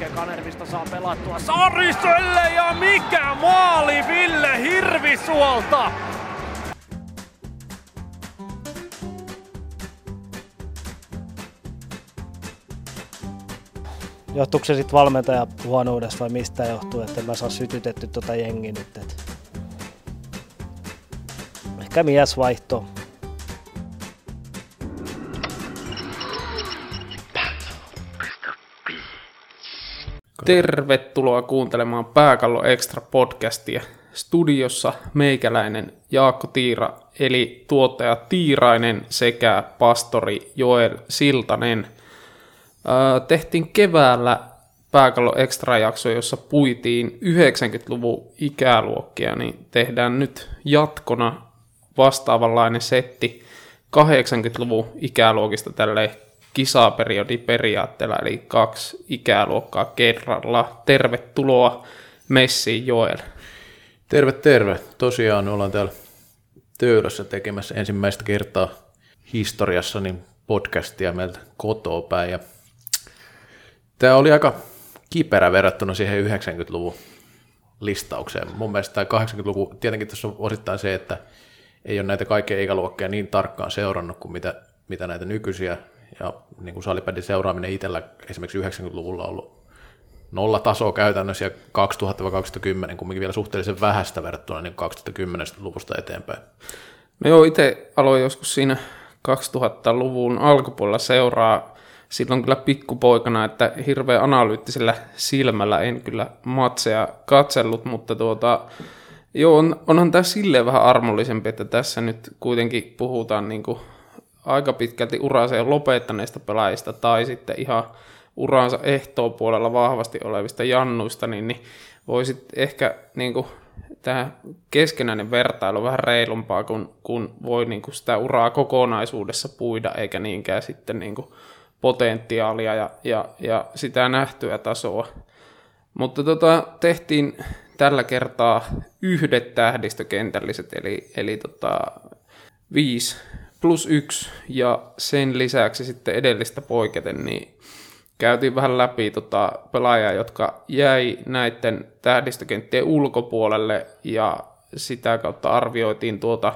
hetken Kanervista saa pelattua Sariselle ja mikä maali Ville Hirvisuolta! Johtuuko se sitten valmentaja huonoudesta vai mistä johtuu, että mä saa sytytetty tota jengi nyt? Et... Ehkä mies vaihto. Tervetuloa kuuntelemaan Pääkallo Extra podcastia. Studiossa meikäläinen Jaakko Tiira, eli tuottaja Tiirainen sekä pastori Joel Siltanen. tehtiin keväällä Pääkallo Extra jakso, jossa puitiin 90-luvun ikäluokkia, niin tehdään nyt jatkona vastaavanlainen setti 80-luvun ikäluokista tälle kisaperiodi periaatteella, eli kaksi ikäluokkaa kerralla. Tervetuloa Messi Joel. Terve, terve. Tosiaan ollaan täällä Töölössä tekemässä ensimmäistä kertaa historiassa niin podcastia meiltä kotoa päin. Ja tämä oli aika kiperä verrattuna siihen 90-luvun listaukseen. Mun mielestä tämä 80-luku, tietenkin tässä on osittain se, että ei ole näitä kaikkia ikäluokkia niin tarkkaan seurannut kuin mitä, mitä näitä nykyisiä ja niin kuin salipädin seuraaminen itsellä esimerkiksi 90-luvulla on ollut nolla tasoa käytännössä ja 2000-2010 kumminkin vielä suhteellisen vähäistä verrattuna niin 2010-luvusta eteenpäin. No joo, itse aloin joskus siinä 2000-luvun alkupuolella seuraa silloin kyllä pikkupoikana, että hirveän analyyttisellä silmällä en kyllä matseja katsellut, mutta tuota, joo, on, onhan tämä silleen vähän armollisempi, että tässä nyt kuitenkin puhutaan niin kuin aika pitkälti uransa jo lopettaneista pelaajista tai sitten ihan ehtoon puolella vahvasti olevista jannuista, niin, niin voisit ehkä niin kuin, tämä keskenäinen vertailu vähän reilumpaa, kun, kun voi niin kuin sitä uraa kokonaisuudessa puida, eikä niinkään sitten niin kuin potentiaalia ja, ja, ja sitä nähtyä tasoa. Mutta tota, tehtiin tällä kertaa yhdet tähdistökentälliset, eli, eli tota, viisi plus yksi ja sen lisäksi sitten edellistä poiketen, niin käytiin vähän läpi tota pelaajia, jotka jäi näiden tähdistökenttien ulkopuolelle ja sitä kautta arvioitiin tuota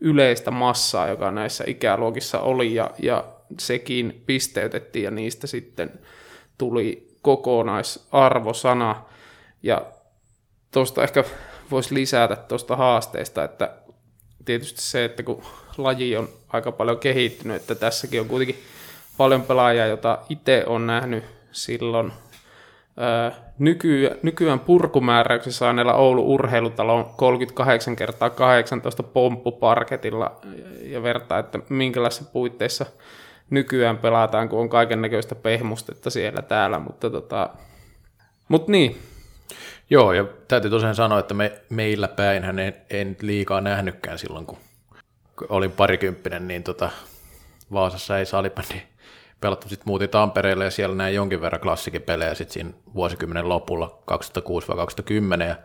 yleistä massaa, joka näissä ikäluokissa oli ja, ja sekin pisteytettiin ja niistä sitten tuli kokonaisarvosana. Ja tuosta ehkä voisi lisätä tuosta haasteesta, että tietysti se, että kun laji on aika paljon kehittynyt, että tässäkin on kuitenkin paljon pelaajia, jota itse on nähnyt silloin nykyään, nykyään purkumääräyksessä saaneella Oulu urheilutalon 38 kertaa 18 pomppuparketilla ja vertaa, että minkälaisissa puitteissa nykyään pelataan, kun on kaiken näköistä pehmustetta siellä täällä, mutta tota, mut niin. Joo, ja täytyy tosiaan sanoa, että me, meillä päin hän en, en liikaa nähnytkään silloin, kun olin parikymppinen, niin tota, Vaasassa ei salibändi pelattu. Sitten muutin Tampereelle ja siellä näin jonkin verran klassikipelejä sitten siinä vuosikymmenen lopulla 2006-2010 ja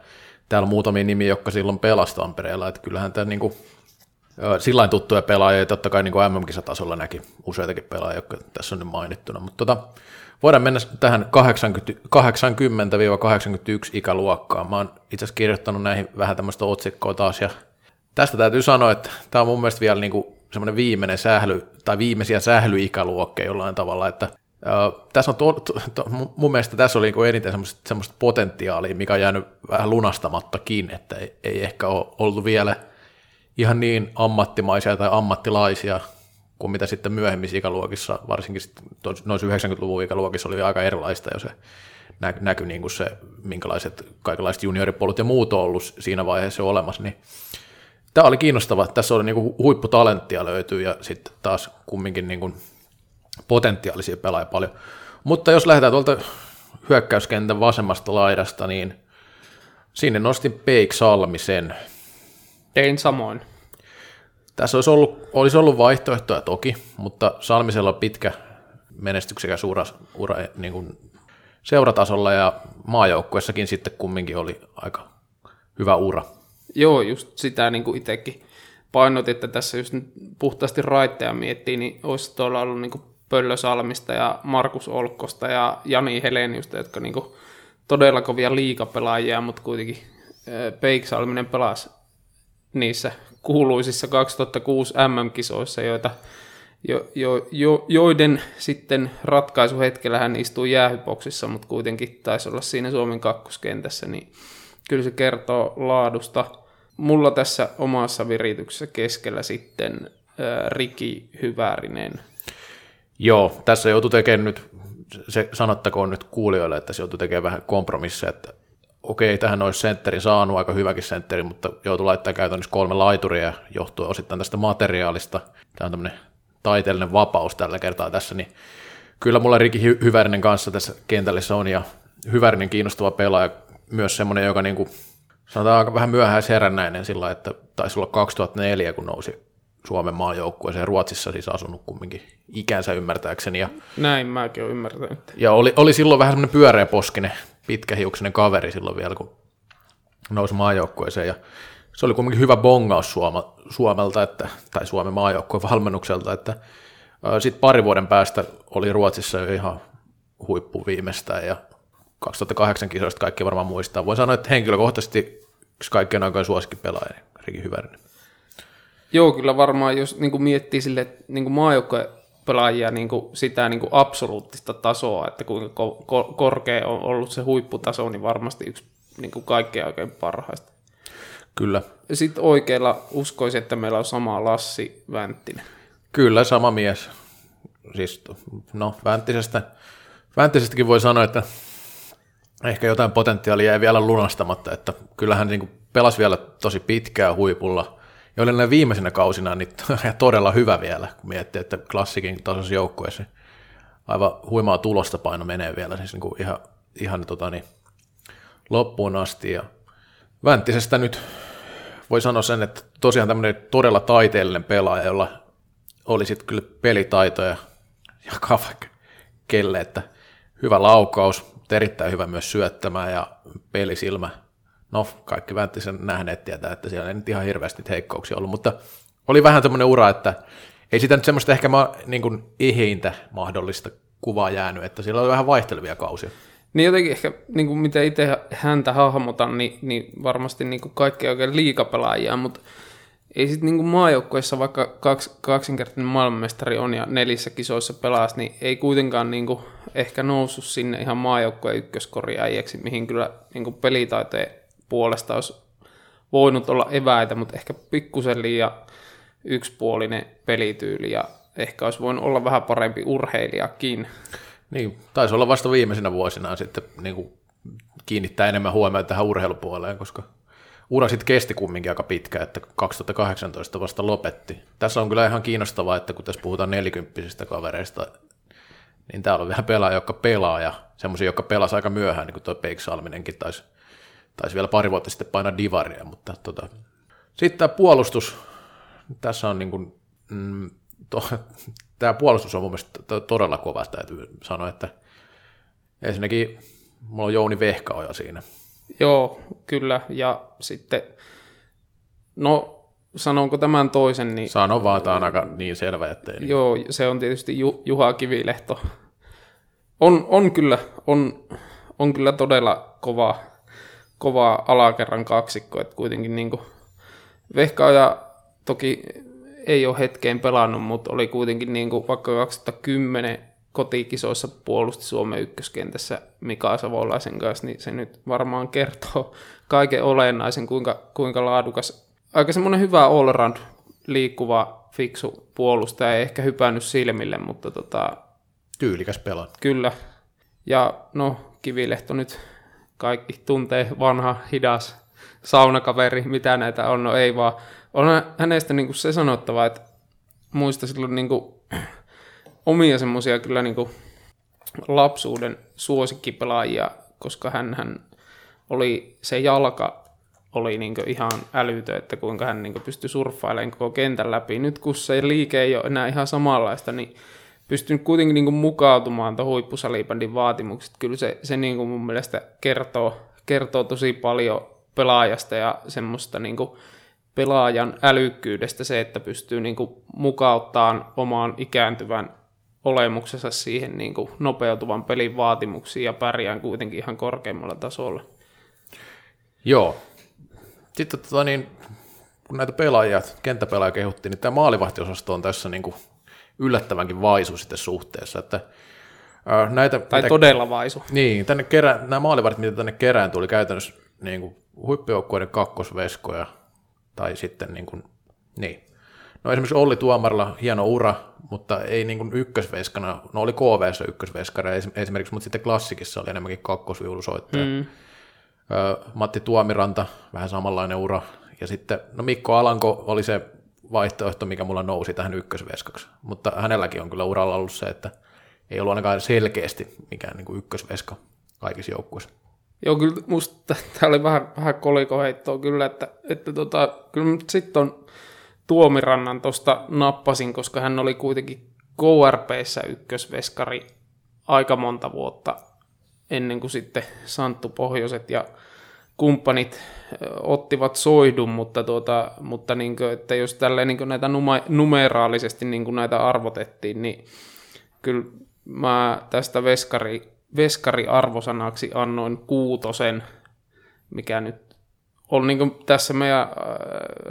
täällä muutamia nimiä, jotka silloin pelasi Tampereella, että kyllähän tämä niin sillä tuttuja pelaajia, totta kai niin MM-kisatasolla näki useitakin pelaajia, jotka tässä on nyt mainittuna, mutta tota, voidaan mennä tähän 80-81 ikäluokkaan. Mä oon itse asiassa kirjoittanut näihin vähän tämmöistä otsikkoa taas, ja tästä täytyy sanoa, että tämä on mun mielestä vielä niin semmoinen viimeinen sähly, tai viimeisiä sählyikäluokkeja jollain tavalla, että Uh, tässä on to, to, to, mun mielestä tässä oli niin eniten semmoista, semmoista potentiaalia, mikä on jäänyt vähän lunastamattakin, että ei, ei ehkä ole ollut vielä ihan niin ammattimaisia tai ammattilaisia kuin mitä sitten myöhemmissä ikäluokissa, varsinkin noissa 90-luvun ikäluokissa oli aika erilaista jo se nä, niin kuin se, minkälaiset kaikenlaiset junioripolut ja muut on ollut siinä vaiheessa olemassa, niin tämä oli kiinnostava. Tässä oli niin kuin huipputalenttia löytyy ja sitten taas kumminkin niin kuin potentiaalisia pelaajia paljon. Mutta jos lähdetään tuolta hyökkäyskentän vasemmasta laidasta, niin sinne nostin Peik Salmisen. Tein samoin. Tässä olisi ollut, olisi ollut vaihtoehtoja toki, mutta Salmisella on pitkä menestyksekäs ura, ura niin kuin seuratasolla ja maajoukkuessakin sitten kumminkin oli aika hyvä ura. Joo, just sitä niin kuin itsekin painotin, että tässä just puhtaasti raitteja miettii, niin olisi tuolla ollut niin kuin Pöllösalmista ja Markus Olkkosta ja Jani Heleniusta, jotka niinku todella kovia liikapelaajia, mutta kuitenkin Peik Salminen pelasi niissä kuuluisissa 2006 MM-kisoissa, joita, jo, jo, jo, joiden sitten ratkaisuhetkellä hän istui jäähyboksissa, mutta kuitenkin taisi olla siinä Suomen kakkoskentässä, niin kyllä se kertoo laadusta. Mulla tässä omassa virityksessä keskellä sitten ää, Riki Hyvärinen. Joo, tässä joutuu tekemään nyt, se sanottakoon nyt kuulijoille, että se joutuu tekemään vähän kompromisseja, että okei, tähän olisi sentteri saanut, aika hyväkin sentteri, mutta joutuu laittaa käytännössä kolme laituria johtuen osittain tästä materiaalista. Tämä on tämmöinen taiteellinen vapaus tällä kertaa tässä, niin kyllä mulla Riki Hyvärinen kanssa tässä kentällä on, ja Hyvärinen kiinnostava pelaaja, myös semmoinen, joka niin kuin, sanotaan aika vähän myöhäisherännäinen sillä että taisi olla 2004, kun nousi Suomen maajoukkueeseen Ruotsissa siis asunut kumminkin ikänsä ymmärtääkseni. Ja, Näin mäkin olen ymmärtänyt. ja oli, oli silloin vähän semmoinen pyöreäposkinen, pitkähiuksinen kaveri silloin vielä, kun nousi maajoukkueeseen. Ja se oli kumminkin hyvä bongaus Suoma, Suomelta, että, tai Suomen maajoukkueen valmennukselta, että sitten pari vuoden päästä oli Ruotsissa jo ihan huippu viimeistään ja 2008 kisoista kaikki varmaan muistaa. Voin sanoa, että henkilökohtaisesti yksi kaikkein aikojen suosikki pelaaja, niin Riki Hyvärinen. Joo, kyllä varmaan, jos niin kuin miettii sille niin maajoukkojen pelaajia niin kuin sitä niin kuin absoluuttista tasoa, että kuinka ko- ko- korkea on ollut se huipputaso, niin varmasti yksi niin kuin kaikkein oikein parhaista. Kyllä. Sitten oikealla uskoisin, että meillä on sama Lassi Vänttinen. Kyllä, sama mies. Siis, no, Vänttisestä, Vänttisestäkin voi sanoa, että ehkä jotain potentiaalia jäi vielä lunastamatta, että kyllähän niin pelasi vielä tosi pitkää huipulla, ja oli näin viimeisenä kausina niin todella hyvä vielä, kun miettii, että klassikin tasoisessa joukkueessa aivan huimaa tulosta paino menee vielä, siis niin kuin ihan, ihan tota niin, loppuun asti, ja Vänttisestä nyt voi sanoa sen, että tosiaan tämmöinen todella taiteellinen pelaaja, jolla oli sitten kyllä pelitaitoja ja kavak kelle, että hyvä laukaus, mutta erittäin hyvä myös syöttämään ja pelisilmä. No, kaikki Vänttisen nähneet tietää, että siellä ei nyt ihan hirveästi heikkouksia ollut, mutta oli vähän tämmöinen ura, että ei sitä nyt semmoista ehkä ma, niin kuin eheintä mahdollista kuvaa jäänyt, että siellä oli vähän vaihtelevia kausia. Niin jotenkin ehkä, niin kuin miten itse häntä hahmotan, niin, niin varmasti niin kuin kaikki oikein liikapelaajia, mutta ei sitten niin maajoukkoissa, vaikka kaksi, kaksinkertainen maailmanmestari on ja nelissä kisoissa pelas, niin ei kuitenkaan niin kuin ehkä noussut sinne ihan maajoukkojen ykköskorjaajieksi, mihin kyllä niin kuin pelitaiteen puolesta olisi voinut olla eväitä, mutta ehkä pikkusen liian yksipuolinen pelityyli ja ehkä olisi voinut olla vähän parempi urheilijakin. Niin, taisi olla vasta viimeisenä vuosina sitten niin kuin kiinnittää enemmän huomiota tähän urheilupuoleen, koska ura sitten kesti kumminkin aika pitkä, että 2018 vasta lopetti. Tässä on kyllä ihan kiinnostavaa, että kun tässä puhutaan nelikymppisistä kavereista, niin täällä on vielä pelaaja, joka pelaa ja semmoisia, jotka pelasi aika myöhään, niin kuin tuo Peik Salminenkin taisi, taisi vielä pari vuotta sitten painaa divaria, mutta tota. sitten tämä puolustus, tässä on niin kuin, mm, to, tämä puolustus on mun mielestä todella kova, täytyy sanoa, että ensinnäkin mulla on Jouni Vehkaoja siinä. Joo, kyllä, ja sitten, no sanonko tämän toisen, niin... Sano vaan, tämä on aika niin selvä, ettei... Niin. Joo, se on tietysti Ju, Juha Kivilehto. On, on, kyllä, on, on kyllä todella kova, kova alakerran kaksikko, että kuitenkin niin kuin Vehkaoja toki ei ole hetkeen pelannut, mutta oli kuitenkin niin kuin vaikka 2010 kotikisoissa puolusti Suomen ykköskentässä Mika Savolaisen kanssa, niin se nyt varmaan kertoo kaiken olennaisen, kuinka, kuinka laadukas, aika semmoinen hyvä all-round liikkuva, fiksu puolustaja, ei ehkä hypännyt silmille, mutta tota, Tyylikäs pelaa. Kyllä. Ja no, Kivilehto nyt kaikki tuntee vanha, hidas saunakaveri, mitä näitä on, no ei vaan. On hänestä niin kuin se sanottava, että muista silloin niin kuin omia semmoisia kyllä niin kuin lapsuuden suosikkipelaajia, koska hän, hän oli, se jalka oli niin ihan älytö, että kuinka hän niin pystyi surffailemaan koko kentän läpi. Nyt kun se liike ei ole enää ihan samanlaista, niin pystynyt kuitenkin niin mukautumaan tuon huippusalibändin vaatimukset. Kyllä se, se niin kuin mun mielestä kertoo, kertoo tosi paljon pelaajasta ja semmoista niin kuin pelaajan älykkyydestä se, että pystyy niin kuin mukauttaan omaan ikääntyvän olemuksessa siihen niin kuin nopeutuvan pelin vaatimuksiin ja pärjään kuitenkin ihan korkeammalla tasolla. Joo. Sitten tota niin, kun näitä pelaajia, kenttäpelaajia kehuttiin, niin tämä maalivahtiosasto on tässä niin kuin yllättävänkin vaisu sitten suhteessa, että ää, näitä, Tai mitä, todella vaisu. niin, tänne kerä, nämä maalivahdit, mitä tänne kerään tuli käytännössä niin kuin huippujoukkueiden kakkosveskoja, tai sitten niin kuin, niin. No esimerkiksi Olli Tuomarilla hieno ura, mutta ei niin kuin ykkösveskana, no oli KVssä ykkösveskari esimerkiksi, mutta sitten klassikissa oli enemmänkin kakkosviulusoittaja. Mm. Matti Tuomiranta, vähän samanlainen ura, ja sitten, no Mikko Alanko oli se vaihtoehto, mikä mulla nousi tähän ykkösveskaksi, mutta hänelläkin on kyllä uralla ollut se, että ei ollut ainakaan selkeästi mikään niin kuin ykkösveska kaikissa joukkueissa. Joo, kyllä musta tämä oli vähän, vähän kolikoheittoa kyllä, että, että tota, kyllä sitten on Tuomirannan tuosta nappasin, koska hän oli kuitenkin KRPssä ykkösveskari aika monta vuotta ennen kuin sitten Santtu Pohjoiset ja kumppanit ottivat soidun, mutta, tuota, mutta niin kuin, että jos tälleen niin näitä numeraalisesti niin näitä arvotettiin, niin kyllä mä tästä veskari, veskari-arvosanaksi annoin kuutosen, mikä nyt on niin tässä meidän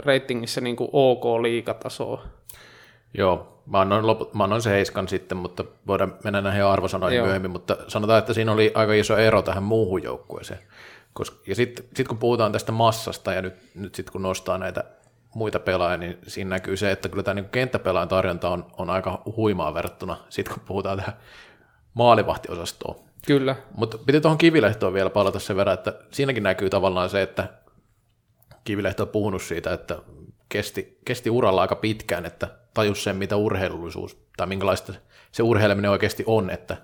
ratingissä niin ok liikatasoa. Joo, mä annoin, loput, mä annoin se heiskan sitten, mutta voidaan mennä näihin arvosanoihin myöhemmin, mutta sanotaan, että siinä oli aika iso ero tähän muuhun joukkueeseen. Koska, ja sitten sit kun puhutaan tästä massasta ja nyt, nyt sitten kun nostaa näitä muita pelaajia, niin siinä näkyy se, että kyllä tämä niin kenttäpelaajan tarjonta on, on aika huimaa verrattuna sitten kun puhutaan tähän maalivahtiosastoon. Kyllä. Mutta piti tuohon kivilehtoon vielä palata sen verran, että siinäkin näkyy tavallaan se, että Kivilehto on puhunut siitä, että kesti, kesti uralla aika pitkään, että tajus sen, mitä urheilullisuus tai minkälaista se urheileminen oikeasti on, että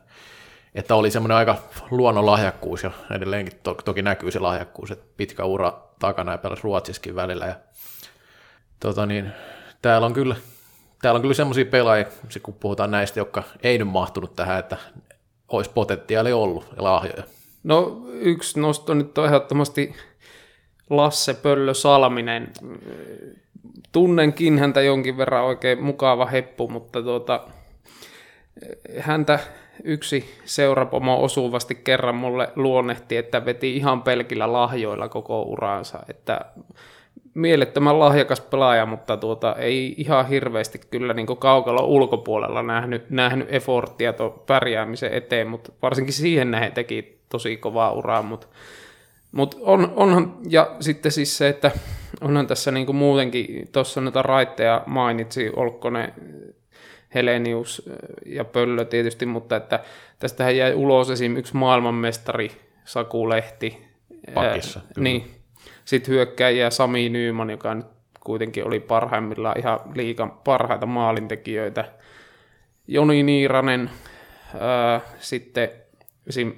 että oli semmoinen aika luonnon lahjakkuus ja edelleenkin to, toki näkyy se lahjakkuus, että pitkä ura takana ja pelasi Ruotsiskin välillä. Ja, tota niin, täällä on kyllä, täällä on kyllä semmoisia pelaajia, kun puhutaan näistä, jotka ei nyt mahtunut tähän, että olisi potentiaali ollut ja lahjoja. No yksi nosto nyt on ehdottomasti Lasse Pöllö Salminen. Tunnenkin häntä jonkin verran oikein mukava heppu, mutta tuota, häntä yksi seurapomo osuvasti kerran mulle luonnehti, että veti ihan pelkillä lahjoilla koko uraansa, että mielettömän lahjakas pelaaja, mutta tuota, ei ihan hirveästi kyllä niin kaukalla ulkopuolella nähnyt, nähnyt efforttia tuon pärjäämisen eteen, mutta varsinkin siihen nähden teki tosi kovaa uraa, mutta mut on, onhan, ja sitten siis se, että onhan tässä niin kuin muutenkin, tuossa noita raitteja mainitsi Olkkonen Helenius äh, ja Pöllö tietysti, mutta että tästähän jäi ulos esim. yksi maailmanmestari Saku Lehti. Pakissa. Ää, niin. Sitten hyökkäjä Sami Nyyman, joka nyt kuitenkin oli parhaimmillaan ihan liikan parhaita maalintekijöitä. Joni Niiranen, ää, sitten esim.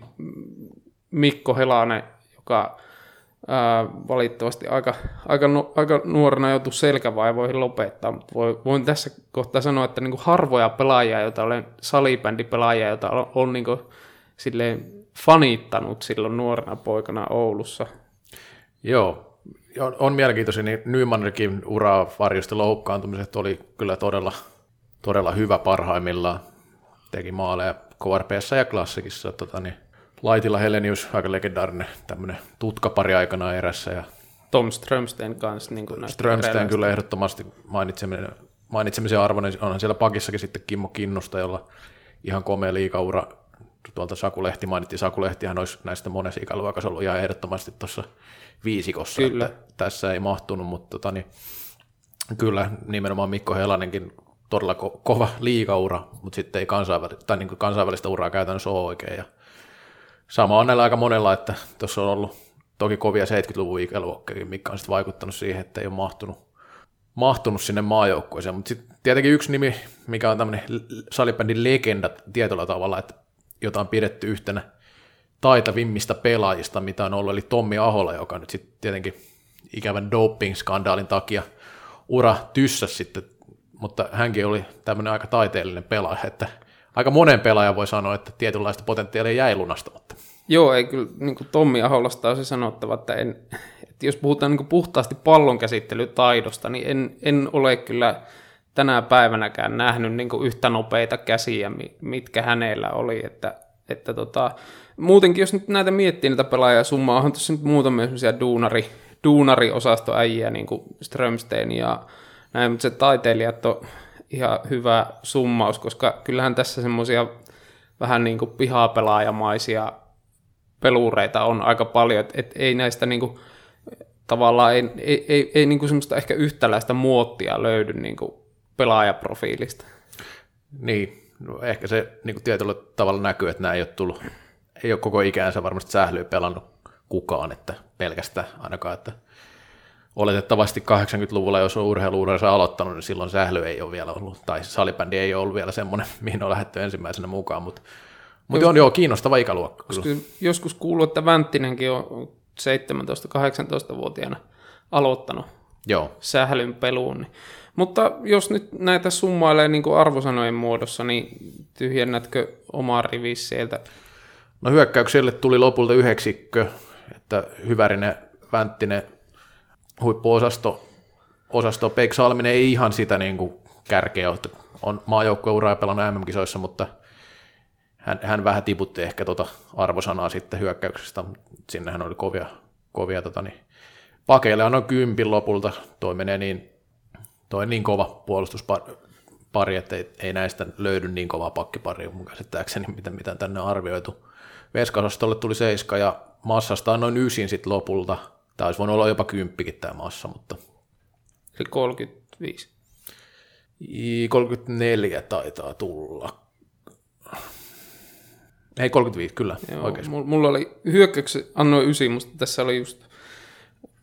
Mikko Helanen, joka ää, valitettavasti aika, aika, nu, aika nuorena joutui selkävaivoihin lopettaa, mutta voi, voin tässä kohtaa sanoa, että niin harvoja pelaajia, joita olen salibändipelaajia, joita olen, olen niin silleen fanittanut silloin nuorena poikana Oulussa. Joo, on, on mielenkiintoisia, niin Nymanrikin uraa varjosta loukkaantumiset oli kyllä todella, todella hyvä parhaimmillaan. Teki maaleja KRPssä ja klassikissa. Tota, niin Laitilla Helenius, aika legendaarinen tämmöinen tutkapari aikana erässä. Ja Tom Strömsten kanssa. Niin kuin Strömsten kyllä ehdottomasti mainitsemisen, mainitsemisen arvoinen. Onhan siellä pakissakin sitten Kimmo Kinnusta, jolla ihan komea liikaura. Tuolta Sakulehti mainittiin. Sakulehtihan olisi näistä monessa ikäluokassa ollut ihan ehdottomasti tuossa viisikossa. Kyllä. Että tässä ei mahtunut, mutta tota, niin, kyllä nimenomaan Mikko Helanenkin todella ko- kova liikaura, mutta sitten ei kansainvälistä, tai niin kansainvälistä uraa käytännössä ole oikein. Ja sama on näillä aika monella, että tuossa on ollut toki kovia 70-luvun ikäluokkia, mikä on sitten vaikuttanut siihen, että ei ole mahtunut, mahtunut sinne maajoukkueeseen. Mutta sitten tietenkin yksi nimi, mikä on tämmöinen salibändin legenda tietyllä tavalla, että jota on pidetty yhtenä taitavimmista pelaajista, mitä on ollut, eli Tommi Ahola, joka nyt sitten tietenkin ikävän doping-skandaalin takia ura tyssäs sitten, mutta hänkin oli tämmöinen aika taiteellinen pelaaja, että aika monen pelaaja voi sanoa, että tietynlaista potentiaalia jäi lunastamatta. Joo, ei kyllä niin kuin Tommi Aholasta se sanottava, että, en, että jos puhutaan niin kuin puhtaasti pallonkäsittelytaidosta, niin en, en ole kyllä tänä päivänäkään nähnyt niin kuin yhtä nopeita käsiä, mitkä hänellä oli, että, että tota, muutenkin jos nyt näitä miettii näitä pelaajia summaa, onhan tuossa nyt muutamia duunari, duunariosastoäjiä, niin kuin Strömstein ja näin, mutta se taiteilijat on ihan hyvä summaus, koska kyllähän tässä semmoisia vähän niin kuin pihapelaajamaisia pelureita on aika paljon, että et ei näistä niin kuin, tavallaan ei, ei, ei, ei niin kuin semmoista ehkä yhtäläistä muottia löydy niin kuin pelaajaprofiilista. Niin, no ehkä se niin kuin tietyllä tavalla näkyy, että nämä ei ole tullut, ei ole koko ikäänsä varmasti sählyä pelannut kukaan, että pelkästään ainakaan, että oletettavasti 80-luvulla, jos on urheiluuransa aloittanut, niin silloin sähly ei ole vielä ollut, tai salibändi ei ole ollut vielä semmoinen, mihin on lähdetty ensimmäisenä mukaan, mutta mutta on joo kiinnostava ikäluokka. Kyllä. Joskus kuuluu, että Vänttinenkin on 17-18-vuotiaana aloittanut joo. sählyn peluun. Niin. Mutta jos nyt näitä summailee niin kuin arvosanojen muodossa, niin tyhjennätkö omaa rivissä sieltä? No hyökkäykselle tuli lopulta yhdeksikkö, että Hyvärinen, Vänttinen, huippuosasto, osasto Peik Salminen ei ihan sitä niin kuin kärkeä ole. On maajoukkueuraa pelannut MM-kisoissa, mutta hän, hän vähän tiputti ehkä tota arvosanaa sitten hyökkäyksestä. Sinnehän oli kovia, kovia tota, niin, pakeille on kympin lopulta. Toi menee niin, toi niin kova puolustuspari, että ei, ei, näistä löydy niin kovaa pakkipari mun käsittääkseni, mitä, mitä tänne on arvioitu. Veskasostolle tuli seiska ja massasta on noin ysin sitten lopulta – Tämä olisi voinut olla jopa kymppikin tämä massa, mutta... Eli 35. I 34 taitaa tulla. Ei 35, kyllä, Joo, oikeasti. Mulla oli hyökkäyksi annoin ysi, mutta tässä oli just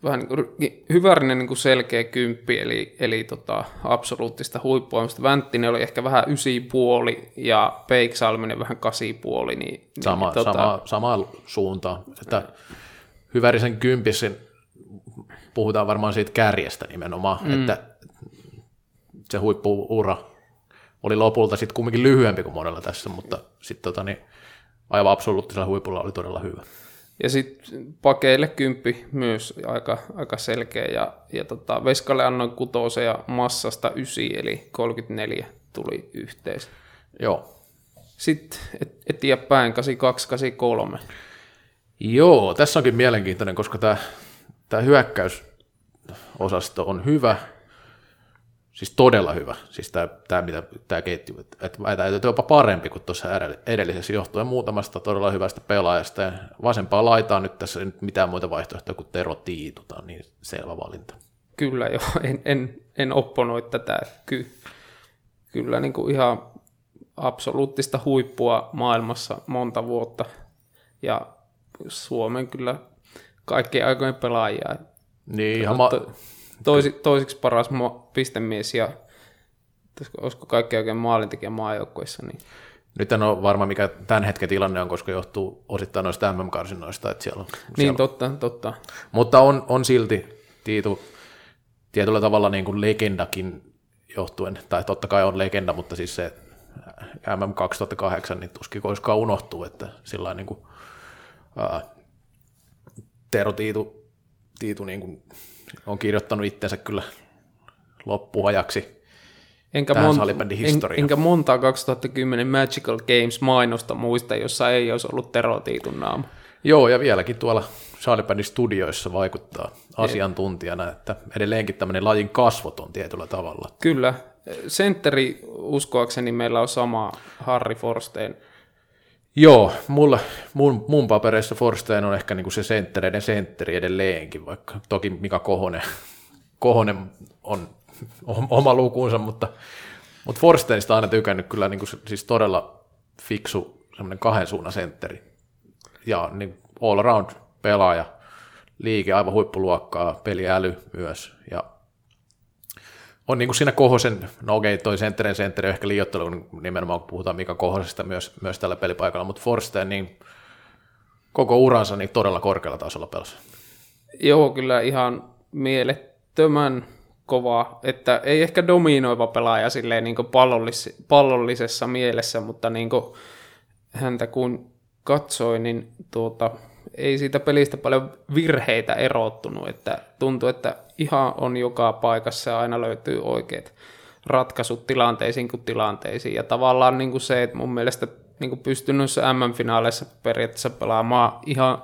vähän niin kuin hyvärinen niin kuin selkeä kymppi, eli, eli tota, absoluuttista huippua. Vänttinen oli ehkä vähän ysi puoli ja Peiksalminen vähän kasi puoli. Niin, sama, niin, tota... sama, sama suuntaan. Että Hyvärisen kympissä puhutaan varmaan siitä kärjestä nimenomaan, mm. että se huippuura oli lopulta sitten kumminkin lyhyempi kuin monella tässä, mutta sitten tota, niin, aivan absoluuttisella huipulla oli todella hyvä. Ja sitten pakeille kymppi myös aika, aika selkeä, ja, ja tota, Veskalle annoin kutosen ja massasta ysi, eli 34 tuli yhteensä. Joo. Sitten et, eteenpäin 82, 83. Joo, tässä onkin mielenkiintoinen, koska tämä tämä hyökkäysosasto on hyvä, siis todella hyvä, siis tämä, tämä mitä tämä ketju, että tämä on jopa parempi kuin tuossa edellisessä johtuen muutamasta todella hyvästä pelaajasta, ja vasempaa laitaa nyt tässä ei mitään muita vaihtoehtoja kuin Tero Tiitu, tämä on niin selvä valinta. Kyllä joo, en, en, en opponoi tätä, Ky, kyllä niin kuin ihan absoluuttista huippua maailmassa monta vuotta, ja Suomen kyllä kaikkien aikojen pelaajia. Niin, ihan ma- toisi, toisiksi paras pistemies ja olisiko kaikki oikein maalintekijä maajoukkoissa. Niin. Nyt en ole varma, mikä tämän hetken tilanne on, koska johtuu osittain noista MM-karsinnoista. Että siellä on, niin, siellä... totta, totta. Mutta on, on silti Tiitu tietyllä tavalla niin kuin legendakin johtuen, tai totta kai on legenda, mutta siis se MM 2008, niin tuskin koskaan unohtuu, että sillä niin kuin, ää, Tero Tiitu, Tiitu niin kuin on kirjoittanut itsensä kyllä loppuajaksi enkä, mon- en, enkä montaa 2010 Magical Games mainosta muista, jossa ei olisi ollut Tero Tiitun naama. Joo, ja vieläkin tuolla Salibandin studioissa vaikuttaa asiantuntijana, että edelleenkin tämmöinen lajin kasvot on tietyllä tavalla. Kyllä. Sentteri uskoakseni meillä on sama Harry Forstein Joo, mulla, mun, mun papereissa Forstein on ehkä niinku se senttereiden sentteri edelleenkin, vaikka toki Mika Kohonen, Kohonen on oma lukuunsa, mutta, mutta Forsteinista aina tykännyt kyllä niinku, siis todella fiksu semmoinen kahden suunnan sentteri. Ja niin all around pelaaja, liike aivan huippuluokkaa, peliäly myös ja on niin kuin siinä Kohosen, no okei, toi sentterin sentteri ehkä liioittelu, nimenomaan kun puhutaan Mika Kohosesta myös, myös tällä pelipaikalla, mutta Forsten niin koko uransa niin todella korkealla tasolla pelasi. Joo, kyllä ihan mielettömän kova, että ei ehkä dominoiva pelaaja silleen niin pallollis, pallollisessa mielessä, mutta niin häntä kun katsoin, niin tuota, ei siitä pelistä paljon virheitä erottunut, että tuntuu, että ihan on joka paikassa ja aina löytyy oikeat, ratkaisut tilanteisiin kuin tilanteisiin. Ja tavallaan niin kuin se, että mun mielestä niin kuin pystyn noissa MM-finaaleissa periaatteessa pelaamaan ihan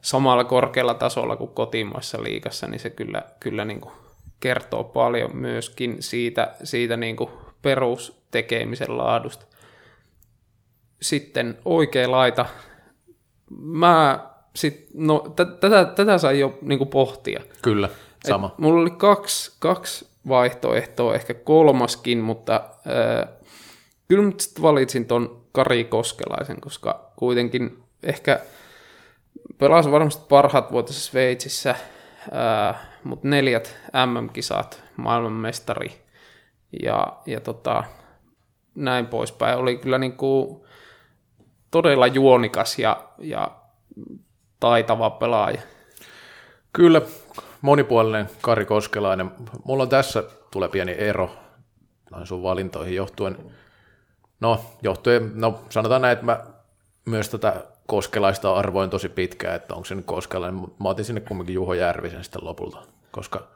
samalla korkealla tasolla kuin kotimaassa liigassa, niin se kyllä, kyllä niin kuin kertoo paljon myöskin siitä, siitä niin kuin perustekemisen laadusta. Sitten oikea laita. Mä sit, no, tätä, tätä sai jo niin kuin pohtia. Kyllä, sama. Et mulla oli kaksi, kaksi vaihtoehtoa, ehkä kolmaskin, mutta äh, kyllä mä valitsin ton Kari Koskelaisen, koska kuitenkin ehkä pelasi varmasti parhaat vuotisessa Sveitsissä, äh, mutta neljät MM-kisat, maailmanmestari ja, ja tota, näin poispäin. Oli kyllä niin kuin todella juonikas ja, ja taitava pelaaja. Kyllä, monipuolinen Kari Koskelainen. Mulla on tässä tulee pieni ero noin sun valintoihin johtuen. No, johtuen, no sanotaan näin, että mä myös tätä Koskelaista arvoin tosi pitkään, että onko se nyt Koskelainen, mutta mä otin sinne kumminkin Juho Järvisen sitten lopulta, koska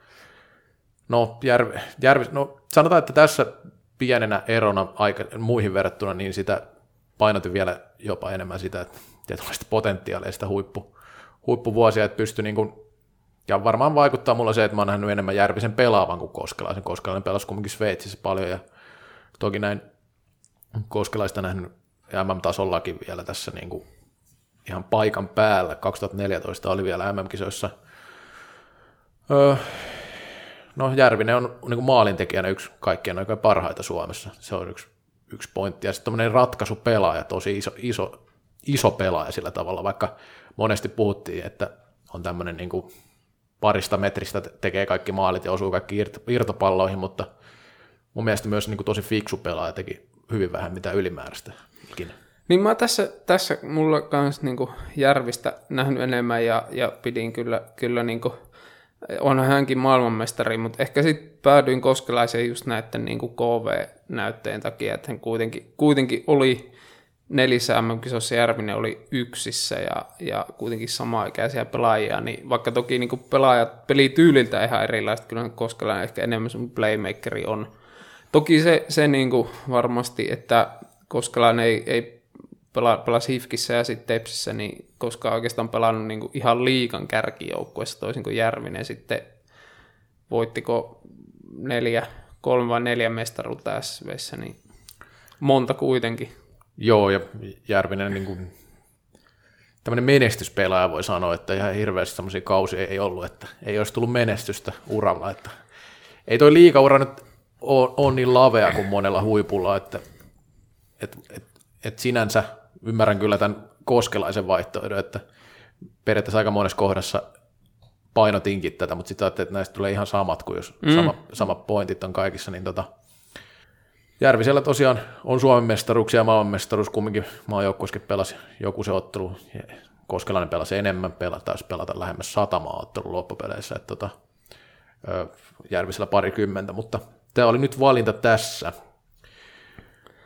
no, Järvi, Järvi, no sanotaan, että tässä pienenä erona aika, muihin verrattuna, niin sitä painotin vielä jopa enemmän sitä, että tietynlaista potentiaalia, sitä huippu, huippuvuosia, että pystyi niin kuin, ja varmaan vaikuttaa mulla se, että mä oon nähnyt enemmän Järvisen pelaavan kuin Koskelaisen. Koskelainen pelasi kumminkin Sveitsissä paljon ja toki näin Koskelaista nähnyt MM-tasollakin vielä tässä niin kuin ihan paikan päällä. 2014 oli vielä MM-kisoissa. Öö, no Järvinen on niin kuin maalintekijänä yksi kaikkien aikojen parhaita Suomessa. Se on yksi, yksi pointti. Ja sitten tämmöinen ratkaisupelaaja, tosi iso, iso, iso pelaaja sillä tavalla, vaikka monesti puhuttiin, että on tämmöinen niin kuin parista metristä tekee kaikki maalit ja osuu kaikki irtopalloihin, mutta mun mielestä myös niin kuin tosi fiksu pelaaja teki hyvin vähän mitä ylimääräistä. Niin mä tässä, tässä mulla kans niinku Järvistä nähnyt enemmän ja, ja pidin kyllä, kyllä niinku, onhan hänkin maailmanmestari, mutta ehkä sitten päädyin Koskelaiseen just näiden niinku KV-näytteen takia, että hän kuitenkin, kuitenkin oli nelissä MM-kisossa Järvinen oli yksissä ja, ja kuitenkin sama-ikäisiä pelaajia, niin vaikka toki niin kuin pelaajat pelityyliltä ihan erilaiset, kyllä Koskelainen ehkä enemmän sun playmakeri on. Toki se, se niin kuin varmasti, että Koskelainen ei, ei pela, pelasi Hifkissä ja sitten Tepsissä, niin koska oikeastaan pelannut niin kuin ihan liikan kärkijoukkueessa toisin kuin Järvinen sitten voittiko neljä, kolme vai neljä mestaruutta SVssä, niin monta kuitenkin. Joo, ja Järvinen niin kuin, tämmöinen menestyspelaaja voi sanoa, että ihan hirveästi semmoisia kausia ei ollut, että ei olisi tullut menestystä uralla, että ei toi liikaura nyt ole, ole niin lavea kuin monella huipulla, että et, et, et sinänsä ymmärrän kyllä tämän koskelaisen vaihtoehdon, että periaatteessa aika monessa kohdassa painotinkin tätä, mutta sitten että näistä tulee ihan samat kuin jos mm. sama, samat pointit on kaikissa, niin tota, Järvisellä tosiaan on Suomen mestaruuksia ja maailmanmestaruus, kumminkin maajoukkuissakin pelasi joku se ottelu, Koskelainen pelasi enemmän, pelata, taisi pelata lähemmäs sata maaottelun loppupeleissä, että tota, Järvisellä parikymmentä, mutta tämä oli nyt valinta tässä.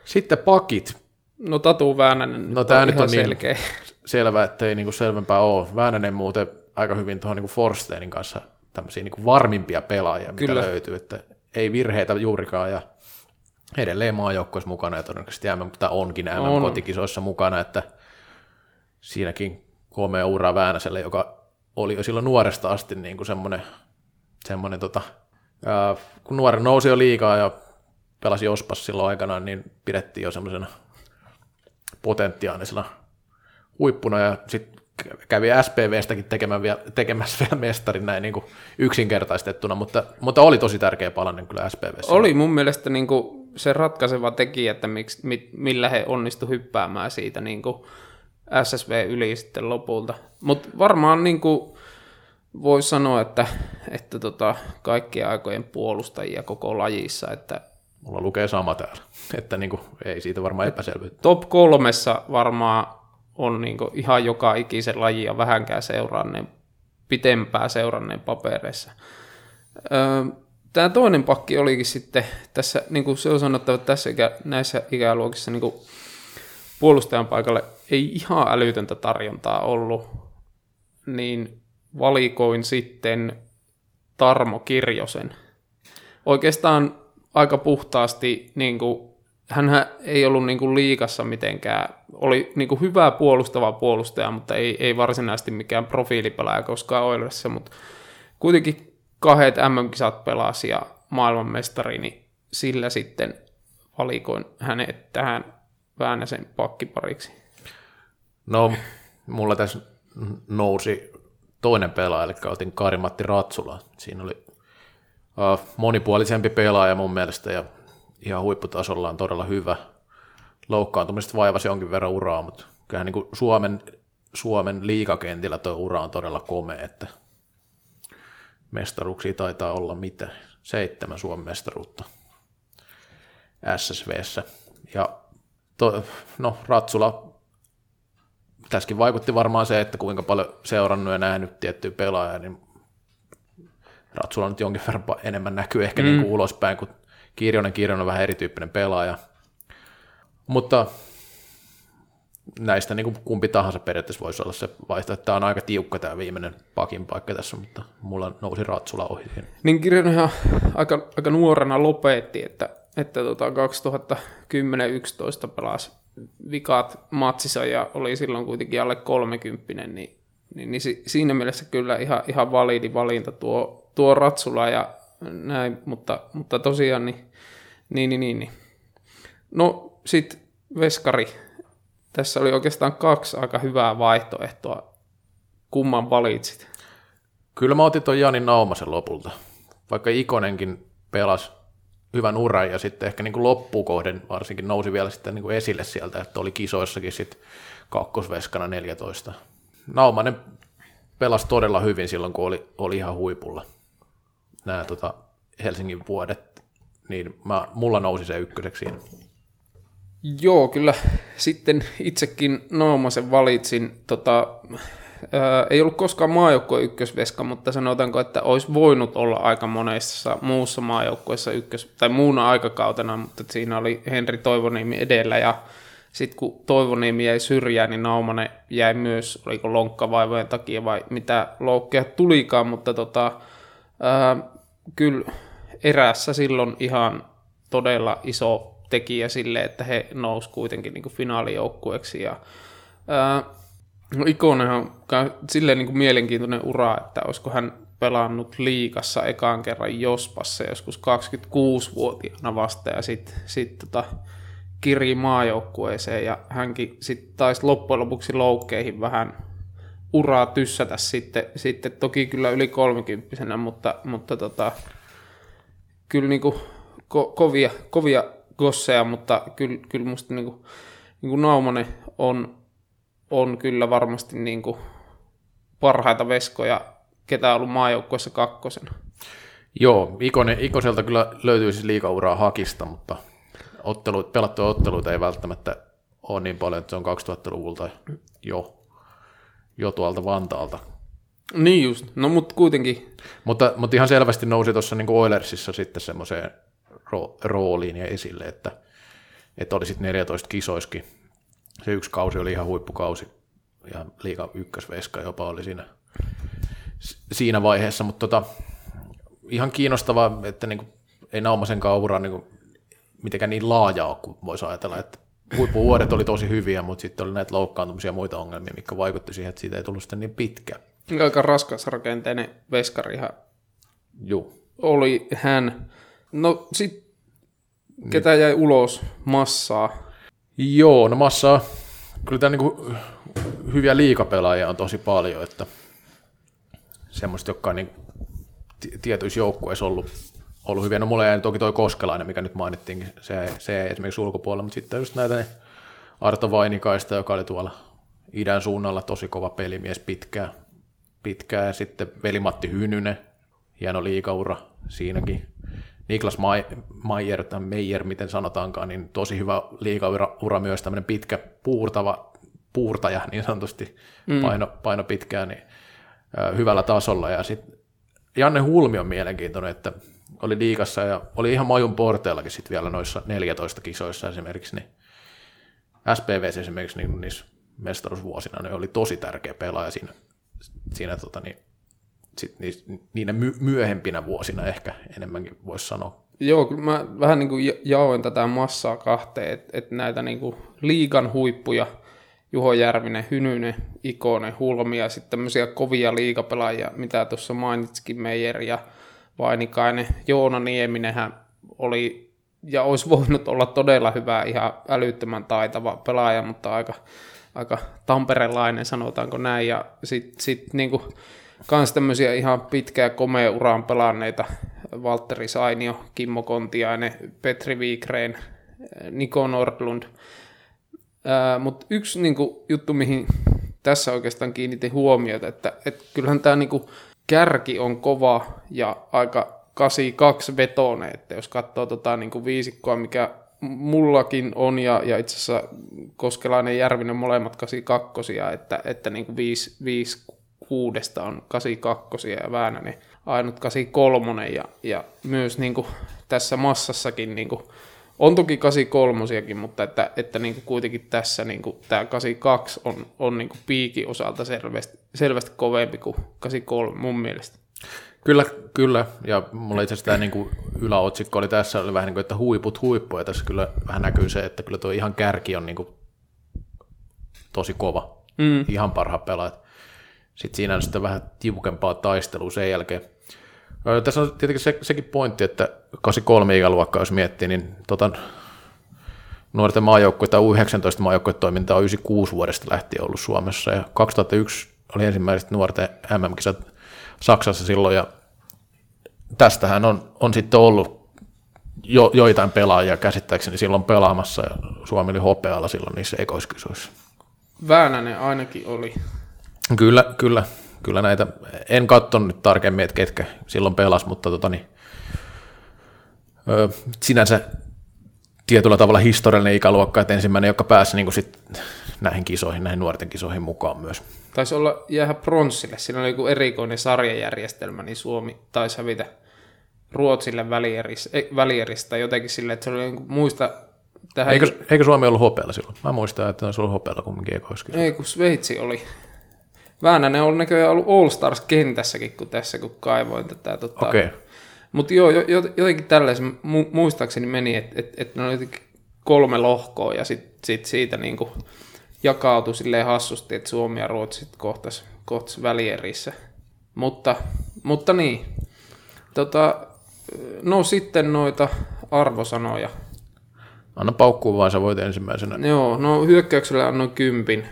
Sitten pakit. No Tatu Väänänen no, tämä nyt on niin selkeä. Selvä, että ei niinku selvempää ole. Väänänen muuten aika hyvin tuohon niinku Forsteinin kanssa tämmöisiä niinku varmimpia pelaajia, mitä Kyllä. löytyy, että ei virheitä juurikaan ja edelleen maajoukkoissa mukana ja todennäköisesti MM, mutta onkin MM-kotikisoissa mukana, että siinäkin komea ura Väänäselle, joka oli jo silloin nuoresta asti niin kuin semmoinen, semmoinen tota, ää, kun nuori nousi jo liikaa ja pelasi Ospas silloin aikanaan, niin pidettiin jo semmoisena potentiaalisena huippuna ja sitten kävi SPVstäkin tekemään vielä, tekemässä vielä mestarin näin niin kuin yksinkertaistettuna, mutta, mutta oli tosi tärkeä palanen kyllä SPVssä. Oli mun mielestä niin kuin se ratkaiseva tekijä, että miksi, millä he onnistu hyppäämään siitä niin kuin SSV yli sitten lopulta. Mutta varmaan niin kuin voi sanoa, että, että tota, kaikkien aikojen puolustajia koko lajissa. Että Mulla lukee sama täällä, että niin kuin, ei siitä varmaan epäselvyyttä. Top kolmessa varmaan on niin kuin ihan joka ikisen lajia vähänkään seuranneen, pitempää seuranneen papereissa. Öö, Tämä toinen pakki olikin sitten tässä, niin kuin se on sanottava, että tässä ikä, näissä ikäluokissa niin kuin puolustajan paikalle ei ihan älytöntä tarjontaa ollut, niin valikoin sitten Tarmo Kirjosen. Oikeastaan aika puhtaasti, niin kuin, hänhän ei ollut niin kuin liikassa mitenkään, oli niin kuin hyvä puolustava puolustaja, mutta ei, ei varsinaisesti mikään profiilipelaaja koskaan Oilersissa, mutta kuitenkin kahdet MM-kisat pelasi ja maailmanmestari, niin sillä sitten valikoin hänet tähän Väänäsen pakkipariksi. No, mulla tässä nousi toinen pelaaja, eli otin Kari-Matti Ratsula. Siinä oli uh, monipuolisempi pelaaja mun mielestä ja ihan huipputasolla on todella hyvä. Loukkaantumisesta vaivasi jonkin verran uraa, mutta kyllähän niin Suomen, Suomen liikakentillä tuo ura on todella komea, että mestaruuksia taitaa olla mitä? Seitsemän Suomen mestaruutta SSVssä. Ja to, no, Ratsula, tässäkin vaikutti varmaan se, että kuinka paljon seurannut ja nähnyt tiettyä pelaajaa, niin Ratsula nyt jonkin verran enemmän näkyy ehkä mm. niin kuin ulospäin, kun Kirjonen, Kirjonen on vähän erityyppinen pelaaja. Mutta näistä niin kuin kumpi tahansa periaatteessa voisi olla se vaihtoehto. Tämä on aika tiukka tämä viimeinen pakin paikka tässä, mutta mulla nousi Ratsula ohi. Niin Kirjonenhan aika, aika nuorena lopetti, että, että tota 2010-2011 pelasi vikat matsissa ja oli silloin kuitenkin alle 30, niin, niin, niin siinä mielessä kyllä ihan, ihan validi valinta tuo, tuo Ratsula ja näin, mutta, mutta tosiaan niin, niin, niin, niin. niin. No sitten Veskari, tässä oli oikeastaan kaksi aika hyvää vaihtoehtoa. Kumman valitsit? Kyllä mä otin tuon Jani Naumasen lopulta. Vaikka Ikonenkin pelasi hyvän uran ja sitten ehkä niin kuin loppukohden varsinkin nousi vielä sitten niin kuin esille sieltä, että oli kisoissakin sitten kakkosveskana 14. Naumanen pelasi todella hyvin silloin, kun oli, oli ihan huipulla nämä tota, Helsingin vuodet, niin mä, mulla nousi se ykköseksi siinä. Joo, kyllä sitten itsekin Naumasen valitsin. Tota, ää, ei ollut koskaan maajoukkojen ykkösveska, mutta sanotaanko, että olisi voinut olla aika monessa muussa maajoukkueessa ykkös, tai muuna aikakautena, mutta siinä oli Henri Toivoniemi edellä ja sitten kun Toivoniemi jäi syrjään, niin Naumanen jäi myös, oliko lonkkavaivojen takia vai mitä loukkeja tulikaan, mutta tota, ää, kyllä erässä silloin ihan todella iso tekijä sille, että he nousi kuitenkin niin kuin finaalijoukkueeksi. Ja, ää, no Ikonen on silleen niin kuin mielenkiintoinen ura, että olisiko hän pelannut liikassa ekaan kerran Jospassa joskus 26-vuotiaana vasta ja sitten sit tota, kirji maajoukkueeseen ja hänkin sitten taisi loppujen lopuksi loukkeihin vähän uraa tyssätä sitten, sitten toki kyllä yli kolmikymppisenä, mutta, mutta tota, kyllä niin kuin ko, kovia, kovia gosseja, mutta kyllä, kyllä musta niin kuin, niin kuin Naumanen on, on kyllä varmasti niin kuin parhaita veskoja, ketä on ollut maajoukkueessa kakkosena. Joo, Ikonen, Ikoselta kyllä löytyy siis liikauraa hakista, mutta ottelut, pelattuja otteluita ei välttämättä ole niin paljon, että se on 2000-luvulta jo, jo tuolta Vantaalta. Niin just, no mutta kuitenkin. Mutta, mutta ihan selvästi nousi tuossa niin Oilersissa sitten semmoiseen rooliin ja esille, että, että oli sitten 14 kisoiskin. Se yksi kausi oli ihan huippukausi ja liiga ykkösveska jopa oli siinä, siinä vaiheessa, mutta tota, ihan kiinnostavaa, että niin kuin, ei Naumasen kaura niin kuin, mitenkään niin laaja ole kuin voisi ajatella, että huippuvuodet oli tosi hyviä, mutta sitten oli näitä loukkaantumisia ja muita ongelmia, mikä vaikutti siihen, että siitä ei tullut sitten niin pitkä. Aika raskas rakenteinen veskarihan Joo. oli hän. No sitten Ketä jäi ulos? Massaa. Joo, no massaa. Kyllä tämä niinku hyviä liikapelaajia on tosi paljon, että semmoista, jotka on niin tietyissä joukkueissa ollut, ollut hyviä. No mulla jäi toki toi Koskelainen, mikä nyt mainittiin, se, se ei esimerkiksi ulkopuolella, mutta sitten just näitä ne Arto Vainikaista, joka oli tuolla idän suunnalla tosi kova pelimies pitkään. pitkään. Ja sitten veli-Matti Hynynen, hieno liikaura siinäkin. Niklas Maier tai Meijer, miten sanotaankaan, niin tosi hyvä liigaura ura myös, tämmöinen pitkä puurtava puurtaja niin sanotusti, mm. paino, paino pitkään, niin ö, hyvällä tasolla. Ja sitten Janne Hulmi on mielenkiintoinen, että oli liikassa ja oli ihan majun porteellakin sitten vielä noissa 14 kisoissa esimerkiksi, niin SPV esimerkiksi niin niissä mestaruusvuosina ne oli tosi tärkeä pelaaja siinä, siinä tota, niin, sit niinä my- myöhempinä vuosina ehkä enemmänkin voisi sanoa. Joo, kyllä mä vähän niin kuin jaoin tätä massaa kahteen, että et näitä niin kuin liigan huippuja, Juho Järvinen, Hynynen, Ikonen, Hulmi ja sitten tämmöisiä kovia liigapelaajia, mitä tuossa mainitsikin Meijer ja Vainikainen. Joona Nieminenhän oli ja olisi voinut olla todella hyvä, ihan älyttömän taitava pelaaja, mutta aika, aika tamperelainen, sanotaanko näin. Ja sitten sit, niinku, kans tämmöisiä ihan pitkää komea uraan pelanneita, Valtteri Sainio, Kimmo Kontiainen, Petri Viikreen, Niko Nordlund. Mutta yksi niinku, juttu, mihin tässä oikeastaan kiinnitin huomiota, että et kyllähän tämä niinku, kärki on kova ja aika 82 vetone, että jos katsoo tota niin kuin viisikkoa, mikä mullakin on, ja, ja itse asiassa Koskelainen Järvinen molemmat 82, että, että niin kuin 5, 5 kuudesta on 82 ja Väänänen ainut 83, ja, ja myös niin kuin tässä massassakin niin kuin, on toki 83 mutta että, että niin kuin kuitenkin tässä niin kuin tämä 82 on, on niin kuin piikin osalta selvästi, selvästi kovempi kuin 83 mun mielestä. Kyllä, kyllä. Ja mulla itse asiassa tämä niin yläotsikko oli tässä, oli vähän niin kuin, että huiput huippuja. Tässä kyllä vähän näkyy se, että kyllä tuo ihan kärki on niin kuin tosi kova. Mm. Ihan parhaat pelaajat. Sitten siinä on sitten vähän tiukempaa taistelua sen jälkeen. Tässä on tietenkin se, sekin pointti, että 83 ikäluokkaa, jos miettii, niin tota, nuorten maajoukkoja tai U19 maajoukkojen toiminta on 96 vuodesta lähtien ollut Suomessa, ja 2001 oli ensimmäiset nuorten MM-kisat Saksassa silloin, ja tästähän on, on sitten ollut jo, joitain pelaajia käsittääkseni silloin pelaamassa, ja Suomi oli hopealla silloin niissä ekoiskisoissa. Väänänen ainakin oli. Kyllä, kyllä, kyllä näitä, en katsonut nyt tarkemmin, että ketkä silloin pelas, mutta tota niin, ö, sinänsä tietyllä tavalla historiallinen ikäluokka, että ensimmäinen, joka pääsi niin sit näihin kisoihin, näihin nuorten kisoihin mukaan myös. Taisi olla jäädä pronssille, siinä oli joku erikoinen sarjajärjestelmä, niin Suomi taisi hävitä Ruotsille välieristä, välieristä jotenkin silleen, että se oli niin muista tähän... Eikö, eikö Suomi ollut hopealla silloin? Mä muistan, että se oli hopealla kumminkin ekoiskin. Ei, kun Sveitsi oli. Väänänen on näköjään ollut All Stars kentässäkin, kun tässä kun kaivoin tätä. Tota. Okay. Mutta joo, jotenkin tällaisen muistaakseni meni, että et, et ne oli kolme lohkoa ja sitten sit siitä niinku jakautui silleen hassusti, että Suomi ja Ruotsi kohtas, kohtas välierissä. Mutta, mutta niin, tota, no sitten noita arvosanoja. Anna paukkuun vaan, sä voit ensimmäisenä. Joo, no hyökkäyksellä annoin kympin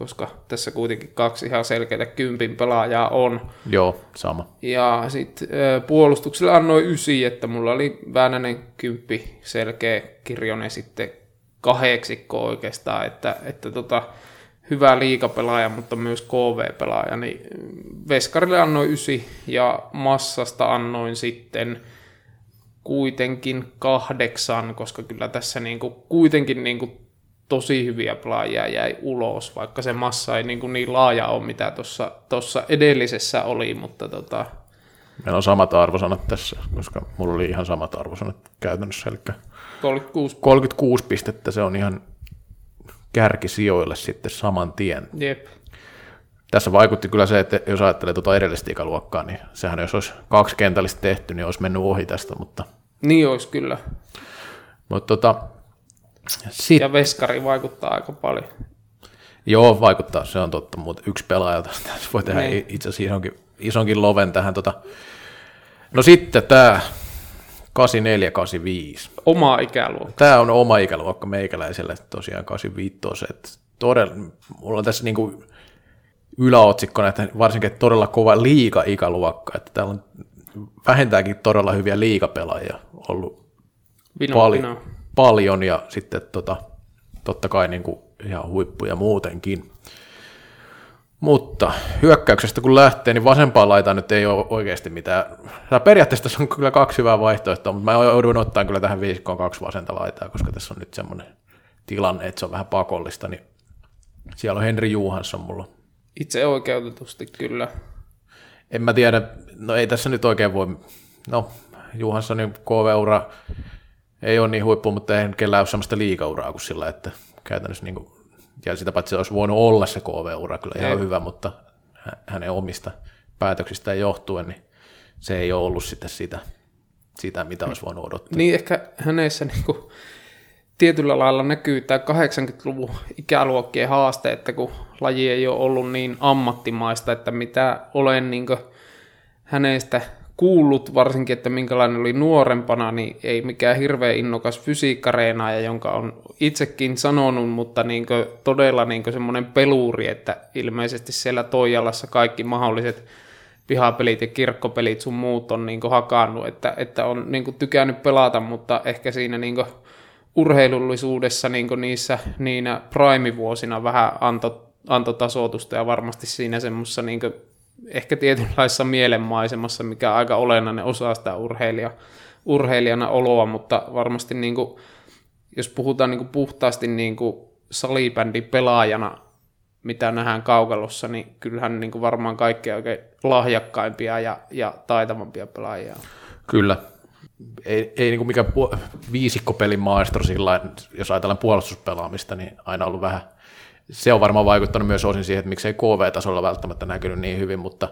koska tässä kuitenkin kaksi ihan selkeää kympin pelaajaa on. Joo, sama. Ja sitten puolustuksella annoin ysi, että mulla oli Väänänen kymppi, selkeä Kirjonen sitten kahdeksikko oikeastaan, että, että tota, hyvä liikapelaaja, mutta myös KV-pelaaja, niin Veskarille annoin ysi ja Massasta annoin sitten kuitenkin kahdeksan, koska kyllä tässä niinku, kuitenkin niinku tosi hyviä pelaajia jäi ulos, vaikka se massa ei niin, kuin niin laaja ole, mitä tuossa edellisessä oli, mutta tota... Meillä on samat arvosanat tässä, koska mulla oli ihan samat arvosanat käytännössä, eli 36, 36 pistettä, se on ihan kärkisijoille sitten saman tien. Jep. Tässä vaikutti kyllä se, että jos ajattelee tuota edellistä ikäluokkaa, niin sehän jos olisi kaksi kentällistä tehty, niin olisi mennyt ohi tästä, mutta... Niin olisi kyllä. Mutta tota, Sit... Ja veskari vaikuttaa aika paljon. Joo, vaikuttaa, se on totta, mutta yksi pelaaja tässä voi tehdä niin. itse asiassa isonkin, isonkin loven tähän. Tota. No sitten tämä 84-85. Oma ikäluokka. Tämä on oma ikäluokka meikäläiselle tosiaan 85. Että todella, mulla on tässä niinku yläotsikkona, että varsinkin todella kova liiga-ikäluokka, että täällä on vähintäänkin todella hyviä liigapelaajia ollut Vino, paljon. Vino paljon ja sitten tota, totta kai niin kuin ihan huippuja muutenkin. Mutta hyökkäyksestä kun lähtee, niin vasempaan laitaan nyt ei ole oikeasti mitään. Tämä periaatteessa tässä on kyllä kaksi hyvää vaihtoehtoa, mutta mä joudun ottaa kyllä tähän viisikkoon kaksi vasenta laitaa, koska tässä on nyt semmoinen tilanne, että se on vähän pakollista, niin siellä on Henri Juhansson mulla. Itse oikeutetusti kyllä. En mä tiedä, no ei tässä nyt oikein voi, no Juhanssonin KV-ura ei ole niin huippu, mutta ei kellään ole sellaista liikauraa kuin sillä, että käytännössä niin kuin, ja sitä paitsi olisi voinut olla se KV-ura kyllä ihan ei. hyvä, mutta hänen omista päätöksistään johtuen, niin se ei ole ollut sitten sitä. sitä, mitä olisi voinut odottaa. Niin ehkä hänessä niin kuin, tietyllä lailla näkyy tämä 80-luvun ikäluokkien haaste, että kun laji ei ole ollut niin ammattimaista, että mitä olen niin kuin, hänestä kuullut, varsinkin, että minkälainen oli nuorempana, niin ei mikään hirveän innokas fysiikkareenaaja, jonka on itsekin sanonut, mutta niin todella niin semmoinen peluuri, että ilmeisesti siellä Toijalassa kaikki mahdolliset pihapelit ja kirkkopelit sun muut on niin hakannut, että, että on niin tykännyt pelata, mutta ehkä siinä niin urheilullisuudessa niin niissä niinä prime-vuosina vähän antoi anto tasoitusta ja varmasti siinä semmoisessa niin ehkä tietynlaisessa mielenmaisemassa, mikä on aika olennainen osa sitä urheilija, urheilijana oloa, mutta varmasti niin kuin, jos puhutaan niin kuin puhtaasti niin kuin salibändin pelaajana, mitä nähdään kaukalossa, niin kyllähän niin kuin varmaan kaikkein oikein lahjakkaimpia ja, ja taitavampia pelaajia Kyllä. Ei, ei niin kuin mikään pu- viisikkopelin maestro sillä jos ajatellaan puolustuspelaamista, niin aina ollut vähän – se on varmaan vaikuttanut myös osin siihen, että miksei KV-tasolla välttämättä näkynyt niin hyvin, mutta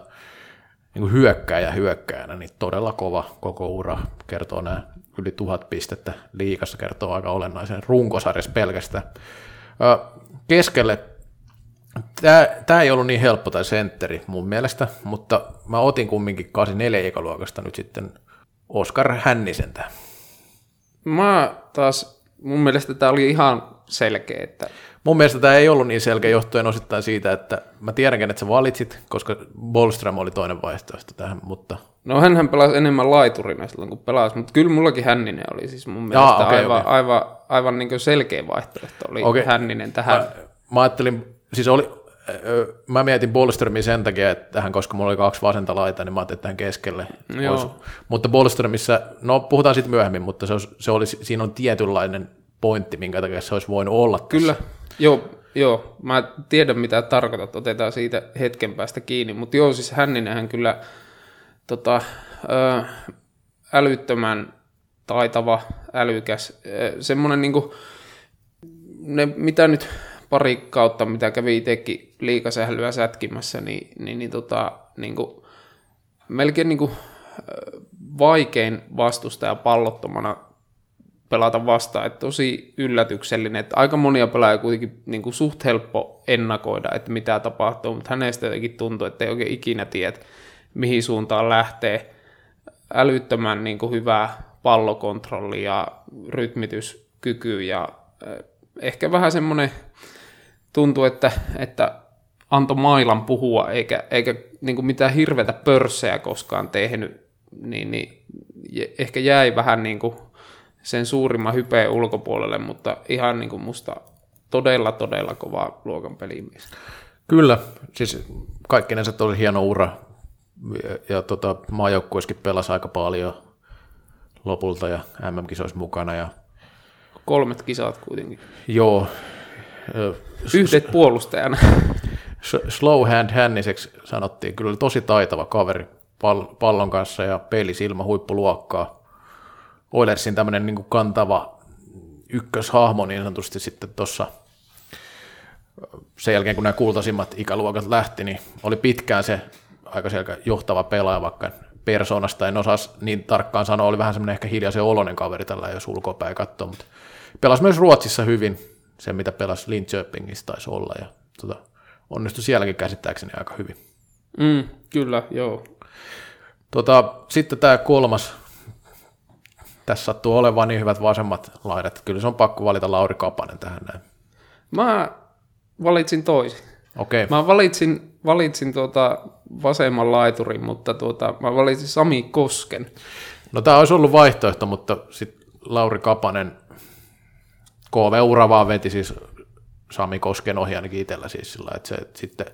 niin kuin hyökkääjä hyökkääjänä, niin todella kova koko ura kertoo nämä yli tuhat pistettä liikassa, kertoo aika olennaisen runkosarjassa pelkästään. Keskelle, tämä ei ollut niin helppo tai sentteri mun mielestä, mutta mä otin kumminkin 84 ikäluokasta nyt sitten Oskar Hännisen tähän. Mä taas, mun mielestä tämä oli ihan selkeä, että Mun mielestä tämä ei ollut niin selkeä johtuen osittain siitä, että mä tiedän, että sä valitsit, koska Bolström oli toinen vaihtoehto tähän, mutta... No hän pelasi enemmän laiturina silloin kuin pelasi, mutta kyllä mullakin Hänninen oli siis mun mielestä Jaa, okay, aivan, okay. aivan, aivan niin selkeä vaihtoehto oli okay. Hänninen tähän. Mä, mä ajattelin, siis oli, mä mietin Bolströmin sen takia, että tähän, koska mulla oli kaksi vasenta laita, niin mä ajattelin, että tähän keskelle. Olisi. Mutta Bolströmissä, no puhutaan siitä myöhemmin, mutta se, olisi, se oli, siinä on tietynlainen pointti, minkä takia se olisi voinut olla Kyllä, tässä. Joo, joo, mä tiedän mitä tarkoitat, otetaan siitä hetken päästä kiinni, mutta joo, siis Hänninenhän kyllä tota, ö, älyttömän taitava, älykäs, semmoinen niinku, ne, mitä nyt pari kautta, mitä kävi itsekin liikasählyä sätkimässä, niin, niin, niin, tota, niin kuin, melkein niin kuin, vaikein vastustaja pallottomana pelata vastaan, että tosi yllätyksellinen, että aika monia pelaajia kuitenkin niin kuin suht helppo ennakoida, että mitä tapahtuu, mutta hänestä jotenkin tuntuu, että ei oikein ikinä tiedä, mihin suuntaan lähtee. Älyttömän niin kuin hyvää pallokontrolli ja rytmityskyky ja eh, ehkä vähän semmoinen tuntuu, että, että antoi mailan puhua eikä, eikä niin kuin mitään hirveätä pörssejä koskaan tehnyt, niin, niin ehkä jäi vähän niin kuin sen suurimman hypeen ulkopuolelle, mutta ihan niin kuin musta todella, todella kova luokan pelimies. Kyllä, siis kaikkinensa tosi hieno ura, ja, ja tota, maajoukkuissakin pelasi aika paljon lopulta, ja MM-kisoissa mukana. Ja... Kolmet kisat kuitenkin. Joo. Yhdet puolustajana. Slow hand hänniseksi sanottiin, kyllä tosi taitava kaveri pallon kanssa ja pelisilmä huippuluokkaa Oilersin tämmöinen niin kantava ykköshahmo niin sanotusti sitten tuossa sen jälkeen, kun nämä kultaisimmat ikäluokat lähti, niin oli pitkään se aika selkä johtava pelaaja, vaikka persoonasta en osaa niin tarkkaan sanoa, oli vähän semmoinen ehkä hiljaisen oloinen kaveri tällä, jos ulkopäin katsoo, mutta pelasi myös Ruotsissa hyvin, se mitä pelasi Linköpingissä taisi olla, ja tota, onnistui sielläkin käsittääkseni aika hyvin. Mm, kyllä, joo. Tota, sitten tämä kolmas tässä sattuu olemaan niin hyvät vasemmat laidat. Kyllä se on pakko valita Lauri Kapanen tähän näin. Mä valitsin toisin. Okei. Okay. Mä valitsin, valitsin tuota vasemman laiturin, mutta tuota, mä valitsin Sami Kosken. No tämä olisi ollut vaihtoehto, mutta sitten Lauri Kapanen KV-ura vaan veti siis Sami Kosken ohi ainakin itsellä siis sillä, että se että sitten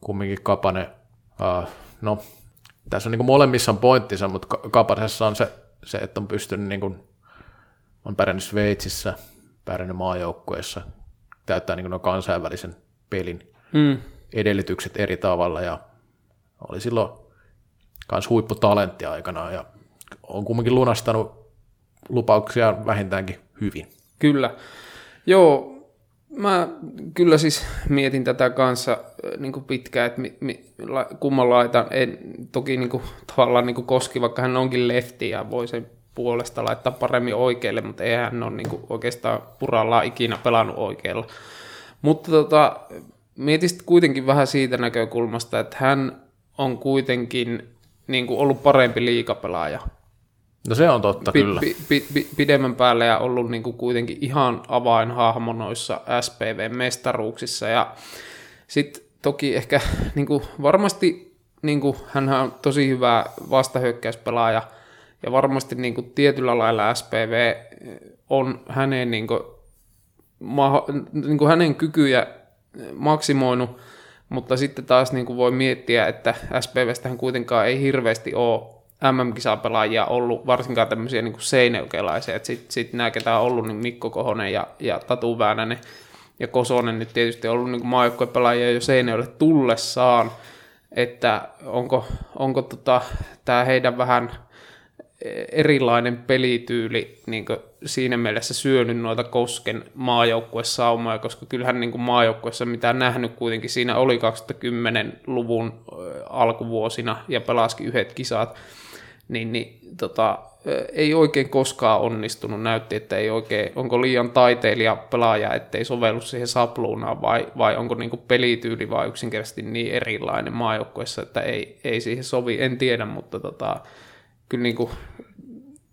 kumminkin Kapanen, uh, no tässä on niin molemmissa on pointtinsa, mutta Kapanesessa on se se, että on pystynyt, niin kuin, on pärjännyt Sveitsissä, pärjännyt maajoukkueessa, täyttää niin kuin kansainvälisen pelin mm. edellytykset eri tavalla ja oli silloin myös huipputalentti aikanaan ja on kumminkin lunastanut lupauksia vähintäänkin hyvin. Kyllä. Joo, Mä kyllä siis mietin tätä kanssa niin kuin pitkään, että mi, mi, la, kumman laitan. En, toki niin kuin, tavallaan niin kuin Koski, vaikka hän onkin lefti ja voi sen puolesta laittaa paremmin oikealle, mutta ei hän ole niin kuin, oikeastaan purallaan ikinä pelannut oikealla. Mutta tota, mietin kuitenkin vähän siitä näkökulmasta, että hän on kuitenkin niin kuin ollut parempi liikapelaaja No se on totta, pi, kyllä. Pi, pi, pi, pidemmän päälle ja ollut niin kuin kuitenkin ihan avainhahmo noissa SPV-mestaruuksissa. Ja sitten toki ehkä niin kuin varmasti niin kuin, hän on tosi hyvä vastahyökkäyspelaaja ja varmasti niin kuin tietyllä lailla SPV on hänen, niin kuin, ma, niin kuin hänen kykyjä maksimoinut, mutta sitten taas niin kuin voi miettiä, että SPVstähän kuitenkaan ei hirveästi ole MM-kisapelaajia ollut, varsinkaan tämmöisiä niin seinäjokelaisia, sitten sit nämä, ketä on ollut, niin Mikko Kohonen ja, ja Tatu Väänänen ja Kosonen nyt tietysti on ollut niin maajoukkuepelaajia jo Seinäjoelle tullessaan, että onko, onko tota, tämä heidän vähän erilainen pelityyli niin siinä mielessä syönyt noita Kosken maajoukkuesaumoja, koska kyllähän niin maajoukkuessa mitä nähnyt kuitenkin siinä oli 2010-luvun alkuvuosina ja pelaskin yhdet kisat, niin, niin tota, ei oikein koskaan onnistunut. Näytti, että ei oikein, onko liian taiteilija pelaaja, ettei sovellu siihen sapluunaan, vai, vai onko niin pelityyli vai yksinkertaisesti niin erilainen maajoukkueessa, että ei, ei siihen sovi. En tiedä, mutta tota, kyllä niin kuin,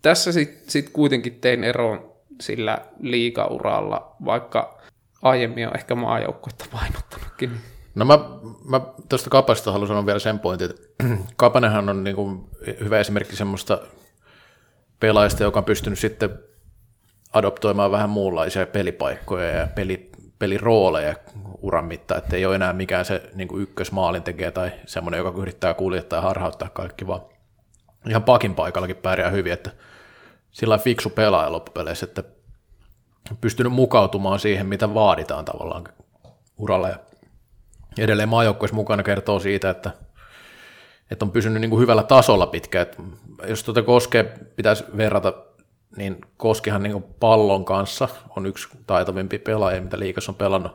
tässä sitten sit kuitenkin tein eron sillä liikauralla, vaikka aiemmin on ehkä maajoukkuetta painottanutkin. No mä, mä tuosta Kapasta haluan sanoa vielä sen pointin, että Kapanenhan on niin kuin hyvä esimerkki semmoista pelaajista, joka on pystynyt sitten adoptoimaan vähän muunlaisia pelipaikkoja ja peli, pelirooleja uran mittaan, että ei ole enää mikään se niin kuin ykkösmaalintekijä tai semmoinen, joka yrittää kuljettaa ja harhauttaa kaikki, vaan ihan pakin paikallakin pärjää hyvin, että sillä fiksu pelaaja loppupeleissä, että pystynyt mukautumaan siihen, mitä vaaditaan tavallaan uralla ja edelleen maajoukkueessa mukana kertoo siitä, että, että on pysynyt niin kuin hyvällä tasolla pitkään. Että jos tuota Koskee pitäisi verrata, niin Koskihan niin kuin pallon kanssa on yksi taitavimpi pelaaja, mitä liikassa on pelannut.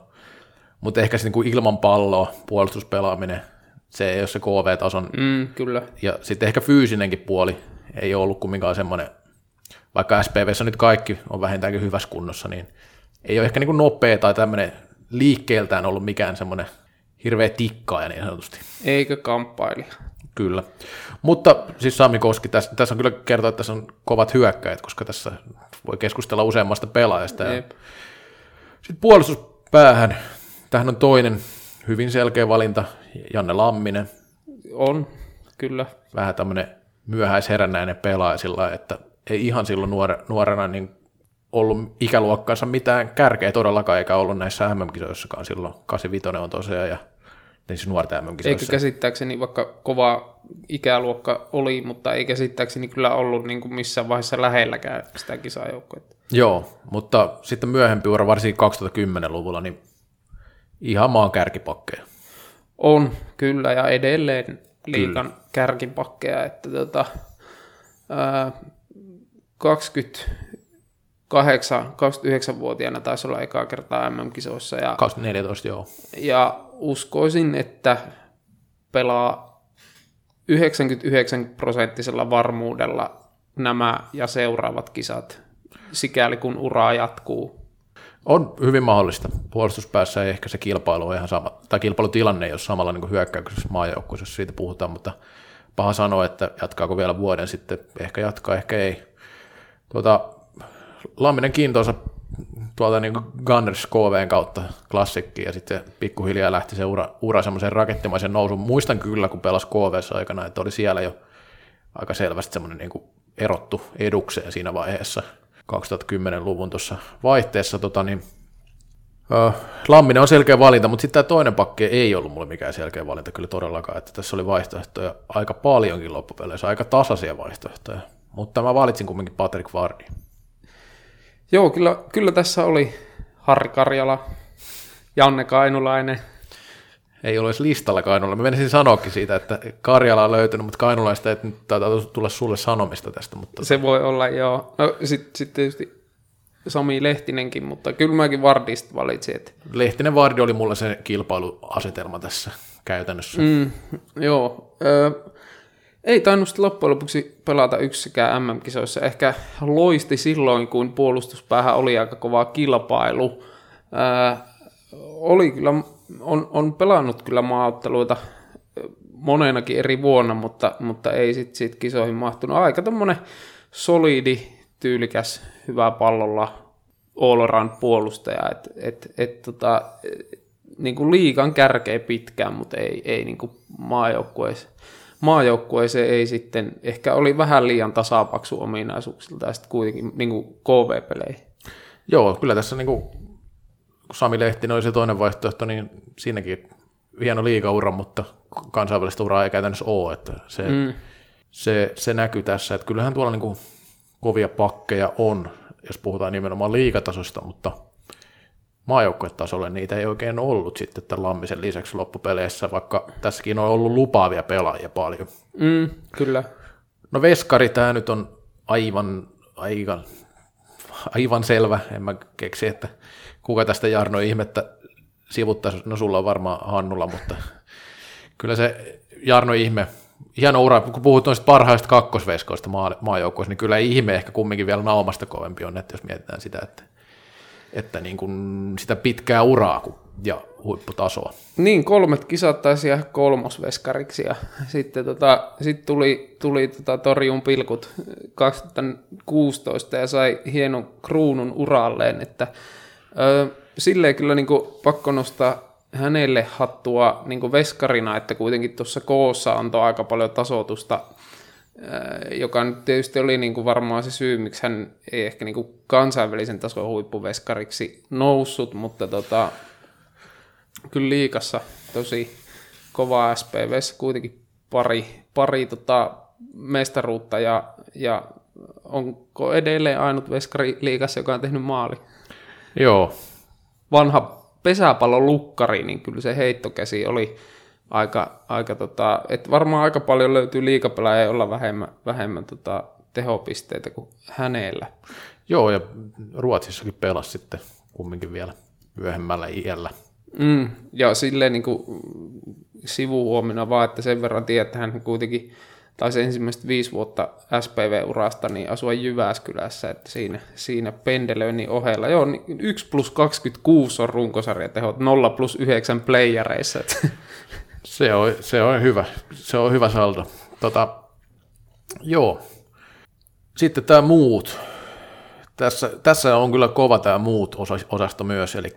Mutta ehkä se niin kuin ilman palloa, puolustuspelaaminen, se ei ole se KV-tason. Mm, kyllä. Ja sitten ehkä fyysinenkin puoli ei ole ollut kumminkaan semmoinen, vaikka SPVssä nyt kaikki on vähintäänkin hyvässä kunnossa, niin ei ole ehkä niin kuin nopea tai tämmöinen liikkeeltään ollut mikään semmoinen hirveä tikkaaja niin sanotusti. Eikö kamppailija? Kyllä. Mutta siis Sami Koski, tässä, tässä on kyllä kertoa, että tässä on kovat hyökkäjät, koska tässä voi keskustella useammasta pelaajasta. Ja sitten puolustuspäähän, tähän on toinen hyvin selkeä valinta, Janne Lamminen. On, kyllä. Vähän tämmöinen myöhäisherännäinen pelaaja sillä että ei ihan silloin nuore, nuorena niin ollut ikäluokkaansa mitään kärkeä todellakaan, eikä ollut näissä MM-kisoissakaan silloin. 85 on tosiaan, ja siis nuorten mm Eikö käsittääkseni, vaikka kova ikäluokka oli, mutta ei käsittääkseni kyllä ollut niin kuin missään vaiheessa lähelläkään sitä kisajoukkoa. Joo, mutta sitten myöhempi ura, varsinkin 2010-luvulla, niin ihan maan kärkipakkeja. On, kyllä, ja edelleen liikan kyllä. kärkipakkeja, että tota, ää, 20 8, 29-vuotiaana taisi olla ekaa kertaa MM-kisoissa. Ja, 2014, joo. Ja uskoisin, että pelaa 99 prosenttisella varmuudella nämä ja seuraavat kisat, sikäli kun uraa jatkuu. On hyvin mahdollista. Puolustuspäässä ei ehkä se kilpailu ihan sama, tai kilpailutilanne ei ole samalla niin hyökkäyksessä maajoukkueessa, siitä puhutaan, mutta paha sanoa, että jatkaako vielä vuoden sitten, ehkä jatkaa, ehkä ei. Tuota, Lamminen kiintoisa tuolta niin Gunners KVn kautta klassikki ja sitten pikkuhiljaa lähti se ura, ura semmoisen rakettimaisen nousun. Muistan kyllä, kun pelasi KVssa aikana, että oli siellä jo aika selvästi semmoinen niin erottu edukseen siinä vaiheessa 2010-luvun tuossa vaihteessa. Tota, niin, äh, Lamminen on selkeä valinta, mutta sitten tämä toinen pakki ei ollut mulle mikään selkeä valinta kyllä todellakaan, että tässä oli vaihtoehtoja aika paljonkin loppupeleissä, aika tasaisia vaihtoehtoja, mutta mä valitsin kumminkin Patrick Vardin. Joo, kyllä, kyllä tässä oli Harri Karjala, Janne Kainulainen. Ei ole edes listalla Kainulla. Mä menisin sanoakin siitä, että Karjala on löytynyt, mutta Kainulaista ei taitaa tulla sulle sanomista tästä. Mutta... Se voi olla, joo. No sitten sit tietysti Sami Lehtinenkin, mutta kyllä mäkin Vardista valitsin. Että... Lehtinen Vardi oli mulla se kilpailuasetelma tässä käytännössä. Mm, joo. Ei tainnut loppujen lopuksi pelata yksikään MM-kisoissa. Ehkä loisti silloin, kun puolustuspäähän oli aika kova kilpailu. Ö, oli kyllä, on, on pelannut kyllä maaotteluita monenakin eri vuonna, mutta, mutta ei sitten sit kisoihin mahtunut. Aika tämmöinen solidi, tyylikäs, hyvä pallolla all puolustaja. Et, et, et, tota, niin kuin liikan kärkeä pitkään, mutta ei, ei niin kuin maajoukkueeseen. Maajoukkueeseen ei sitten, ehkä oli vähän liian tasapaksu ominaisuuksilta ja sitten kuitenkin niin kuin KV-peleihin. Joo, kyllä tässä niin kuin, kun Sami Lehtinen oli se toinen vaihtoehto, niin siinäkin hieno liikaura, mutta kansainvälistä uraa ei käytännössä ole, että se, mm. se, se näkyy tässä, että kyllähän tuolla niin kuin kovia pakkeja on, jos puhutaan nimenomaan liikatasosta, mutta maajoukkuetasolle niitä ei oikein ollut sitten tämän Lammisen lisäksi loppupeleissä, vaikka tässäkin on ollut lupaavia pelaajia paljon. Mm, kyllä. No Veskari, tämä nyt on aivan, aivan, aivan selvä, en mä keksi, että kuka tästä Jarno ihmettä sivuttaisi, no sulla on varmaan Hannulla, mutta kyllä se Jarno ihme, hieno ura, kun puhut noista parhaista kakkosveskoista maa, maajoukkoista, niin kyllä ihme ehkä kumminkin vielä naumasta kovempi on, että jos mietitään sitä, että, että niin kuin sitä pitkää uraa ja huipputasoa. Niin, kolmet kisat taisi kolmosveskariksi ja sitten tota, sit tuli, tuli tota Torjun pilkut 2016 ja sai hienon kruunun uralleen, että ö, silleen kyllä niin kuin, pakko nostaa hänelle hattua niin veskarina, että kuitenkin tuossa koossa antoi aika paljon tasotusta, joka nyt tietysti oli niin kuin varmaan se syy, miksi hän ei ehkä niin kuin kansainvälisen tason huippuveskariksi noussut, mutta tota, kyllä liikassa tosi kova SPV, kuitenkin pari, pari tota mestaruutta ja, ja onko edelleen ainut veskari liikassa, joka on tehnyt maali? Joo. Vanha pesäpallon lukkari, niin kyllä se heittokäsi oli aika, aika tota, että varmaan aika paljon löytyy liikapelaajia, olla vähemmän, vähemmän tota, tehopisteitä kuin hänellä. Joo, ja Ruotsissakin pelasi sitten kumminkin vielä myöhemmällä iällä. Mm, ja silleen niin kuin sivuhuomina vaan, että sen verran tiedät, että hän kuitenkin taisi ensimmäiset viisi vuotta SPV-urasta niin asua Jyväskylässä, että siinä, siinä pendelöinnin ohella. Joo, niin 1 plus 26 on runkosarjatehot, 0 plus 9 playereissa. Se on, se on hyvä, se on hyvä saldo. Tota, joo. Sitten tämä muut. Tässä, tässä on kyllä kova tämä muut osasto myös, eli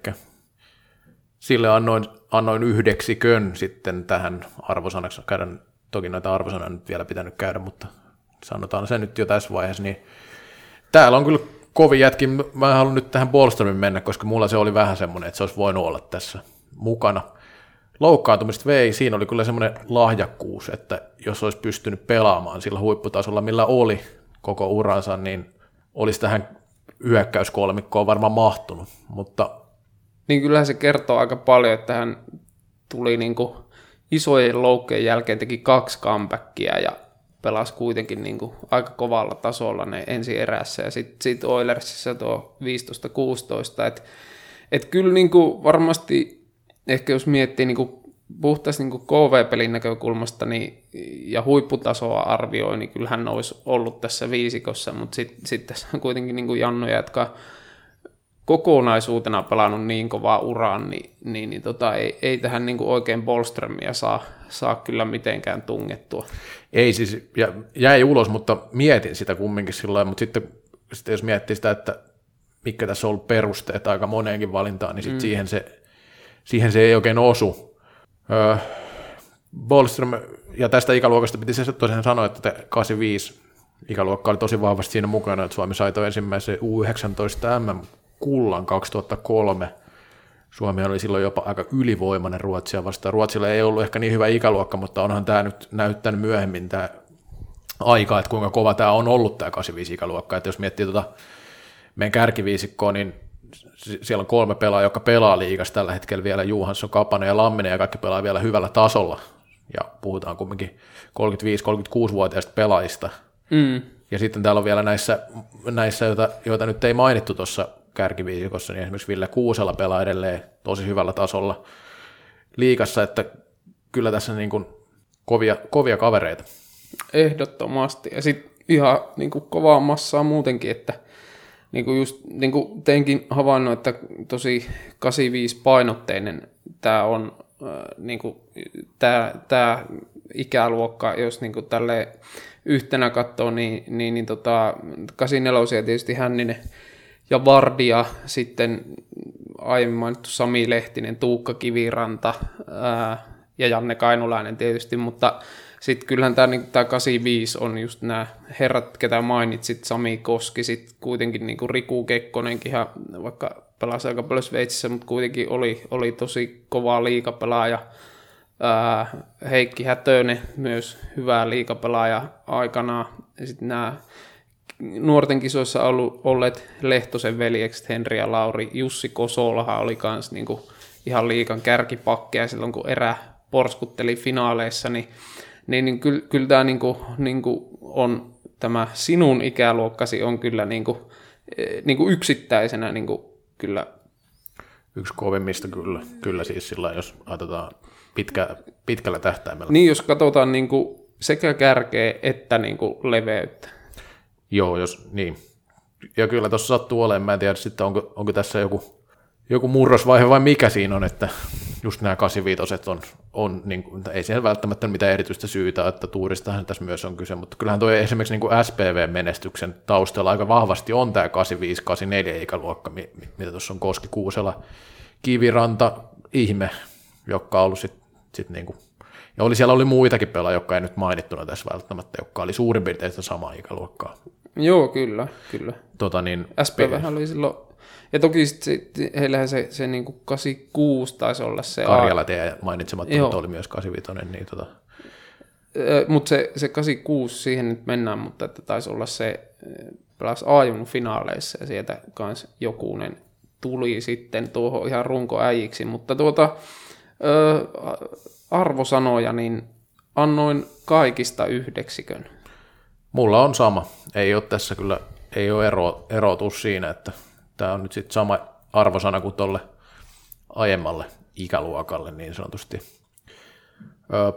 sille annoin, annoin yhdeksikön sitten tähän arvosanaksi käydän Toki noita arvosanoja nyt vielä pitänyt käydä, mutta sanotaan se nyt jo tässä vaiheessa, niin täällä on kyllä kovin jätki. Mä en halua nyt tähän Bolströmin mennä, koska mulla se oli vähän semmoinen, että se olisi voinut olla tässä mukana. Loukkaantumista vei, siinä oli kyllä semmoinen lahjakkuus, että jos olisi pystynyt pelaamaan sillä huipputasolla, millä oli koko uransa, niin olisi tähän hyökkäyskolmikkoon varmaan mahtunut, mutta... Niin kyllähän se kertoo aika paljon, että hän tuli niin kuin isojen loukkeen jälkeen teki kaksi comebackia ja pelasi kuitenkin niin kuin aika kovalla tasolla ne ensi erässä. Ja sitten sit Oilersissa tuo 15-16, että et kyllä niin kuin varmasti ehkä jos miettii niin kuin puhtaasti niin KV-pelin näkökulmasta niin, ja huipputasoa arvioi, niin kyllähän olisi ollut tässä viisikossa, mutta sitten sit tässä on kuitenkin niin kuin Janno, jotka kokonaisuutena pelannut niin kovaa uraa, niin, niin, niin tota, ei, ei tähän niin kuin oikein Bolströmiä saa, saa kyllä mitenkään tungettua. Ei siis, ja jäi ulos, mutta mietin sitä kumminkin sillä mutta sitten, sitten jos miettii sitä, että mikä tässä on ollut perusteet aika moneenkin valintaan, niin sitten mm. siihen, se, siihen se ei oikein osu. Öö, Bolström, ja tästä ikäluokasta piti se tosiaan sanoa, että 85 ikäluokka oli tosi vahvasti siinä mukana, että Suomi sai ensimmäisen U19 MM kullan 2003. Suomi oli silloin jopa aika ylivoimainen Ruotsia vastaan. Ruotsilla ei ollut ehkä niin hyvä ikäluokka, mutta onhan tämä nyt näyttänyt myöhemmin tämä aika, että kuinka kova tämä on ollut tämä 85 ikäluokka. Että jos miettii tuota meidän kärkiviisikkoa, niin siellä on kolme pelaajaa, jotka pelaa liigassa tällä hetkellä vielä, Juhansson, Kapanen ja Lamminen, ja kaikki pelaa vielä hyvällä tasolla. Ja puhutaan kumminkin 35-36-vuotiaista pelaajista. Mm. Ja sitten täällä on vielä näissä, näissä joita, joita nyt ei mainittu tuossa kärkiviisikossa, niin esimerkiksi Ville Kuusela pelaa edelleen tosi hyvällä tasolla liikassa, että kyllä tässä niin kuin kovia, kovia kavereita. Ehdottomasti. Ja sitten ihan niin kuin kovaa massaa muutenkin, että niin kuin just niin kuin teinkin havainnut, että tosi 85 painotteinen tämä on niin kuin, tämä, tämä ikäluokka, jos niin kuin tälle yhtenä katsoo, niin, niin, niin tota, 84 tietysti Hänninen ja Vardia, sitten aiemmin mainittu Sami Lehtinen, Tuukka Kiviranta ää, ja Janne Kainulainen tietysti, mutta sitten kyllähän tämä niin, 85 on just nämä herrat, ketä mainitsit, Sami Koski, sitten kuitenkin niin kuin Riku Kekkonenkin, vaikka pelasi aika paljon Sveitsissä, mutta kuitenkin oli, oli tosi kova liikapelaaja. Ää, Heikki Hätönen myös hyvä liikapelaaja aikanaan. Ja sitten nämä nuorten kisoissa ollut, olleet Lehtosen veljekset Henri ja Lauri. Jussi Kosolahan oli kans niinku ihan liikan kärkipakkeja silloin, kun erä porskutteli finaaleissa, niin, niin, niin kyllä, kyllä tämä niinku, niinku on, tämä sinun ikäluokkasi on kyllä niinku, niinku yksittäisenä niinku kyllä Yksi kovimmista kyllä, kyllä siis sillä jos ajatellaan pitkä, pitkällä tähtäimellä. Niin, jos katsotaan niinku sekä kärkeä että niinku leveyttä. Joo, jos niin. Ja kyllä tuossa sattuu olemaan, mä en tiedä sitten onko, onko tässä joku, joku murrosvaihe vai mikä siinä on, että just nämä 85 on, on niin kuin, ei siihen välttämättä mitään erityistä syytä, että tuuristahan tässä myös on kyse, mutta kyllähän tuo esimerkiksi niin kuin SPV-menestyksen taustalla aika vahvasti on tämä 85-84 ikäluokka, mitä tuossa on Koski Kuusela, Kiviranta, Ihme, joka on ollut sitten sit niin kuin ja oli, siellä oli muitakin pelaajia, jotka ei nyt mainittuna tässä välttämättä, jotka oli suurin piirtein sitä samaa ikäluokkaa. Joo, kyllä, kyllä. Tota niin, SPV oli silloin, ja toki sit se, heillähän se, se niin kuin 86 taisi olla se. Karjala teidän mainitsematta, oli myös 85, niin tota. Mutta se, se 86, siihen nyt mennään, mutta että taisi olla se, pelas Aajun finaaleissa ja sieltä kans jokunen tuli sitten tuohon ihan runkoäijiksi, mutta tuota, ö, arvosanoja, niin annoin kaikista yhdeksikön. Mulla on sama. Ei ole tässä kyllä, ei ole ero, erotus siinä, että tämä on nyt sitten sama arvosana kuin tuolle aiemmalle ikäluokalle niin sanotusti. Öö,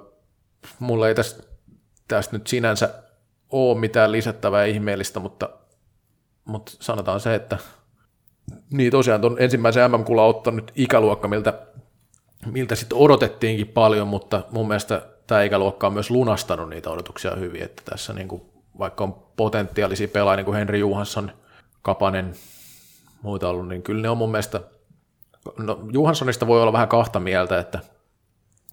mulla ei tästä, tästä nyt sinänsä ole mitään lisättävää ihmeellistä, mutta, mutta sanotaan se, että niin tosiaan tuon ensimmäisen MM-kulla ottanut ikäluokka, miltä miltä sitten odotettiinkin paljon, mutta mun mielestä tämä ikäluokka on myös lunastanut niitä odotuksia hyvin, että tässä niin vaikka on potentiaalisia pelaajia, niin kuin Henri Juhansson, Kapanen, muita ollut, niin kyllä ne on mun mielestä, no Juhanssonista voi olla vähän kahta mieltä, että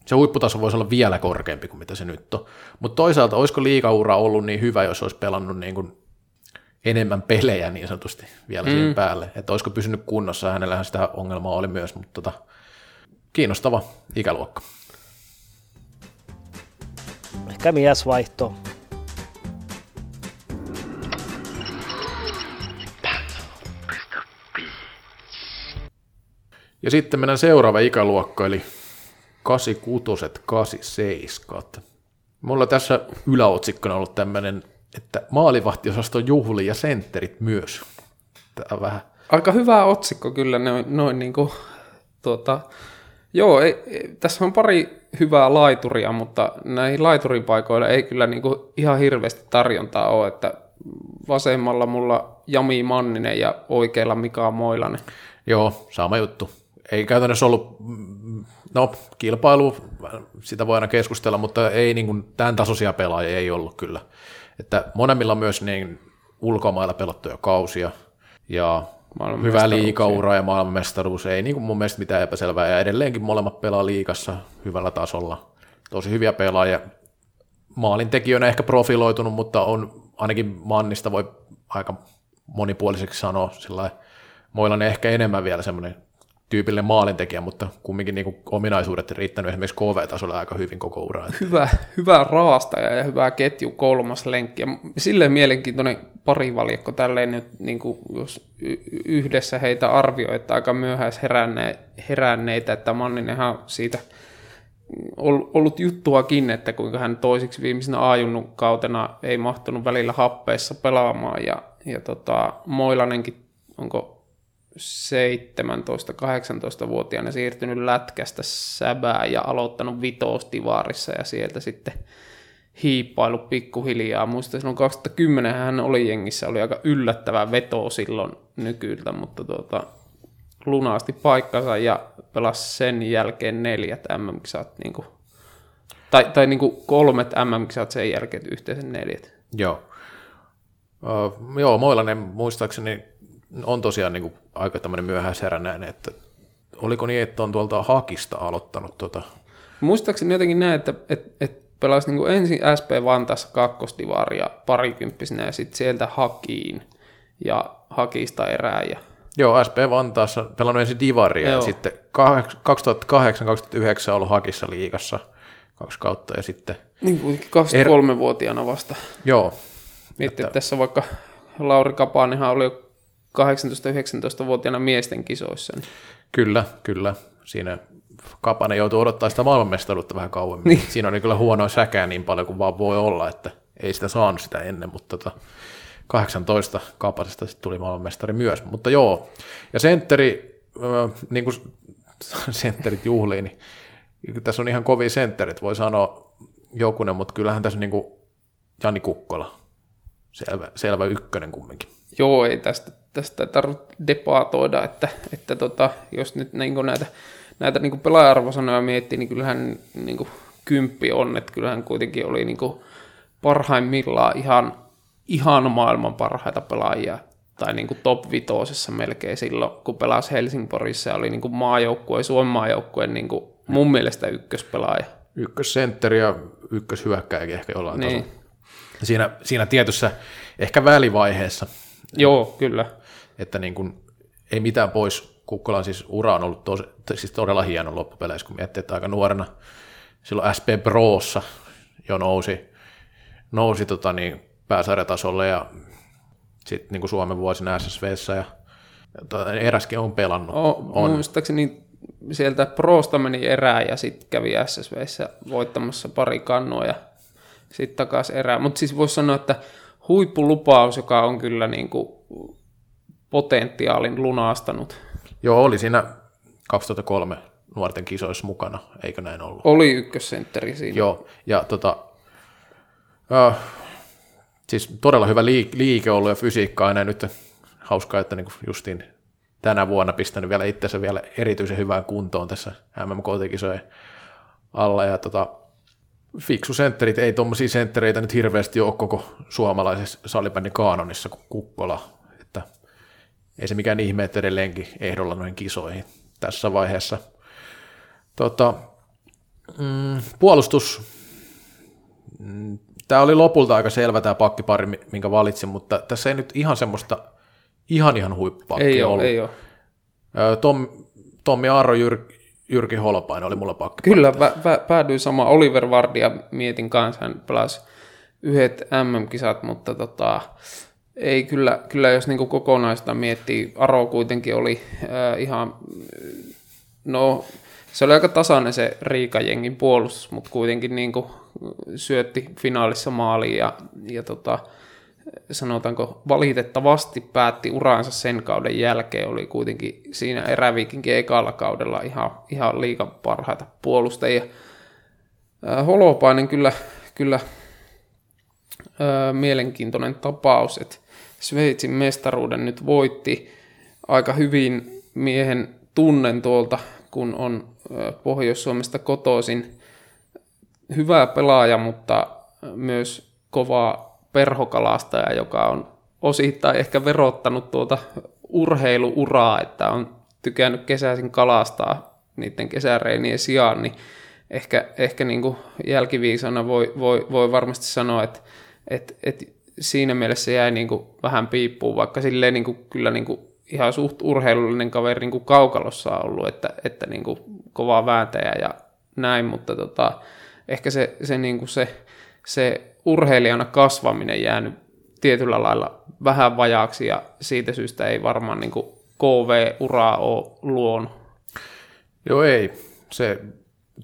se huipputaso voisi olla vielä korkeampi kuin mitä se nyt on. Mutta toisaalta, olisiko liikaura ollut niin hyvä, jos olisi pelannut niin kuin enemmän pelejä niin sanotusti vielä mm. siihen päälle. Että olisiko pysynyt kunnossa, hänellähän sitä ongelmaa oli myös, mutta tota, kiinnostava ikäluokka. Ehkä miesvaihto. Ja sitten mennään seuraava ikäluokka, eli 86 87 Mulla tässä yläotsikkona ollut tämmöinen, että maalivahtiosasto juhli ja sentterit myös. On vähän... Aika hyvä otsikko kyllä noin, noin niin kuin, tuota, Joo, ei, tässä on pari hyvää laituria, mutta näihin laituripaikoille ei kyllä niin kuin ihan hirveästi tarjontaa ole, että vasemmalla mulla Jami Manninen ja oikealla Mika Moilanen. Joo, sama juttu. Ei käytännössä ollut, no kilpailu, sitä voi aina keskustella, mutta ei niin kuin, tämän tasoisia pelaajia ei ollut kyllä. Että monemmilla on myös niin ulkomailla pelattuja kausia, ja hyvä liikaura ja maailmanmestaruus, ei niin kuin mun mielestä mitään epäselvää, ja edelleenkin molemmat pelaa liikassa hyvällä tasolla. Tosi hyviä pelaajia. Maalintekijöinä ehkä profiloitunut, mutta on ainakin Mannista voi aika monipuoliseksi sanoa, sillä Moilanen ehkä enemmän vielä semmoinen tyypillinen maalintekijä, mutta kumminkin niin kuin ominaisuudet riittänyt esimerkiksi KV-tasolla aika hyvin koko ura. Hyvä, hyvä raastaja ja hyvä ketju kolmas lenkki. Silleen mielenkiintoinen parivalikko tälleen nyt, niin kuin jos yhdessä heitä arvioi, että aika myöhäis heränne, heränneitä, että Manninenhan siitä ollut juttuakin, että kuinka hän toisiksi viimeisenä ajunnut kautena ei mahtunut välillä happeessa pelaamaan ja, ja tota, Moilanenkin onko 17-18-vuotiaana siirtynyt lätkästä säbää ja aloittanut vitoostivaarissa ja sieltä sitten hiippailu pikkuhiljaa. Muistan silloin 2010 hän oli jengissä, oli aika yllättävä veto silloin nykyltä, mutta tuota, lunasti paikkansa ja pelasi sen jälkeen neljät MM-kisat, niin tai, tai niin kuin kolmet MM-kisat sen jälkeen yhteensä neljät. Joo. Uh, joo, Moilanen muistaakseni on tosiaan niin kuin aika tämmöinen myöhäisherännäinen, että oliko niin, että on tuolta Hakista aloittanut tuota? Muistaakseni jotenkin näin, että, että, että pelasi niin kuin ensin SP Vantaassa kakkostivaria parikymppisenä ja sitten sieltä Hakiin ja Hakista erää. Ja... Joo, SP Vantaassa pelannut ensin divaria Joo. ja sitten 2008-2009 ollut Hakissa liigassa kaksi kautta ja sitten... Niin kuin 23-vuotiaana vasta. Joo. Mietti, että... tässä vaikka Lauri Kapanenhan oli jo 18-19-vuotiaana miesten kisoissa. Niin. Kyllä, kyllä. Siinä Kapanen joutuu odottaa sitä maailmanmestaruutta vähän kauemmin. Niin. Siinä oli kyllä huono säkää niin paljon kuin vaan voi olla, että ei sitä saanut sitä ennen, mutta tota, 18 Kapasesta sitten tuli maailmanmestari myös. Mutta joo, ja sentteri, äh, niin kuin sentterit juhliin, niin tässä on ihan kovin sentterit, voi sanoa jokunen, mutta kyllähän tässä niin kuin Jani Kukkola, selvä, selvä ykkönen kumminkin. Joo, ei tästä, tästä tarvitse debatoida, että, että tota, jos nyt niin näitä näitä niin pelaaja-arvosanoja miettii, niin kyllähän niin kuin kymppi on, että kyllähän kuitenkin oli niin kuin parhaimmillaan ihan, ihan maailman parhaita pelaajia, tai niin kuin top vitosessa melkein silloin, kun pelasi Helsingborissa ja oli niin kuin maajoukkue, Suomen maajoukkue niin kuin mun mielestä ykköspelaaja. Ykkössentteri ja ykköshyökkäjäkin ehkä jollain niin. tasolla. Siinä, siinä tietyssä ehkä välivaiheessa. Joo, kyllä. Että niin kuin, ei mitään pois Kukkolan siis ura on ollut tosi, siis todella hieno loppupeleissä, kun miettii, että aika nuorena silloin SP Prossa jo nousi, nousi tota niin, pääsarjatasolle ja sitten niin kuin Suomen vuosina SSVssä ja tota, eräskin on pelannut. O, on. Muistaakseni sieltä Prosta meni erää ja sitten kävi SSVssä voittamassa pari kannua ja sitten takaisin erää. Mutta siis voisi sanoa, että huippulupaus, joka on kyllä niin kuin potentiaalin lunastanut Joo, oli siinä 2003 nuorten kisoissa mukana, eikö näin ollut? Oli ykkössentteri siinä. Joo, ja tota, äh, siis todella hyvä liike ollut ja fysiikka aina nyt hauskaa, että niin justiin tänä vuonna pistänyt vielä itsensä vielä erityisen hyvään kuntoon tässä MMK-kisojen alla ja tota, fiksu sentterit, ei tuommoisia senttereitä nyt hirveästi ole koko suomalaisessa salibändin kaanonissa kuin Kukkola, ei se mikään ihme, että edelleenkin ehdolla noihin kisoihin tässä vaiheessa. Tota, mm, puolustus, mm, tämä oli lopulta aika selvä tämä pakkipari, minkä valitsin, mutta tässä ei nyt ihan semmoista ihan ihan huippupakkia ei ollut. Ole, ei ole. Tom, Tommi Aaro, Jyr, Jyrki Holopainen oli mulla pakki. Kyllä, pä, pä, päädyin sama Oliver Vardia mietin kanssa, hän pelasi yhdet MM-kisat, mutta tota, ei kyllä, kyllä jos niin kokonaista miettii, Aro kuitenkin oli äh, ihan, no se oli aika tasainen se Riikajengin puolustus, mutta kuitenkin niin kuin syötti finaalissa maaliin ja, ja tota, sanotaanko valitettavasti päätti uraansa sen kauden jälkeen, oli kuitenkin siinä eräviikinkin ekalla kaudella ihan, ihan liikan parhaita puolustajia. Äh, Holopainen kyllä, kyllä äh, mielenkiintoinen tapaus, että Sveitsin mestaruuden nyt voitti aika hyvin miehen tunnen tuolta, kun on Pohjois-Suomesta kotoisin. Hyvä pelaaja, mutta myös kova perhokalastaja, joka on osittain ehkä verottanut tuota urheiluuraa, että on tykännyt kesäisin kalastaa niiden kesäreinien sijaan, niin ehkä, ehkä niin kuin jälkiviisana voi, voi, voi varmasti sanoa, että, että, että siinä mielessä jäi niin kuin vähän piippuun, vaikka silleen niin kuin, kyllä niin kuin ihan suht urheilullinen kaveri niin kuin kaukalossa on ollut, että, että niin kuin kovaa vääntäjä ja näin, mutta tota, ehkä se, se, niin kuin se, se urheilijana kasvaminen jäänyt tietyllä lailla vähän vajaaksi ja siitä syystä ei varmaan niin KV-uraa ole luonut. Joo ei, se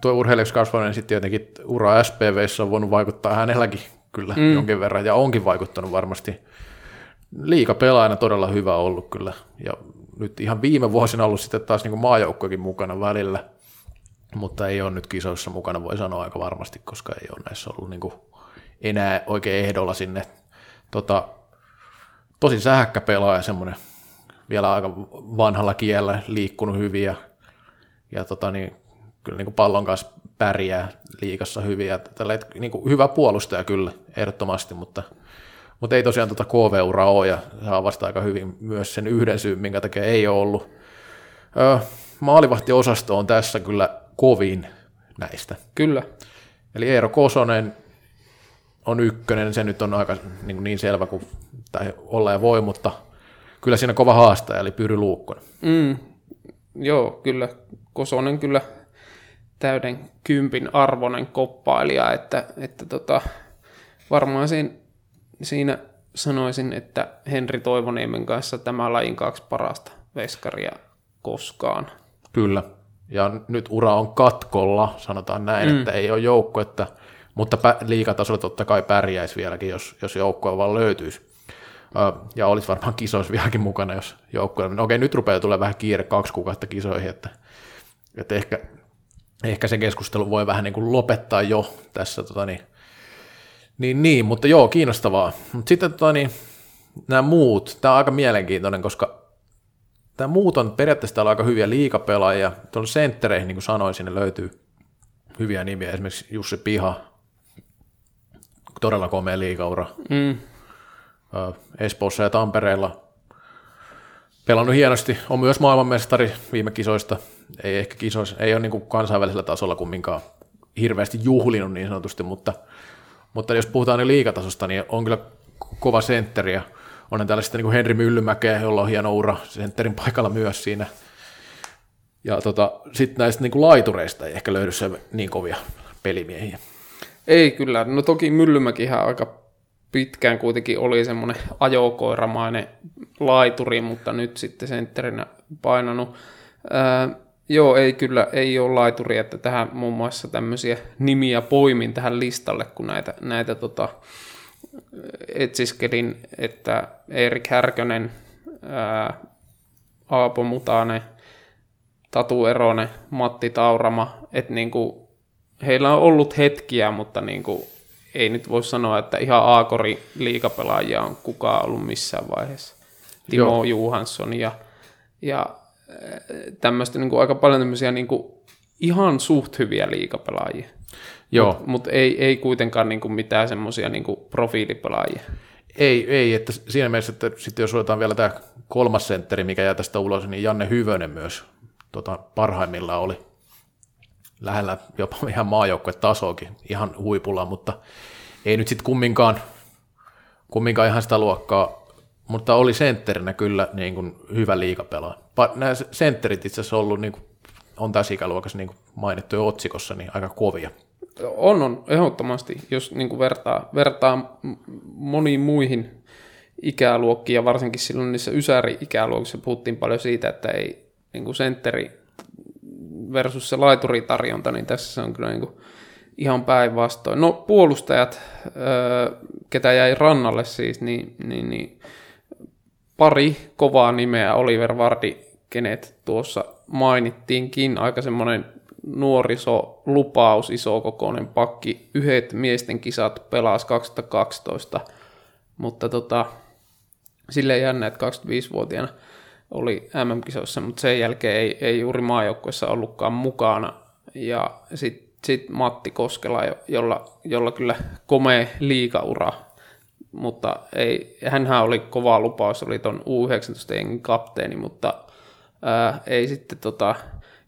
tuo urheilijaksi kasvaminen sitten tietenkin ura SPVssä on voinut vaikuttaa hänelläkin kyllä mm. jonkin verran, ja onkin vaikuttanut varmasti. Liika pelaajana todella hyvä ollut kyllä, ja nyt ihan viime vuosina ollut sitten taas niin maajoukkokin mukana välillä, mutta ei ole nyt kisoissa mukana, voi sanoa aika varmasti, koska ei ole näissä ollut niin kuin enää oikein ehdolla sinne. Tota, tosi sähäkkä pelaaja, semmoinen vielä aika vanhalla kielellä liikkunut hyvin ja, ja tota niin, kyllä niin kuin pallon kanssa pärjää liikassa hyvin. Ja tällä, niin kuin hyvä puolustaja kyllä, ehdottomasti, mutta, mutta ei tosiaan tuota KV-uraa ole ja saa vasta aika hyvin myös sen yhden syyn, minkä takia ei ole ollut. Öö, maalivahtiosasto on tässä kyllä kovin näistä. Kyllä. Eli Eero Kosonen on ykkönen, se nyt on aika niin, niin selvä kuin tai olla ja voi, mutta kyllä siinä kova haastaja, eli Pyry Luukkonen. Mm, joo, kyllä. Kosonen kyllä täyden kympin arvoinen koppailija, että, että tota, varmaan siinä, siinä sanoisin, että Henri Toivoniemen kanssa tämä lajin kaksi parasta veskaria koskaan. Kyllä, ja nyt ura on katkolla, sanotaan näin, mm. että ei ole joukkuetta, mutta liikatasolla totta kai pärjäisi vieläkin, jos, jos joukkue vaan löytyisi. Ja olisi varmaan kisoissa vieläkin mukana, jos joukkue... No okei, nyt rupeaa tulee vähän kiire kaksi kuukautta kisoihin, että, että ehkä, ehkä se keskustelu voi vähän niin kuin lopettaa jo tässä. Tota niin, niin, niin, mutta joo, kiinnostavaa. Mutta sitten tota niin, nämä muut, tämä on aika mielenkiintoinen, koska tämä muut on periaatteessa täällä aika hyviä liikapelaajia. Tuolla senttereihin, niin kuin sanoin, sinne löytyy hyviä nimiä, esimerkiksi Jussi Piha, todella komea liikaura. Mm. Espoossa ja Tampereella pelannut hienosti. On myös maailmanmestari viime kisoista. Ei ehkä kisoissa, ei ole niin kuin kansainvälisellä tasolla kumminkaan hirveästi juhlinut niin sanotusti, mutta, mutta jos puhutaan niin liikatasosta, niin on kyllä kova sentteri ja onhan täällä sitten niin kuin Henri Myllymäkeä, jolla on hieno ura sentterin paikalla myös siinä. Ja tota, sitten näistä niin kuin laitureista ei ehkä löydy se niin kovia pelimiehiä. Ei kyllä, no toki Myllymäkihän aika pitkään kuitenkin oli semmoinen ajokoiramainen laituri, mutta nyt sitten sentterinä painanut. Ää, joo, ei kyllä, ei ole laituri, että tähän muun muassa tämmöisiä nimiä poimin tähän listalle, kun näitä, näitä tota, etsiskelin, että Erik Härkönen, ää, Aapo Mutane, Tatu Eronen, Matti Taurama, että niinku, heillä on ollut hetkiä, mutta niinku, ei nyt voi sanoa, että ihan Aakori liikapelaajia on kukaan ollut missään vaiheessa. Timo Joo. Juhansson ja, ja äh, tämmöistä niin kuin aika paljon tämmöisiä niin kuin ihan suht hyviä liikapelaajia. Joo. Mutta mut ei, ei kuitenkaan niin kuin mitään semmoisia niin profiilipelaajia. Ei, ei, että siinä mielessä, että sitten jos otetaan vielä tämä kolmas sentteri, mikä jää tästä ulos, niin Janne Hyvönen myös tota, parhaimmillaan oli lähellä jopa ihan maajoukkuetasoakin, ihan huipulla, mutta ei nyt sitten kumminkaan, kumminkaan ihan sitä luokkaa, mutta oli sentterinä kyllä niin kuin hyvä liikapelaa. Nämä sentterit itse asiassa ollut, niin kuin, on tässä ikäluokassa niin kuin mainittu jo otsikossa, niin aika kovia. On, on, ehdottomasti, jos niin kuin vertaa, vertaa moniin muihin ikäluokkiin, ja varsinkin silloin niissä ysäri-ikäluokissa puhuttiin paljon siitä, että ei niin kuin sentteri versus se laituritarjonta, niin tässä se on kyllä niin kuin ihan päinvastoin. No puolustajat, ketä jäi rannalle siis, niin, niin, niin pari kovaa nimeä, Oliver Vardi, kenet tuossa mainittiinkin, aika semmoinen nuoriso-lupaus, isokokoinen pakki, yhdet miesten kisat pelasi 2012, mutta tota, silleen jännä, että 25-vuotiaana oli MM-kisoissa, mutta sen jälkeen ei, ei juuri maajoukkuessa ollutkaan mukana. Ja sitten sit Matti Koskela, jolla, jolla kyllä komea liikaura, mutta ei, hänhän oli kova lupaus, oli tuon U19-jengin kapteeni, mutta ää, ei sitten tota,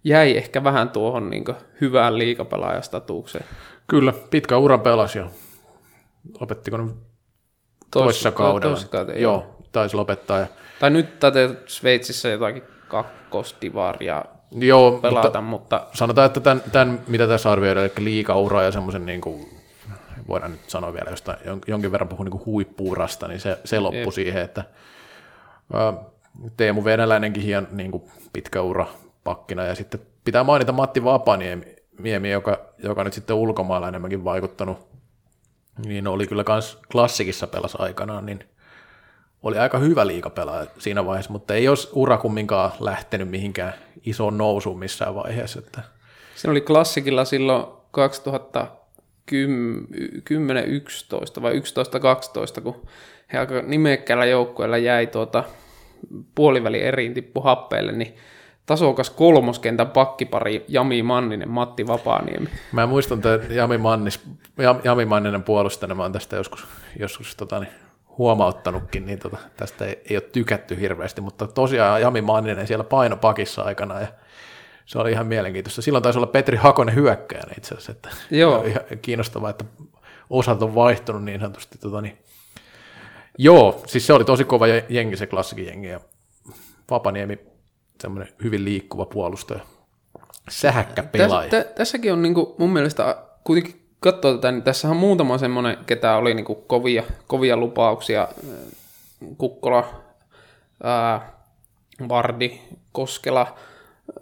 jäi ehkä vähän tuohon niin hyvään liikapelaajastatuukseen. Kyllä, pitkä ura pelasi ja lopettiko ne toisessa kaudella? Toissa kaudella, joo, taisi lopettaa. Ja tai nyt tätä Sveitsissä jotakin kakkostivaria Joo, pelata, mutta, mutta... Sanotaan, että tämän, tämän, mitä tässä arvioidaan, eli liikaura ja semmoisen niin kuin, voidaan nyt sanoa vielä jostain, jonkin verran puhun niin huippuurasta, niin se, se loppui siihen, että ä, Teemu Venäläinenkin hien niin kuin pitkä ura pakkina, ja sitten pitää mainita Matti Vapaniemi, Miemi, joka, joka nyt sitten ulkomailla enemmänkin vaikuttanut, niin oli kyllä myös klassikissa pelas aikanaan, niin oli aika hyvä liikapelaaja siinä vaiheessa, mutta ei olisi ura kumminkaan lähtenyt mihinkään isoon nousuun missään vaiheessa. Että. Se oli klassikilla silloin 2010-11 vai 11-12, kun he aika nimekkäällä joukkueella jäi tuota puoliväli eriin tippu happeelle, niin tasokas kolmoskentän pakkipari Jami Manninen, Matti Vapaaniemi. Mä muistan että Jami, Mannis, Jami Manninen puolustajana, mä oon tästä joskus, joskus tota, niin, huomauttanutkin, niin tota, tästä ei, ei ole tykätty hirveästi, mutta tosiaan Jami Manninen siellä painopakissa aikana ja se oli ihan mielenkiintoista. Silloin taisi olla Petri Hakonen hyökkäjänä itse asiassa, että Joo. ihan kiinnostavaa, että osat on vaihtunut niin sanotusti. Tota, niin. Joo, siis se oli tosi kova jengi, se klassikin jengi, ja Vapaniemi semmoinen hyvin liikkuva puolustaja, sähäkkä pelaaja. Täs, tä, tässäkin on niinku mun mielestä kuitenkin katsoa tätä, niin tässä on muutama semmoinen, ketä oli niinku kovia, kovia lupauksia. Kukkola, ää, Vardi, Koskela,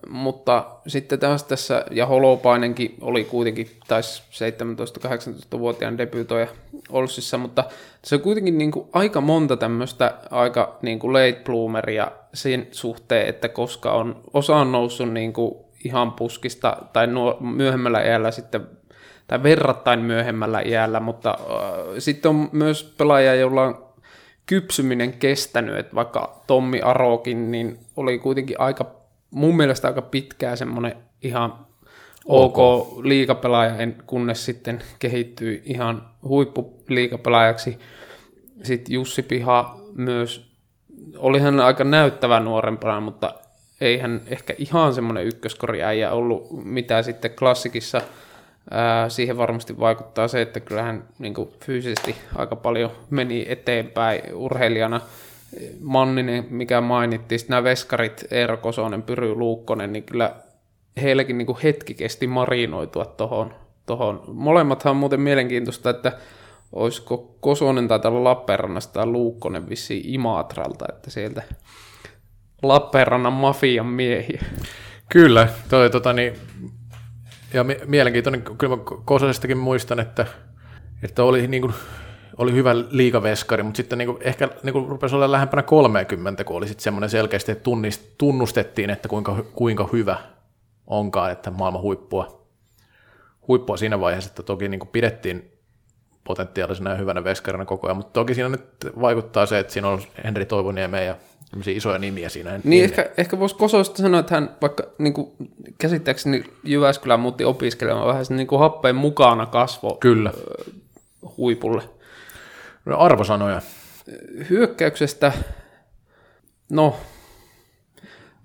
mutta sitten taas tässä, ja Holopainenkin oli kuitenkin, taisi 17-18-vuotiaan debytoija Olssissa, mutta se on kuitenkin niin kuin aika monta tämmöistä aika niin kuin late bloomeria sen suhteen, että koska on, osa on noussut niin kuin ihan puskista tai myöhemmällä iällä sitten tai verrattain myöhemmällä iällä, mutta äh, sitten on myös pelaajia, joilla on kypsyminen kestänyt, että vaikka Tommi Arokin, niin oli kuitenkin aika mun mielestä aika pitkää semmoinen ihan ok, ok liikapelaaja, kunnes sitten kehittyi ihan huippuliikapelaajaksi. Sitten Jussi Piha myös, oli hän aika näyttävä nuorempana, mutta ei hän ehkä ihan semmoinen ykköskoriäijä ollut, mitä sitten klassikissa siihen varmasti vaikuttaa se, että kyllähän niin fyysisesti aika paljon meni eteenpäin urheilijana – Manninen, mikä mainittiin, sitten nämä veskarit, Eero Kosonen, Pyry Luukkonen, niin kyllä heilläkin niin kuin hetki kesti marinoitua tuohon. Tohon. Molemmathan on muuten mielenkiintoista, että olisiko Kosonen tai tällä Lappeenrannasta tai Luukkonen vissiin Imatralta, että sieltä Lappeenrannan mafian miehiä. Kyllä, toi, tota, niin, ja mielenkiintoinen, kyllä mä Kososestakin muistan, että, että oli niin kuin oli hyvä liikaveskari, mutta sitten niinku, ehkä niinku rupesi olla lähempänä 30, kun oli sitten semmoinen selkeästi, että tunnist, tunnustettiin, että kuinka, kuinka hyvä onkaan, että maailman huippua, huippua siinä vaiheessa, että toki niinku pidettiin potentiaalisena ja hyvänä veskarina koko ajan, mutta toki siinä nyt vaikuttaa se, että siinä on Henri Toivoniemen ja isoja nimiä siinä. Niin, niin ehkä, ehkä voisi Kosoista sanoa, että hän vaikka niin kuin, käsittääkseni Jyväskylän muutti opiskelemaan vähän niin kuin happeen mukana kasvo Kyllä. huipulle. No arvosanoja. Hyökkäyksestä, no,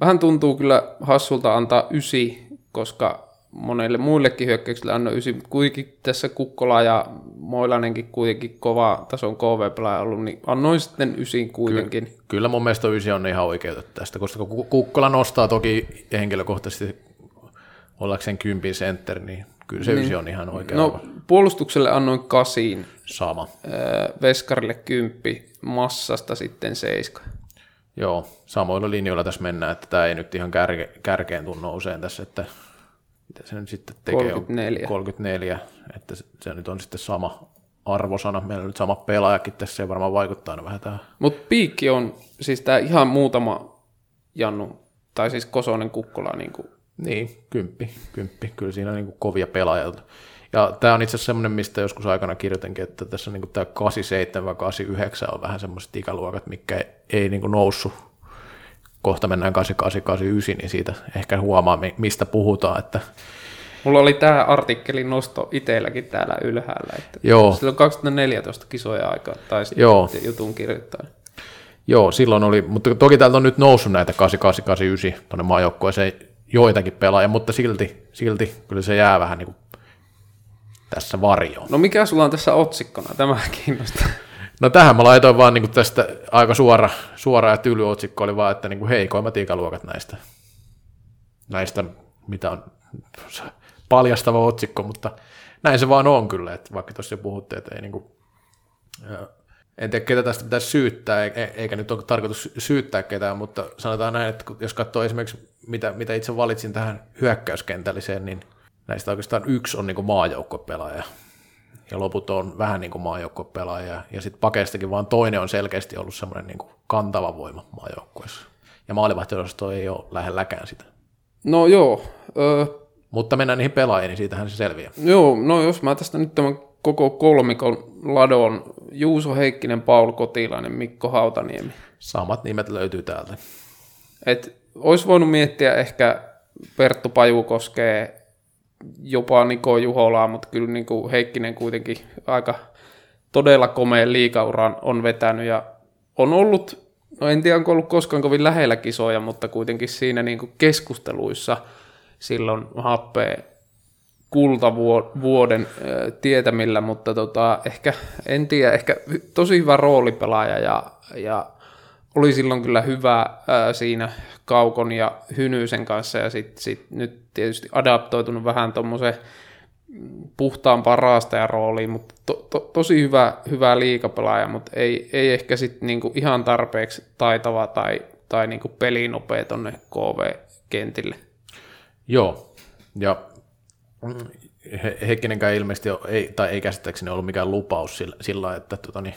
vähän tuntuu kyllä hassulta antaa ysi, koska monelle muillekin hyökkäyksille annoin ysi, kuitenkin tässä Kukkola ja Moilanenkin kuitenkin kova tason KV-pelaaja ollut, niin annoin sitten ysin kuitenkin. Kyllä, kyllä mun mielestä ysi on ihan oikeutettu tästä, koska Kukkola nostaa toki henkilökohtaisesti ollakseen kympin center, niin kyllä se niin. ysi on ihan oikea. No puolustukselle annoin kasiin. Sama. Veskarille kymppi, massasta sitten seiska. Joo, samoilla linjoilla tässä mennään, että tämä ei nyt ihan kärke, kärkeen tunno usein tässä, että mitä se nyt sitten tekee? 34. 34, että se, se nyt on sitten sama arvosana. Meillä on nyt sama pelaajakin tässä ja varmaan vaikuttaa aina vähän tähän. Mutta piikki on siis tämä ihan muutama Jannu, tai siis Kosonen Kukkola niin kuin niin, kymppi, kymppi. Kyllä siinä on niin kovia pelaajia. Ja tämä on itse asiassa semmoinen, mistä joskus aikana kirjoitinkin, että tässä niin tämä 87 89 on vähän semmoiset ikäluokat, mikä ei, ei niin noussut. Kohta mennään 88 89, niin siitä ehkä huomaa, mistä puhutaan. Että Mulla oli tämä artikkelin nosto itselläkin täällä ylhäällä. Että Joo. Silloin 2014 kisoja aikaa tai Joo. jutun kirjoittaa. Joo, silloin oli, mutta toki täältä on nyt noussut näitä 88, 89 tuonne maajoukkueeseen joitakin pelaajia, mutta silti, silti kyllä se jää vähän niin kuin tässä varjoon. No mikä sulla on tässä otsikkona? Tämä kiinnostaa. No tähän mä laitoin vaan niin kuin tästä aika suora, suora ja tyly otsikko oli vaan, että niin kuin heikoimmat ikäluokat näistä, näistä, mitä on paljastava otsikko, mutta näin se vaan on kyllä, että vaikka tuossa jo puhutte, että ei niin kuin, en tiedä, ketä tästä pitäisi syyttää, eikä nyt ole tarkoitus syyttää ketään, mutta sanotaan näin, että jos katsoo esimerkiksi, mitä, mitä itse valitsin tähän hyökkäyskentälliseen, niin näistä oikeastaan yksi on niin maajoukkopelaaja, ja loput on vähän niin kuin maajoukkopelaaja, ja sitten pakeistakin vaan toinen on selkeästi ollut semmoinen niin kantava voima maajoukkueessa. Ja maalivahtiosasto ei ole lähelläkään sitä. No joo, öö, Mutta mennään niihin pelaajiin, niin siitähän se selviää. joo, no jos mä tästä nyt tämän koko kolmikon ladon, Juuso Heikkinen, Paul Kotilainen, Mikko Hautaniemi. Samat nimet löytyy täältä. Et olisi voinut miettiä ehkä Perttu Pajukoskee, jopa Niko Juholaa, mutta kyllä niin kuin Heikkinen kuitenkin aika todella komea liikauran on vetänyt ja on ollut, no en tiedä onko ollut koskaan kovin lähellä kisoja, mutta kuitenkin siinä niin kuin keskusteluissa silloin happea kultavuoden tietämillä, mutta tota, ehkä, en tiedä, ehkä tosi hyvä roolipelaaja ja, ja oli silloin kyllä hyvä ää, siinä Kaukon ja Hynysen kanssa ja sitten sit nyt tietysti adaptoitunut vähän tuommoiseen puhtaampaan raastajan rooliin, mutta to, to, tosi hyvä, hyvä liikapelaaja, mutta ei, ei ehkä sitten niinku ihan tarpeeksi taitava tai, tai niinku pelinopea tonne KV-kentille. Joo, ja He- Heikkinenkään ilmeisesti ei, tai ei käsittääkseni ollut mikään lupaus sillä, sillä että tota, niin,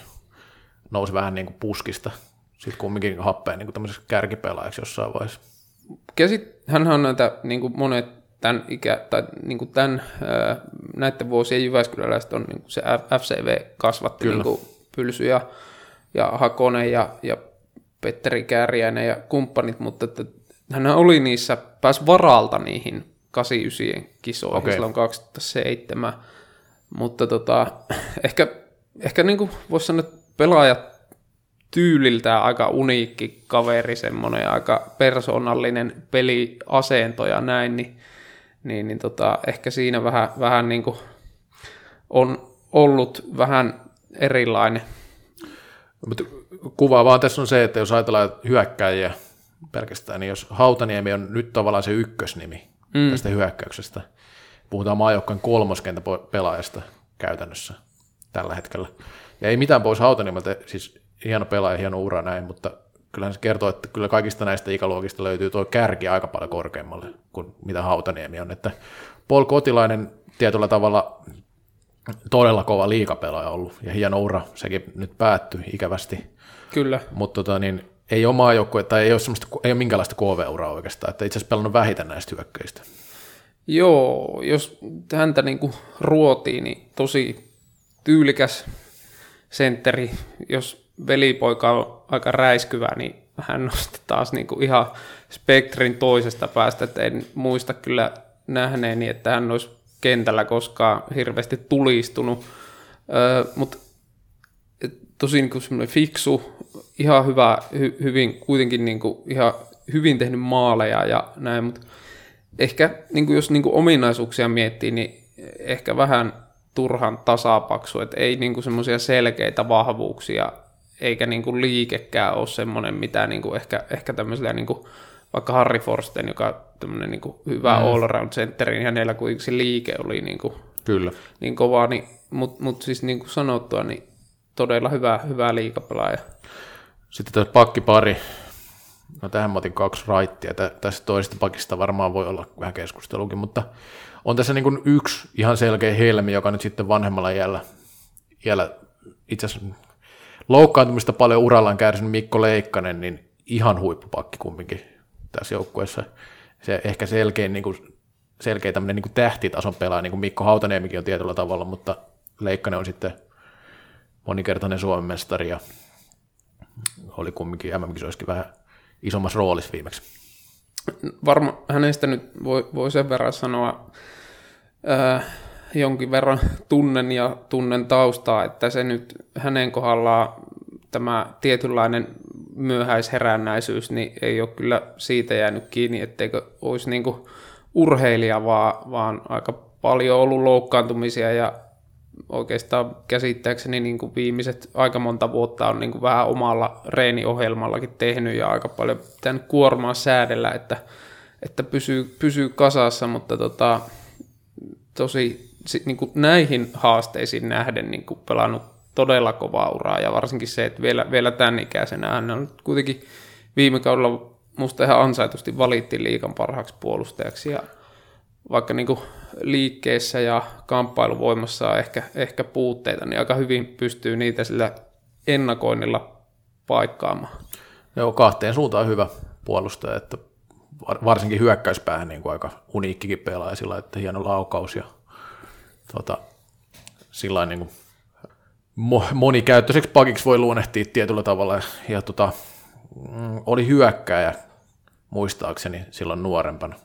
nousi vähän niin kuin puskista, sitten kumminkin happeen niin tämmöiseksi kärkipelaajaksi jossain vaiheessa. Käsit, hänhän on näitä niin kuin monet tämän ikä, tai niin kuin tämän, näiden vuosien Jyväskyläläiset on niin kuin se FCV kasvatti Kyllä. niin kuin Pylsy ja, ja Hakonen ja, ja Petteri Kääriäinen ja kumppanit, mutta että hän oli niissä, pääsi varalta niihin 89 kisoihin Okei. silloin 2007, mutta tota, ehkä, ehkä niin kuin voisi sanoa, että pelaajat tyyliltään aika uniikki kaveri, semmoinen aika persoonallinen peliasento ja näin, niin, niin, niin tota, ehkä siinä vähän, vähän niin kuin on ollut vähän erilainen. Mutta kuvaavaa tässä on se, että jos ajatellaan hyökkäjiä pelkästään, niin jos Hautaniemi on nyt tavallaan se ykkösnimi mm. tästä hyökkäyksestä, puhutaan maajoukkojen kolmoskentän po- pelaajasta käytännössä tällä hetkellä. Ja ei mitään pois Hautaniemeltä, siis hieno pelaaja, hieno ura näin, mutta kyllähän se kertoo, että kyllä kaikista näistä ikäluokista löytyy tuo kärki aika paljon korkeammalle kuin mitä Hautaniemi on. Että Paul Kotilainen tietyllä tavalla todella kova liikapelaaja ollut ja hieno ura, sekin nyt päättyi ikävästi, Kyllä. mutta tota, niin, ei ole maajoukkue tai ei ole, semmoista, ei ole minkäänlaista KV-uraa oikeastaan, että itse asiassa pelannut vähiten näistä hyökkäistä. Joo, jos häntä niinku ruotii, niin tosi tyylikäs sentteri. Jos velipoika on aika räiskyvä, niin hän nosti taas niinku ihan spektrin toisesta päästä, että en muista kyllä nähneeni, että hän olisi kentällä koskaan hirveästi tulistunut. Öö, Mutta tosi niin semmoinen fiksu, ihan hyvä, hy, hyvin, kuitenkin niin kuin ihan hyvin tehnyt maaleja ja näin, mutta ehkä niin kuin jos niin kuin ominaisuuksia miettii, niin ehkä vähän turhan tasapaksu, että ei niin kuin semmoisia selkeitä vahvuuksia, eikä niin kuin liikekään ole semmoinen, mitä niin kuin ehkä, ehkä tämmöisellä niin kuin vaikka Harry Forsten, joka on tämmöinen niin kuin hyvä mm. all-round centeri, niin hänellä kuitenkin se liike oli niin kuin Kyllä. niin kovaa, niin, mutta mut siis niin kuin sanottua, niin todella hyvä, hyvä liikapelaaja. Sitten tässä pakkipari, no tähän mä otin kaksi raittia, Tä, tästä toisesta pakista varmaan voi olla vähän keskustelukin, mutta on tässä niin yksi ihan selkeä helmi, joka nyt sitten vanhemmalla iällä, iällä itse asiassa loukkaantumista paljon urallaan kärsinyt Mikko Leikkanen, niin ihan huippupakki kumminkin tässä joukkueessa. Se ehkä selkein, niin kuin, selkeä tämmöinen niin kuin tähtitason pelaaja, niin kuin Mikko Hautaniemikin on tietyllä tavalla, mutta Leikkanen on sitten monikertainen Suomen mestari ja oli kumminkin MM-kisoissakin vähän isommassa roolissa viimeksi. Varma, hänestä nyt voi, voi sen verran sanoa, ää, jonkin verran tunnen ja tunnen taustaa, että se nyt hänen kohdallaan tämä tietynlainen myöhäisherännäisyys, niin ei ole kyllä siitä jäänyt kiinni, etteikö olisi niin urheilija, vaan, vaan aika paljon ollut loukkaantumisia ja oikeastaan käsittääkseni niin kuin viimeiset aika monta vuotta on niin kuin vähän omalla reeniohjelmallakin tehnyt ja aika paljon pitänyt kuormaa säädellä, että, että pysyy, pysyy kasassa, mutta tota, tosi si- niin kuin näihin haasteisiin nähden niin kuin pelannut todella kovaa uraa ja varsinkin se, että vielä, vielä tämän ikäisenä hän on kuitenkin viime kaudella musta ihan ansaitusti valittiin liikan parhaaksi puolustajaksi ja vaikka niin kuin liikkeessä ja kamppailuvoimassa on ehkä, ehkä puutteita, niin aika hyvin pystyy niitä sillä ennakoinnilla paikkaamaan. Joo, kahteen suuntaan hyvä puolustaja, että varsinkin hyökkäyspäähän niin kuin aika uniikkikin pelaaja sillä, että hieno laukaus ja tota, sillä niin kuin monikäyttöiseksi pakiksi voi luonnehtia tietyllä tavalla ja, ja tota, mm, oli hyökkäjä muistaakseni silloin nuorempana,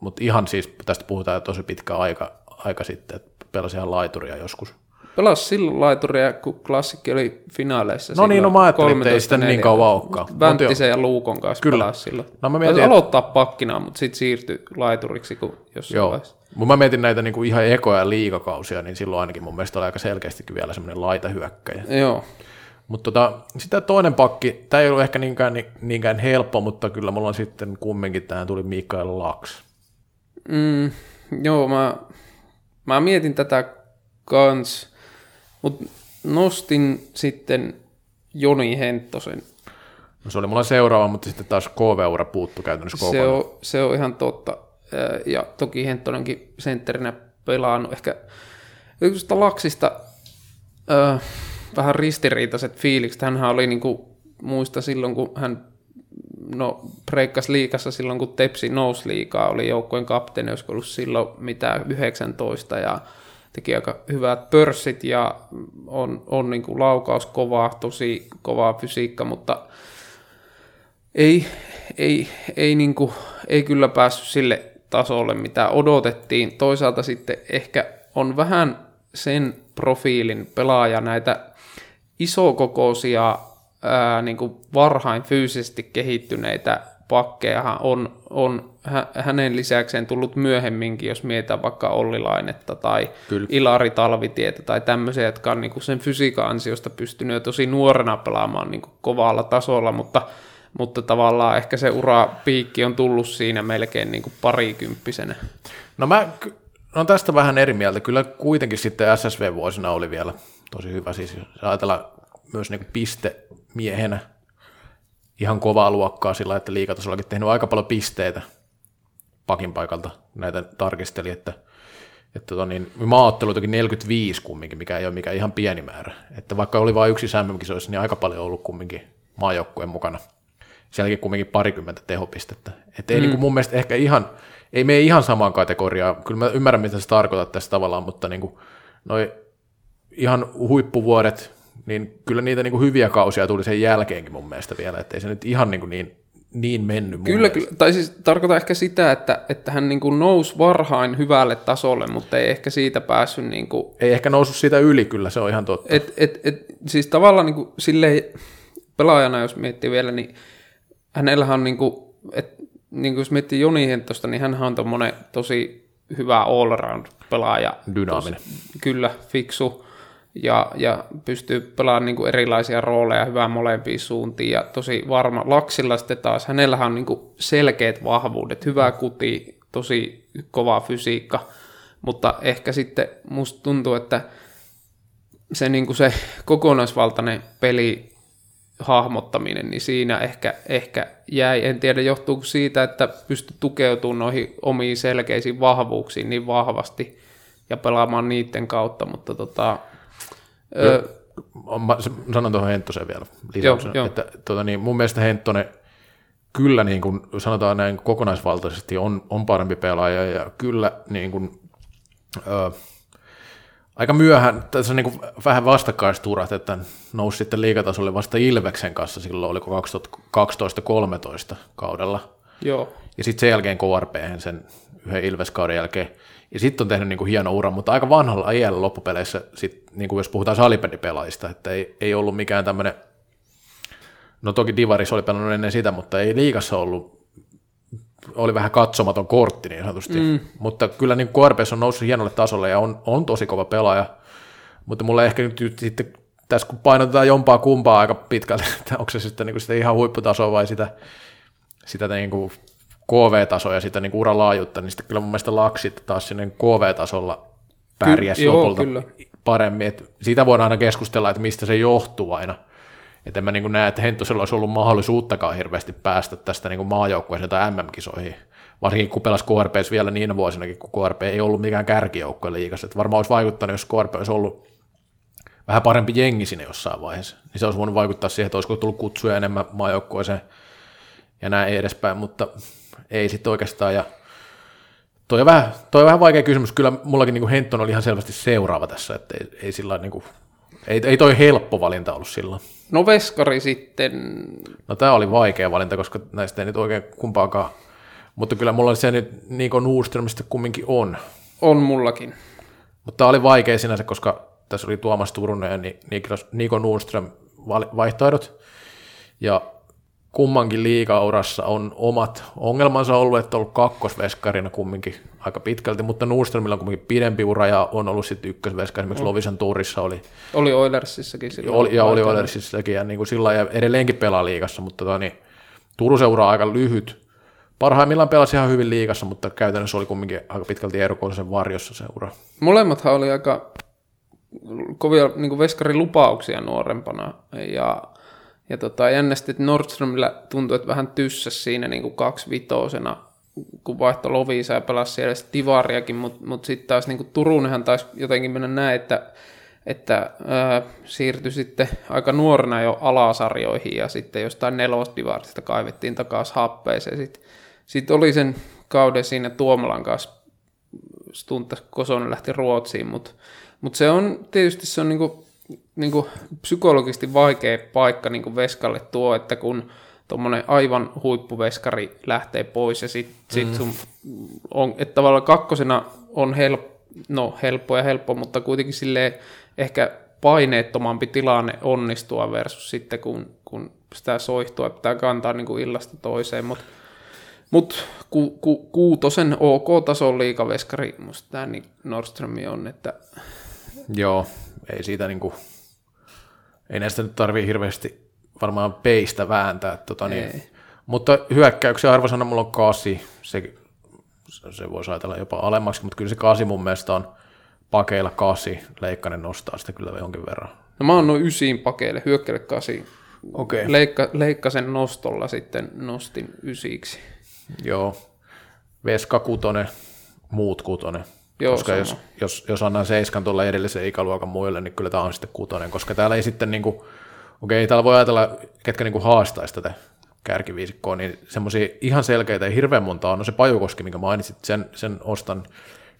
mutta ihan siis tästä puhutaan tosi pitkä aika, aika sitten, että pelasi ihan laituria joskus. Pelasi silloin laituria, kun klassikki oli finaaleissa. No niin, no mä ajattelin, että ei sitä niin kauan olekaan. Vänttisen ja Luukon kanssa Kyllä. pelasi silloin. No mä mietin, aloittaa pakkina, mutta sitten siirtyi laituriksi, kun jossain Joo. vaiheessa. Mutta mä mietin näitä niinku ihan ekoja liikakausia, niin silloin ainakin mun mielestä oli aika selkeästikin vielä semmoinen laitahyökkäjä. Joo. Mutta tota, sitten toinen pakki, tämä ei ollut ehkä niinkään, niinkään helppo, mutta kyllä mulla on sitten kumminkin tähän tuli Mikael Laks. Mm, joo, mä, mä mietin tätä kans, mutta nostin sitten Joni Henttosen. No se oli mulla seuraava, mutta sitten taas KV-ura puuttu käytännössä kokonaan. Se on, se on ihan totta. Ja toki Henttonenkin sentterinä pelannut. Ehkä yksi Laksista äh, vähän ristiriitaiset fiilikset. Hänhän oli niin kuin, muista silloin, kun hän no, preikkas liikassa silloin, kun Tepsi nousi liikaa, oli joukkojen kapteeni, olisiko ollut silloin mitä 19 ja teki aika hyvät pörssit ja on, on niin kuin laukaus kovaa, tosi kovaa fysiikka, mutta ei, ei, ei, niin kuin, ei kyllä päässyt sille tasolle, mitä odotettiin. Toisaalta sitten ehkä on vähän sen profiilin pelaaja näitä isokokoisia ää, niin kuin varhain fyysisesti kehittyneitä pakkeja on, on hä, hänen lisäkseen tullut myöhemminkin, jos mietitään vaikka Ollilainetta tai Kyllä. Ilari Talvitietä tai tämmöisiä, jotka on niin kuin sen fysiikan ansiosta pystynyt jo tosi nuorena pelaamaan niin kuin kovalla tasolla, mutta, mutta tavallaan ehkä se ura piikki on tullut siinä melkein niin kuin parikymppisenä. No mä no tästä vähän eri mieltä. Kyllä kuitenkin sitten SSV-vuosina oli vielä tosi hyvä. Siis jos ajatellaan myös niin pistemiehenä ihan kovaa luokkaa sillä, että liikatasollakin tehnyt aika paljon pisteitä pakin paikalta. Näitä tarkisteli, että, että tota niin, maaotteluitakin 45 kumminkin, mikä ei ole mikään ihan pieni määrä. Että vaikka oli vain yksi MM-kisoissa, niin aika paljon ollut kumminkin maajoukkueen mukana. Sielläkin kumminkin parikymmentä tehopistettä. Että ei mm. niin kuin mun mielestä ehkä ihan, ei mene ihan samaan kategoriaan. Kyllä mä ymmärrän, mitä sä tarkoitat tässä tavallaan, mutta niin kuin, noi ihan huippuvuodet, niin kyllä niitä niin kuin hyviä kausia tuli sen jälkeenkin mun mielestä vielä, että ei se nyt ihan niin, kuin niin, niin mennyt mun Kyllä, kyllä, tai siis tarkoitan ehkä sitä, että, että hän niin kuin nousi varhain hyvälle tasolle, mutta ei ehkä siitä päässyt... Niin kuin, ei ehkä noussut siitä yli, kyllä se on ihan totta. Et, et, et, siis tavallaan niin kuin silleen, pelaajana, jos miettii vielä, niin hänellähän on niin kuin, et, niin kuin jos miettii Joni Hentosta, niin hän on tommonen tosi hyvä all-round-pelaaja. Dynaaminen. Tos, kyllä, fiksu ja, ja pystyy pelaamaan niin kuin erilaisia rooleja hyvää molempiin suuntiin ja tosi varma. Laksilla sitten taas, hänellähän on niin kuin selkeät vahvuudet, hyvä kuti, tosi kova fysiikka, mutta ehkä sitten musta tuntuu, että se, niin kuin se kokonaisvaltainen peli hahmottaminen, niin siinä ehkä, ehkä jäi, en tiedä johtuuko siitä, että pystyi tukeutumaan noihin omiin selkeisiin vahvuuksiin niin vahvasti ja pelaamaan niiden kautta, mutta tota, Öö, Mä sanon tuohon Henttosen vielä lisäyksenä, että tuota, niin, mun mielestä Henttonen kyllä niin kuin sanotaan näin kokonaisvaltaisesti on, on parempi pelaaja ja kyllä niin kuin, ö, aika myöhään, tässä on niin kuin vähän vastakkaisturat, että nousi sitten liikatasolle vasta Ilveksen kanssa silloin, oliko 2012-13 kaudella. Joo. Ja sitten sen jälkeen KRP sen yhden Ilveskauden jälkeen ja sitten on tehnyt niin kuin hieno ura, mutta aika vanhalla iällä loppupeleissä, sit, niin kuin jos puhutaan salibändipelaajista, että ei, ei ollut mikään tämmöinen, no toki Divaris oli pelannut ennen sitä, mutta ei liikassa ollut, oli vähän katsomaton kortti niin sanotusti, mm. mutta kyllä niin KRPS on noussut hienolle tasolle ja on, on tosi kova pelaaja, mutta mulle ehkä nyt sitten tässä kun painotetaan jompaa kumpaa aika pitkälle, että onko se sitten niin kuin sitä ihan huipputasoa vai sitä, sitä niin kuin KV-tasoa ja sitä niin uran laajuutta, niin sitten kyllä mun mielestä laksit taas sinne KV-tasolla pärjäsi Ky- lopulta kyllä. paremmin. Et siitä voidaan aina keskustella, että mistä se johtuu aina. Että en mä niin näe, että Hentosella olisi ollut mahdollisuuttakaan hirveästi päästä tästä niin maajoukkueeseen tai MM-kisoihin. varsinkin kun pelasi KRPs vielä niin vuosinakin, kun KRP ei ollut mikään kärkijoukko liikassa. Että varmaan olisi vaikuttanut, jos KRP olisi ollut vähän parempi jengi sinne jossain vaiheessa. Niin se olisi voinut vaikuttaa siihen, että olisiko tullut kutsuja enemmän maajoukkueeseen ja näin edespäin, mutta ei sitten oikeastaan. Ja toi on, vähän, toi on vähän vaikea kysymys. Kyllä mullakin niin Hentton oli ihan selvästi seuraava tässä, että ei, ei sillä niin kuin, ei, ei toi helppo valinta ollut silloin. No veskari sitten. No tämä oli vaikea valinta, koska näistä ei nyt oikein kumpaakaan. Mutta kyllä mulla se nyt Niko Nordströmistä kumminkin on. On mullakin. Mutta tämä oli vaikea sinänsä, koska tässä oli Tuomas Turunen ja Niko Nordström vaihtoehdot. Ja kummankin liigaurassa on omat ongelmansa ollut, että on ollut kakkosveskarina kumminkin aika pitkälti, mutta Nordströmillä on kumminkin pidempi ura ja on ollut sitten ykkösveskari, esimerkiksi Lovisan Tuurissa oli. Oli Oilersissakin silloin. Oli, ja oli Oilersissakin ja niin kuin sillä ja edelleenkin pelaa liigassa, mutta tota, niin, Turusen ura on aika lyhyt. Parhaimmillaan pelasi ihan hyvin liigassa, mutta käytännössä oli kumminkin aika pitkälti Eero varjossa se ura. Molemmathan oli aika kovia niin veskarin lupauksia nuorempana ja ja tota, jännästi, että Nordströmillä tuntui, että vähän tyssäs siinä niin kuin kaksi vitosena, kun vaihto Lovisa ja pelasi siellä Tivariakin, mutta mut sitten taas niin kuin Turunenhan taisi jotenkin mennä näin, että, että ää, siirtyi sitten aika nuorena jo alasarjoihin ja sitten jostain nelosdivarista kaivettiin takaisin happeeseen. Sitten sit oli sen kauden siinä Tuomalan kanssa stuntas, Kosonen lähti Ruotsiin, mutta mut se on tietysti se on niinku niin kuin psykologisesti vaikea paikka niin kuin veskalle tuo, että kun tuommoinen aivan huippuveskari lähtee pois ja sitten sit mm. sun on, että tavallaan kakkosena on help, no, helppo ja helppo, mutta kuitenkin sille ehkä paineettomampi tilanne onnistua versus sitten kun, kun sitä soihtua pitää kantaa niin kuin illasta toiseen, mutta mut ku, ku, kuutosen OK-tason liikaveskari musta tämä niin Nordström on, että Joo, ei siitä niinku ei näistä nyt tarvii hirveästi varmaan peistä vääntää. Tota, niin, mutta hyökkäyksen arvosana mulla on kasi, se, se voisi ajatella jopa alemmaksi, mutta kyllä se kasi mun mielestä on pakeilla kasi, Leikkanen nostaa sitä kyllä jonkin verran. No mä oon noin ysiin pakeille, hyökkäille kasi. Okay. Leikka, leikkasen nostolla sitten nostin ysiksi. Joo, Veska kutonen, muut kutonen. Joo, koska jos, jos, jos annan seiskan tuolla edellisen ikäluokan muille, niin kyllä tämä on sitten kutonen, koska täällä ei sitten, niin kuin, okei, täällä voi ajatella, ketkä niin kuin haastaisi tätä kärkiviisikkoa, niin semmoisia ihan selkeitä ei hirveän monta on. No se Pajukoski, minkä mainitsit, sen, sen ostan.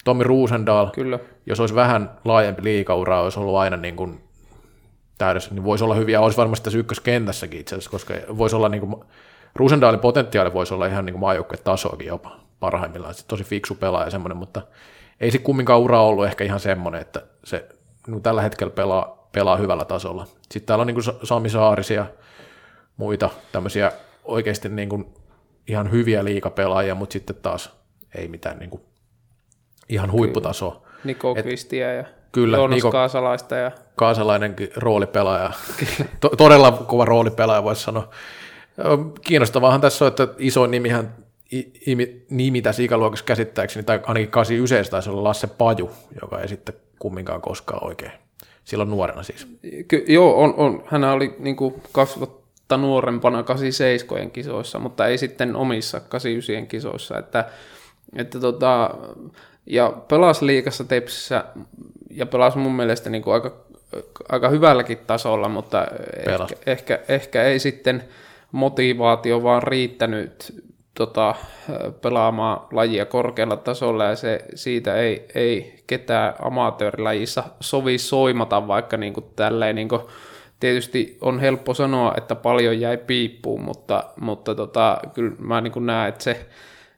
Tommi Ruusendaal, kyllä. jos olisi vähän laajempi liikaura, olisi ollut aina niin kuin täydessä, niin voisi olla hyviä, olisi varmasti tässä ykköskentässäkin itse asiassa, koska voisi olla niin kuin, Ruusendaalin potentiaali voisi olla ihan niin kuin tasoakin jopa parhaimmillaan, se tosi fiksu pelaaja semmoinen, mutta ei se kumminkaan ura ollut ehkä ihan semmoinen, että se niin tällä hetkellä pelaa, pelaa hyvällä tasolla. Sitten täällä on niin kuin Sami Saarisia, muita tämmöisiä oikeasti niin kuin ihan hyviä liikapelaajia, mutta sitten taas ei mitään niin kuin ihan huipputasoa. Niko Kristiä ja kyllä, Joonas Niko, Kaasalaista. Ja... Kaasalainenkin roolipelaaja. to, todella kova roolipelaaja voisi sanoa. Kiinnostavaahan tässä on, että iso nimihän nimi tässä ikäluokassa käsittääkseni, tai ainakin 89 taisi olla Lasse Paju, joka ei sitten kumminkaan koskaan oikein, silloin nuorena siis. Ky- joo, on, on. hän oli niin kuin kasvatta nuorempana 87 kisoissa, mutta ei sitten omissa 89 kisoissa, että, että tota, ja pelasi liikassa Tepsissä ja pelasi mun mielestä niin kuin aika, aika hyvälläkin tasolla, mutta ehkä, ehkä, ehkä, ei sitten motivaatio vaan riittänyt tota, pelaamaan lajia korkealla tasolla ja se, siitä ei, ei ketään amatöörilajissa sovi soimata, vaikka niin kuin tälleen niin kuin, tietysti on helppo sanoa, että paljon jäi piippuun, mutta, mutta tota, kyllä mä niin näen, että se,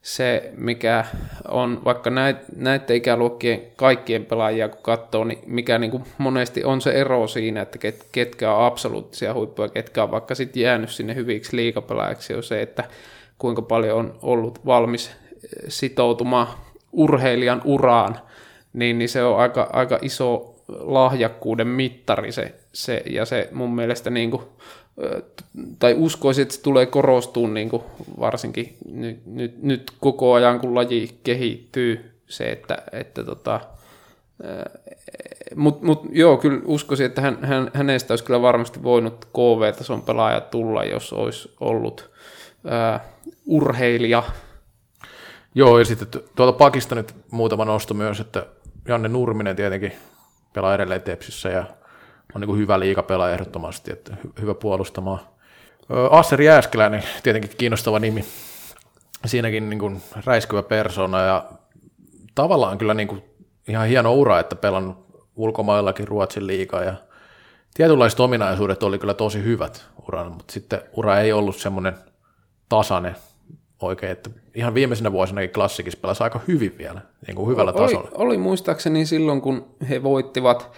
se, mikä on vaikka näiden ikäluokkien kaikkien pelaajia kun katsoo, niin mikä niin kuin monesti on se ero siinä, että ket, ketkä on absoluuttisia huippuja, ketkä on vaikka sitten jäänyt sinne hyviksi liikapelaajaksi, on se, että kuinka paljon on ollut valmis eh, sitoutumaan urheilijan uraan, niin, niin se on aika, aika iso lahjakkuuden mittari se, se ja se mun mielestä niin kuin, eh, tai uskoisin, että se tulee korostuun niin kuin varsinkin nyt, nyt, nyt koko ajan, kun laji kehittyy, se, että, että tota, mutta mut, joo, kyllä uskoisin, että hän, hän, hänestä olisi kyllä varmasti voinut KV-tason pelaaja tulla, jos olisi ollut ää, urheilija. Joo, ja sitten tu- tuolta Pakista nyt muutama nosto myös, että Janne Nurminen tietenkin pelaa edelleen Tepsissä ja on niin kuin hyvä liikapelaaja ehdottomasti, että hy- hyvä puolustamaan. Asseri Jääskeläinen, tietenkin kiinnostava nimi. Siinäkin niin kuin räiskyvä persona ja tavallaan kyllä niin kuin ihan hieno ura, että pelannut ulkomaillakin Ruotsin liigaa ja tietynlaiset ominaisuudet oli kyllä tosi hyvät uran, mutta sitten ura ei ollut semmoinen tasainen oikein, että ihan viimeisenä vuosinakin klassikissa pelasi aika hyvin vielä, niin kuin hyvällä oli, tasolla. Oli muistaakseni silloin, kun he voittivat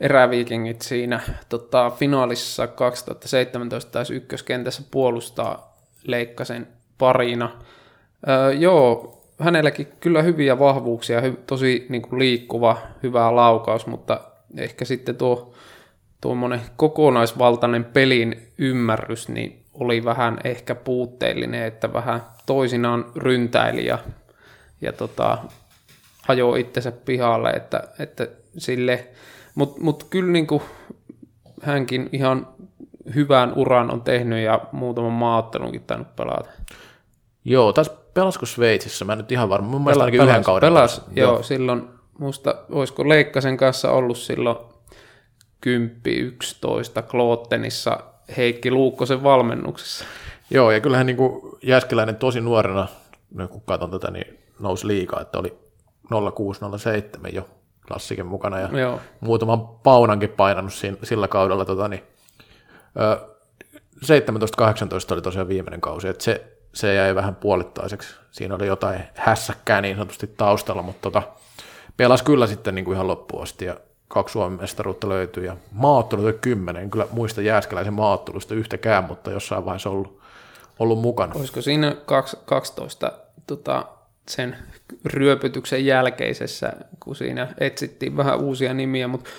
eräviikingit siinä tota, finaalissa 2017 taisi ykköskentässä puolustaa Leikkasen parina. Öö, joo, hänelläkin kyllä hyviä vahvuuksia, hy, tosi niin kuin liikkuva, hyvä laukaus, mutta ehkä sitten tuo tuommoinen kokonaisvaltainen pelin ymmärrys niin oli vähän ehkä puutteellinen, että vähän toisinaan ryntäili ja, ja tota, ajoi itsensä pihalle, että, että sille, mutta mut kyllä niin kuin hänkin ihan hyvän uran on tehnyt ja muutaman maaottelunkin tainnut pelata. Joo, taas pelasko Sveitsissä? Mä en nyt ihan varma. Mun mielestä ainakin yhden kauden. Pelas, pelasi. joo, joo, silloin musta, olisiko Leikkasen kanssa ollut silloin 10-11 Kloottenissa Heikki Luukkosen valmennuksessa. Joo, ja kyllähän niin kuin Jääskeläinen tosi nuorena, nyt kun katson tätä, niin nousi liikaa, että oli 0607 jo klassikin mukana ja Joo. muutaman paunankin painanut siinä, sillä kaudella. Tota, niin, ö, 17-18 oli tosiaan viimeinen kausi, että se, se jäi vähän puolittaiseksi. Siinä oli jotain hässäkkää niin sanotusti taustalla, mutta tota, pelasi kyllä sitten niin kuin ihan loppuun asti ja kaksi Suomen mestaruutta löytyi ja maaottelut oli kymmenen. En kyllä muista Jääskeläisen maaottelusta yhtäkään, mutta jossain vaiheessa ollut, ollut mukana. Olisiko siinä kaksi- 12 tota, sen ryöpytyksen jälkeisessä, kun siinä etsittiin vähän uusia nimiä, mutta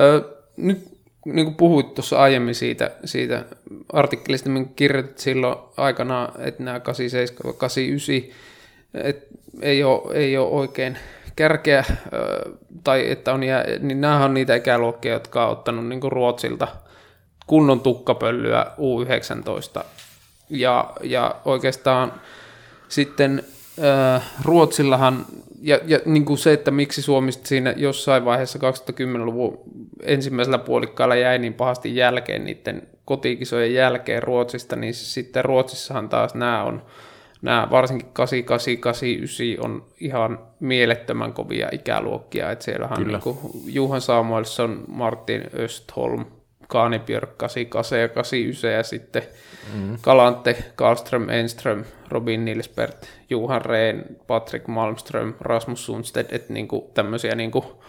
ö, nyt niin kuin puhuit tuossa aiemmin siitä, siitä artikkelista, minkä kirjoitit silloin aikanaan, että nämä 87 89 et ei, ole, ei ole oikein kärkeä, tai että on, niin nämä on niitä ikäluokkia, jotka on ottanut niin kuin Ruotsilta kunnon tukkapöllyä U19. Ja, ja oikeastaan sitten Ruotsillahan, ja, ja niin kuin se, että miksi Suomi siinä jossain vaiheessa 2010-luvun ensimmäisellä puolikkaalla jäi niin pahasti jälkeen niiden kotikisojen jälkeen Ruotsista, niin sitten Ruotsissahan taas nämä on, nämä varsinkin 88, 89 on ihan mielettömän kovia ikäluokkia, että siellähän niin kuin Juhan Samuelsson, Martin Östholm, Kaani Björk 88 ja 89 ja sitten mm. Kalante, Karlström, Enström, Robin Nilsberg, Juhan Rehn, Patrick Malmström, Rasmus Sundstedt, että niinku tämmöisiä niinku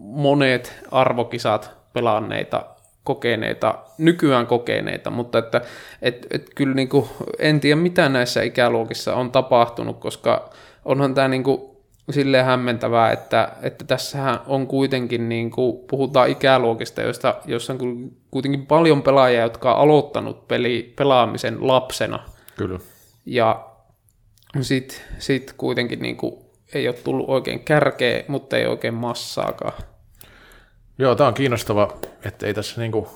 monet arvokisat pelanneita, kokeneita, nykyään kokeneita, mutta että et, et kyllä niinku, en tiedä mitä näissä ikäluokissa on tapahtunut, koska onhan tämä niinku silleen hämmentävää, että, että tässähän on kuitenkin, niin kuin puhutaan ikäluokista, joista, joissa on kuitenkin paljon pelaajia, jotka on aloittanut peli, pelaamisen lapsena. Kyllä. Ja sitten sit kuitenkin niin kuin, ei ole tullut oikein kärkeä, mutta ei oikein massaakaan. Joo, tämä on kiinnostava, että ei tässä niinku,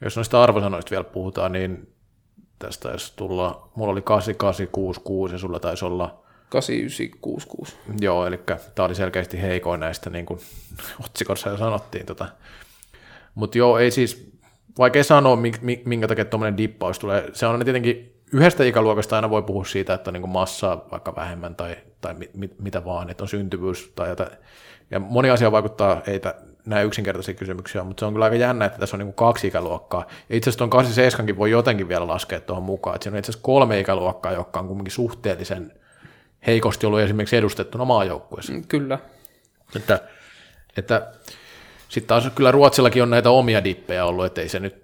jos noista arvosanoista vielä puhutaan, niin tästä taisi tulla, mulla oli 8866 ja sulla taisi olla 8966. Joo, eli tämä oli selkeästi heikoin näistä, niin kuin otsikossa jo sanottiin. Tota. Mutta joo, ei siis, vaikea sanoa, minkä takia tuommoinen dippaus tulee. Se on tietenkin, yhdestä ikäluokasta aina voi puhua siitä, että on niin massaa vaikka vähemmän tai, tai mit, mit, mitä vaan, että on syntyvyys tai jotain. Ja moni asia vaikuttaa, ei näin yksinkertaisia kysymyksiä, mutta se on kyllä aika jännä, että tässä on niin kuin kaksi ikäluokkaa. Ja itse asiassa tuon 87 voi jotenkin vielä laskea tuohon mukaan, että siinä on itse asiassa kolme ikäluokkaa, jotka on kuitenkin suhteellisen heikosti ollut esimerkiksi edustettuna maajoukkueessa. Kyllä. Että, että sitten taas kyllä Ruotsillakin on näitä omia dippejä ollut, ettei se nyt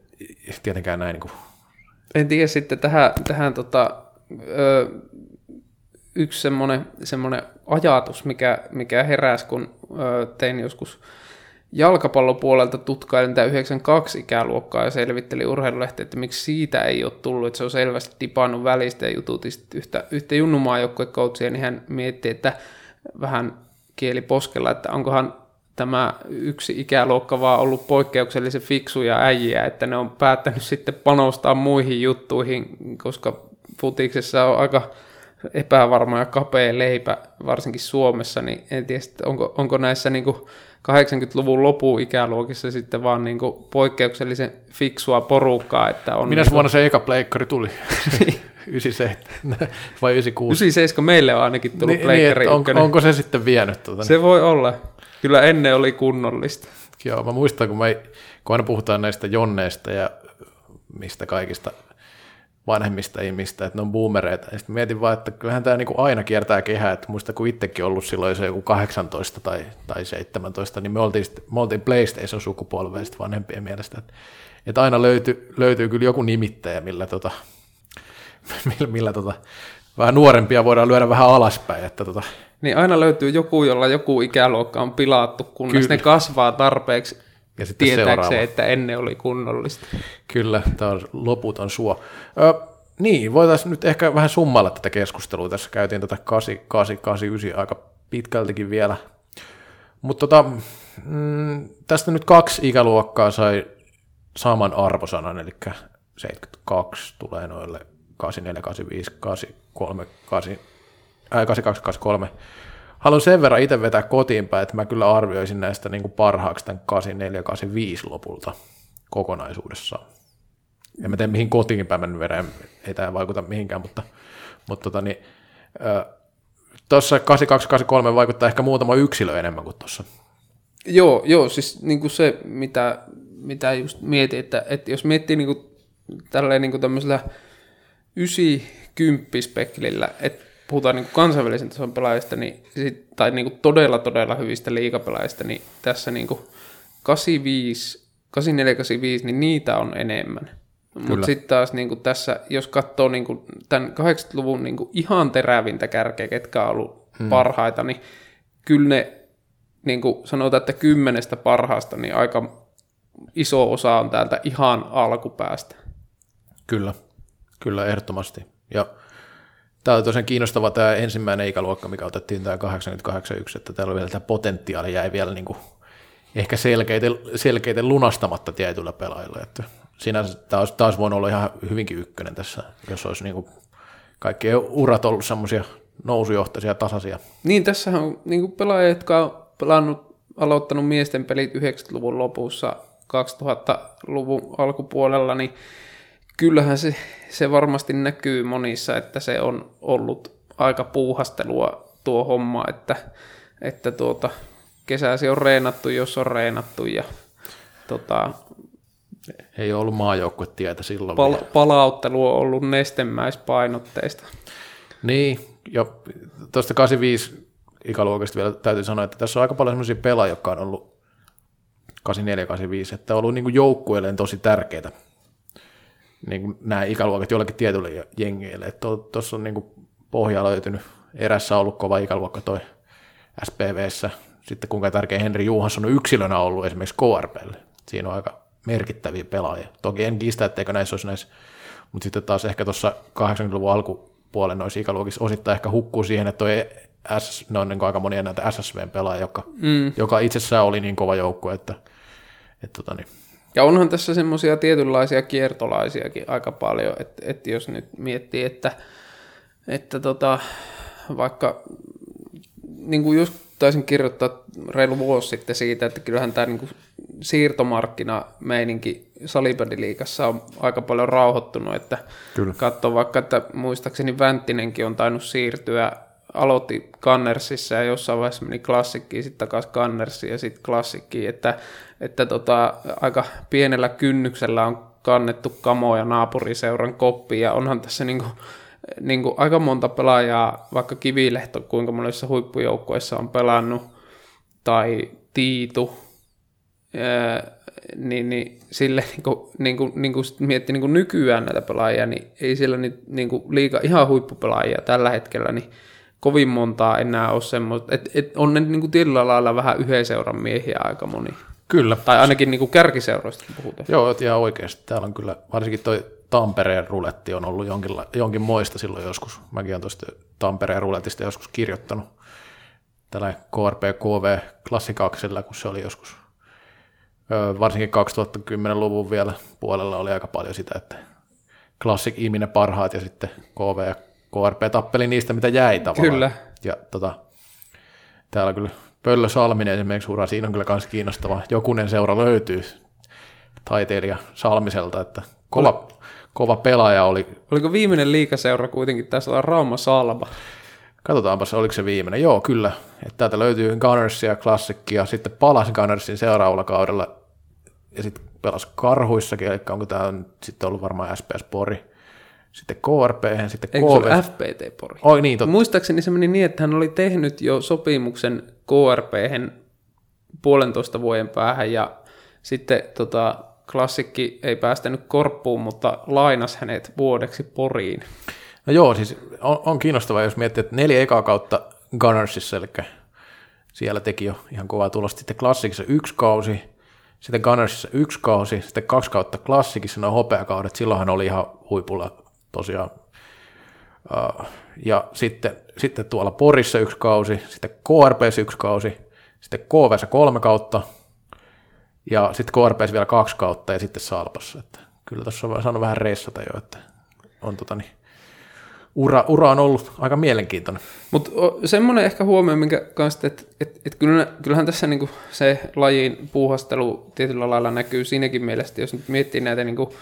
tietenkään näin niin kuin... En tiedä sitten tähän, tähän tota, ö, yksi semmoinen, semmoinen ajatus, mikä, mikä heräsi, kun ö, tein joskus jalkapallopuolelta tutkailin tämä 92 ikäluokkaa ja selvitteli urheilulehti, että miksi siitä ei ole tullut, että se on selvästi tipannut välistä ja jututin yhtä, yhtä junnumaajoukkuekoutsia, niin hän mietti, että vähän kieli poskella, että onkohan tämä yksi ikäluokka vaan ollut poikkeuksellisen fiksuja äijiä, että ne on päättänyt sitten panostaa muihin juttuihin, koska futiksessa on aika, epävarma ja kapea leipä, varsinkin Suomessa, niin en tiedä, onko, onko näissä niin kuin 80-luvun lopun ikäluokissa sitten vaan niin kuin poikkeuksellisen fiksua porukkaa. Että on Minä niin vuonna se eka pleikkari tuli? 97 vai 96? 97 meille on ainakin tullut Niin, niin, pleikkari että on, ykkönen. onko se sitten vienyt? Tuota, Se voi olla. Kyllä ennen oli kunnollista. Joo, mä muistan, kun, mä, kun aina puhutaan näistä jonneista ja mistä kaikista vanhemmista ihmistä, että ne on boomereita. Ja sitten mietin vaan, että kyllähän tämä niinku aina kiertää kehää, että muista kun itsekin ollut silloin se joku 18 tai, tai 17, niin me oltiin, sit- me oltiin PlayStation-sukupolveista vanhempien mielestä. Että, että aina löytyy, löytyy kyllä joku nimittäjä, millä, tota, millä, millä tota, vähän nuorempia voidaan lyödä vähän alaspäin. Että tota, Niin aina löytyy joku, jolla joku ikäluokka on pilattu, kunnes Kyllä. ne kasvaa tarpeeksi Ja sitten tietääkseen, seuraava. että ennen oli kunnollista. Kyllä, tämä on loputon suo. Ö, niin, voitaisiin nyt ehkä vähän summailla tätä keskustelua. Tässä käytiin tätä 8, 8, 8, 9 aika pitkältikin vielä. Mutta tota, mm, tästä nyt kaksi ikäluokkaa sai saman arvosanan, eli 72 tulee noille 84, 85, 83, 8, ää, 82, 83. Haluan sen verran itse vetää kotiin päin, että mä kyllä arvioisin näistä niin kuin parhaaksi tämän 84, 85 lopulta kokonaisuudessaan. En mä tiedä, mihin kotiin päin mä nyt vedän, ei tämä vaikuta mihinkään, mutta, mutta tota, niin, tuossa 8283 vaikuttaa ehkä muutama yksilö enemmän kuin tuossa. Joo, joo siis niin kuin se, mitä, mitä just mietin, että, että jos miettii niin kuin, tälleen niin kuin tämmöisellä 90 spekilillä, että puhutaan niin kansainvälisen tason pelaajista, niin, tai niin kuin todella, todella hyvistä liigapelaajista, niin tässä niin kuin 85, 84, 85, niin niitä on enemmän. Mutta sitten taas niin kuin tässä, jos katsoo niin kuin tämän 80-luvun niin kuin ihan terävintä kärkeä, ketkä on ollut hmm. parhaita, niin kyllä ne niin kuin sanotaan, että kymmenestä parhaasta, niin aika iso osa on täältä ihan alkupäästä. Kyllä, kyllä ehdottomasti. Ja tämä oli tosiaan kiinnostava tämä ensimmäinen ikäluokka, mikä otettiin tämä 881, että täällä vielä tämä potentiaali jäi vielä niin kuin ehkä selkeiten, selkeiten lunastamatta tietyillä pelaajilla. Että sinänsä tämä olisi taas voinut olla ihan hyvinkin ykkönen tässä, jos olisi niin kuin kaikkien urat ollut semmoisia nousujohtaisia, tasaisia. Niin, tässä on niin pelaajia, jotka on pelannut, aloittanut miesten pelit 90-luvun lopussa, 2000-luvun alkupuolella, niin kyllähän se, se varmasti näkyy monissa, että se on ollut aika puuhastelua tuo homma, että, että tuota, kesäsi on reenattu, jos on reenattu ja tota, Ei ollut maajoukkuetietä silloin. pal- vielä. palauttelu on ollut nestemäispainotteista. Niin, ja tuosta 85 ikäluokasta vielä täytyy sanoa, että tässä on aika paljon sellaisia pelaajia, jotka on ollut 84-85, että on ollut niin joukkueelleen tosi tärkeitä niin kuin nämä ikäluokat jollekin tietylle jengeille. Tuossa on niin kuin pohja löytynyt. Erässä on ollut kova ikäluokka toi SPVssä. Sitten kuinka tärkeä Henri Juhansson on yksilönä ollut esimerkiksi KRPlle. Siinä on aika merkittäviä pelaajia. Toki en kiistä, etteikö näissä olisi näissä, mutta sitten taas ehkä tuossa 80-luvun alkupuolen noissa ikäluokissa osittain ehkä hukkuu siihen, että toi S, ne on niin aika monia näitä SSVn pelaajia, joka, mm. joka itsessään oli niin kova joukkue, että, että tota niin, Ja onhan tässä semmoisia tietynlaisia kiertolaisiakin aika paljon, että, että jos nyt miettii, että, että tota, vaikka niin kuin just taisin kirjoittaa reilu vuosi sitten siitä, että kyllähän tämä niin siirtomarkkinameininki salibändiliikassa on aika paljon rauhoittunut, että Kyllä. katsoo vaikka, että muistaakseni Vänttinenkin on tainnut siirtyä, aloitti Kannersissa ja jossain vaiheessa meni klassikkiin, sitten takaisin Kannersiin ja sitten klassikkiin, että, että tota, aika pienellä kynnyksellä on kannettu kamoja naapuriseuran koppiin ja onhan tässä niinku, niinku aika monta pelaajaa, vaikka Kivilehto, kuinka monissa huippujoukkueissa on pelannut, tai Tiitu, ää, niin, niin sille niin kuin, niin kuin, niin kuin miettii niin kuin nykyään näitä pelaajia, niin ei siellä niin, niin liika ihan huippupelaajia tällä hetkellä, niin kovin montaa enää ole semmoista, että et on ne niin kuin tietyllä lailla vähän yhden seuran miehiä aika moni. Kyllä. Tai ainakin niin kuin kärkiseuroista puhutaan. Joo, ihan oikeasti. Täällä on kyllä, varsinkin toi Tampereen ruletti on ollut jonkin, jonkin moista silloin joskus. Mäkin olen tuosta Tampereen ruletista joskus kirjoittanut tällä KRP KV klassikaksella, kun se oli joskus, varsinkin 2010-luvun vielä puolella oli aika paljon sitä, että Classic imi ne parhaat ja sitten KV ja KRP tappeli niistä, mitä jäi tavallaan. Kyllä. Ja tota, täällä kyllä Pöllö Salminen esimerkiksi ura, siinä on kyllä myös kiinnostava. Jokunen seura löytyy taiteilija Salmiselta, että kova, kova pelaaja oli. Oliko viimeinen liikaseura kuitenkin tässä olla Rauma Salma? Katsotaanpas, oliko se viimeinen. Joo, kyllä. Että täältä löytyy Gunnersia, Klassikkia, sitten palasi Gunnersin seuraavalla kaudella ja sitten pelasi Karhuissakin, eli onko tämä sitten ollut varmaan SPS Pori. Sitten KRP, sitten Eikö se KV. FPT Pori? Oi niin, totta. Muistaakseni se meni niin, että hän oli tehnyt jo sopimuksen krp puolentoista vuoden päähän ja sitten tota, klassikki ei päästänyt korppuun, mutta lainas hänet vuodeksi Poriin. No joo, siis on, on kiinnostavaa, jos miettii, että neljä ekaa kautta Gunnersissa, eli siellä teki jo ihan kovaa tulosta. Sitten Klassikissa yksi kausi, sitten Gunnersissa yksi kausi, sitten kaksi kautta Klassikissa, noin hopeakaudet, silloinhan oli ihan huipulla tosiaan. Uh, ja sitten, sitten tuolla Porissa yksi kausi, sitten KRPssä yksi kausi, sitten KVssä kolme kautta, ja sitten KRPssä vielä kaksi kautta, ja sitten Salpassa. Että kyllä tuossa on saanut vähän reissata jo, että on tota niin, ura, ura on ollut aika mielenkiintoinen. Mutta semmoinen ehkä huomio, minkä kanssa, että et, et kyllä, kyllähän tässä niinku se lajin puuhastelu tietyllä lailla näkyy siinäkin mielessä, jos nyt miettii näitä niinku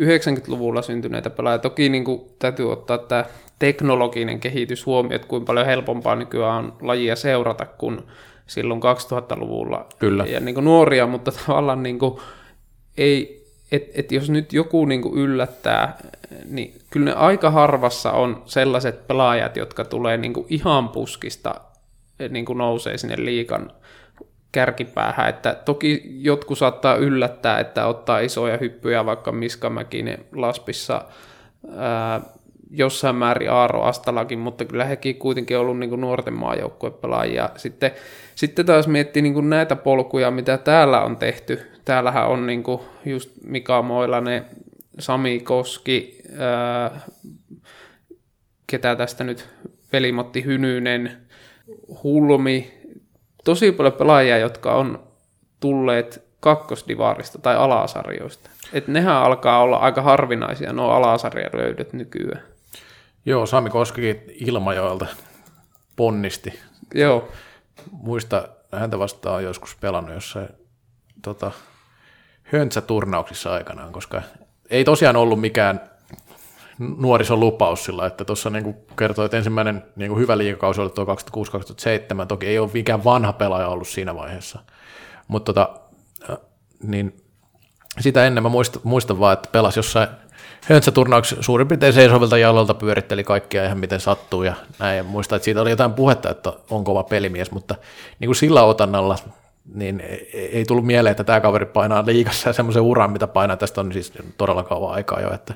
90-luvulla syntyneitä pelaajia, toki niinku täytyy ottaa tämä teknologinen kehitys huomioon, että kuinka paljon helpompaa nykyään on lajia seurata kuin silloin 2000-luvulla. Kyllä. Ja niinku nuoria, mutta tavallaan niinku ei, et, et jos nyt joku niinku yllättää, niin kyllä ne aika harvassa on sellaiset pelaajat, jotka tulee niinku ihan puskista niinku nousee sinne liikan kärkipäähän, että toki jotkut saattaa yllättää, että ottaa isoja hyppyjä vaikka Miska Mäkinen Laspissa, ää, jossain määrin Aaro Astalakin, mutta kyllä hekin kuitenkin on ollut niin kuin nuorten maajoukkuepelaajia. Sitten, sitten taas miettii niin kuin näitä polkuja, mitä täällä on tehty. Täällähän on niin kuin just Mika Moilanen, Sami Koski, ää, ketä tästä nyt, Velimotti Hynynen, Hulmi, tosi paljon pelaajia, jotka on tulleet kakkosdivaarista tai alasarjoista. Et nehän alkaa olla aika harvinaisia, nuo alasarjalöydöt nykyään. Joo, Sami Koskikin Ilmajoelta ponnisti. Joo, Muista, häntä vastaan on joskus pelannut jossain tota, höntsäturnauksissa aikanaan, koska ei tosiaan ollut mikään nuorison lupaus sillä, että tuossa niin kertoi, että ensimmäinen niin kuin hyvä liikakausi oli tuo 2006-2007, toki ei ole mikään vanha pelaaja ollut siinä vaiheessa, mutta tota, niin sitä ennen mä muistan, muistan vaan, että pelasi jossain höntsäturnauksessa suurin piirtein seisovilta jalalta pyöritteli kaikkia ihan miten sattuu ja näin. Ja muistan, että siitä oli jotain puhetta, että on kova pelimies, mutta niin kuin sillä otannalla niin ei ei tullut mieleen, että tämä kaveri painaa liikassa ja semmoisen uran, mitä painaa. Tästä on siis todella kauan aikaa jo, että,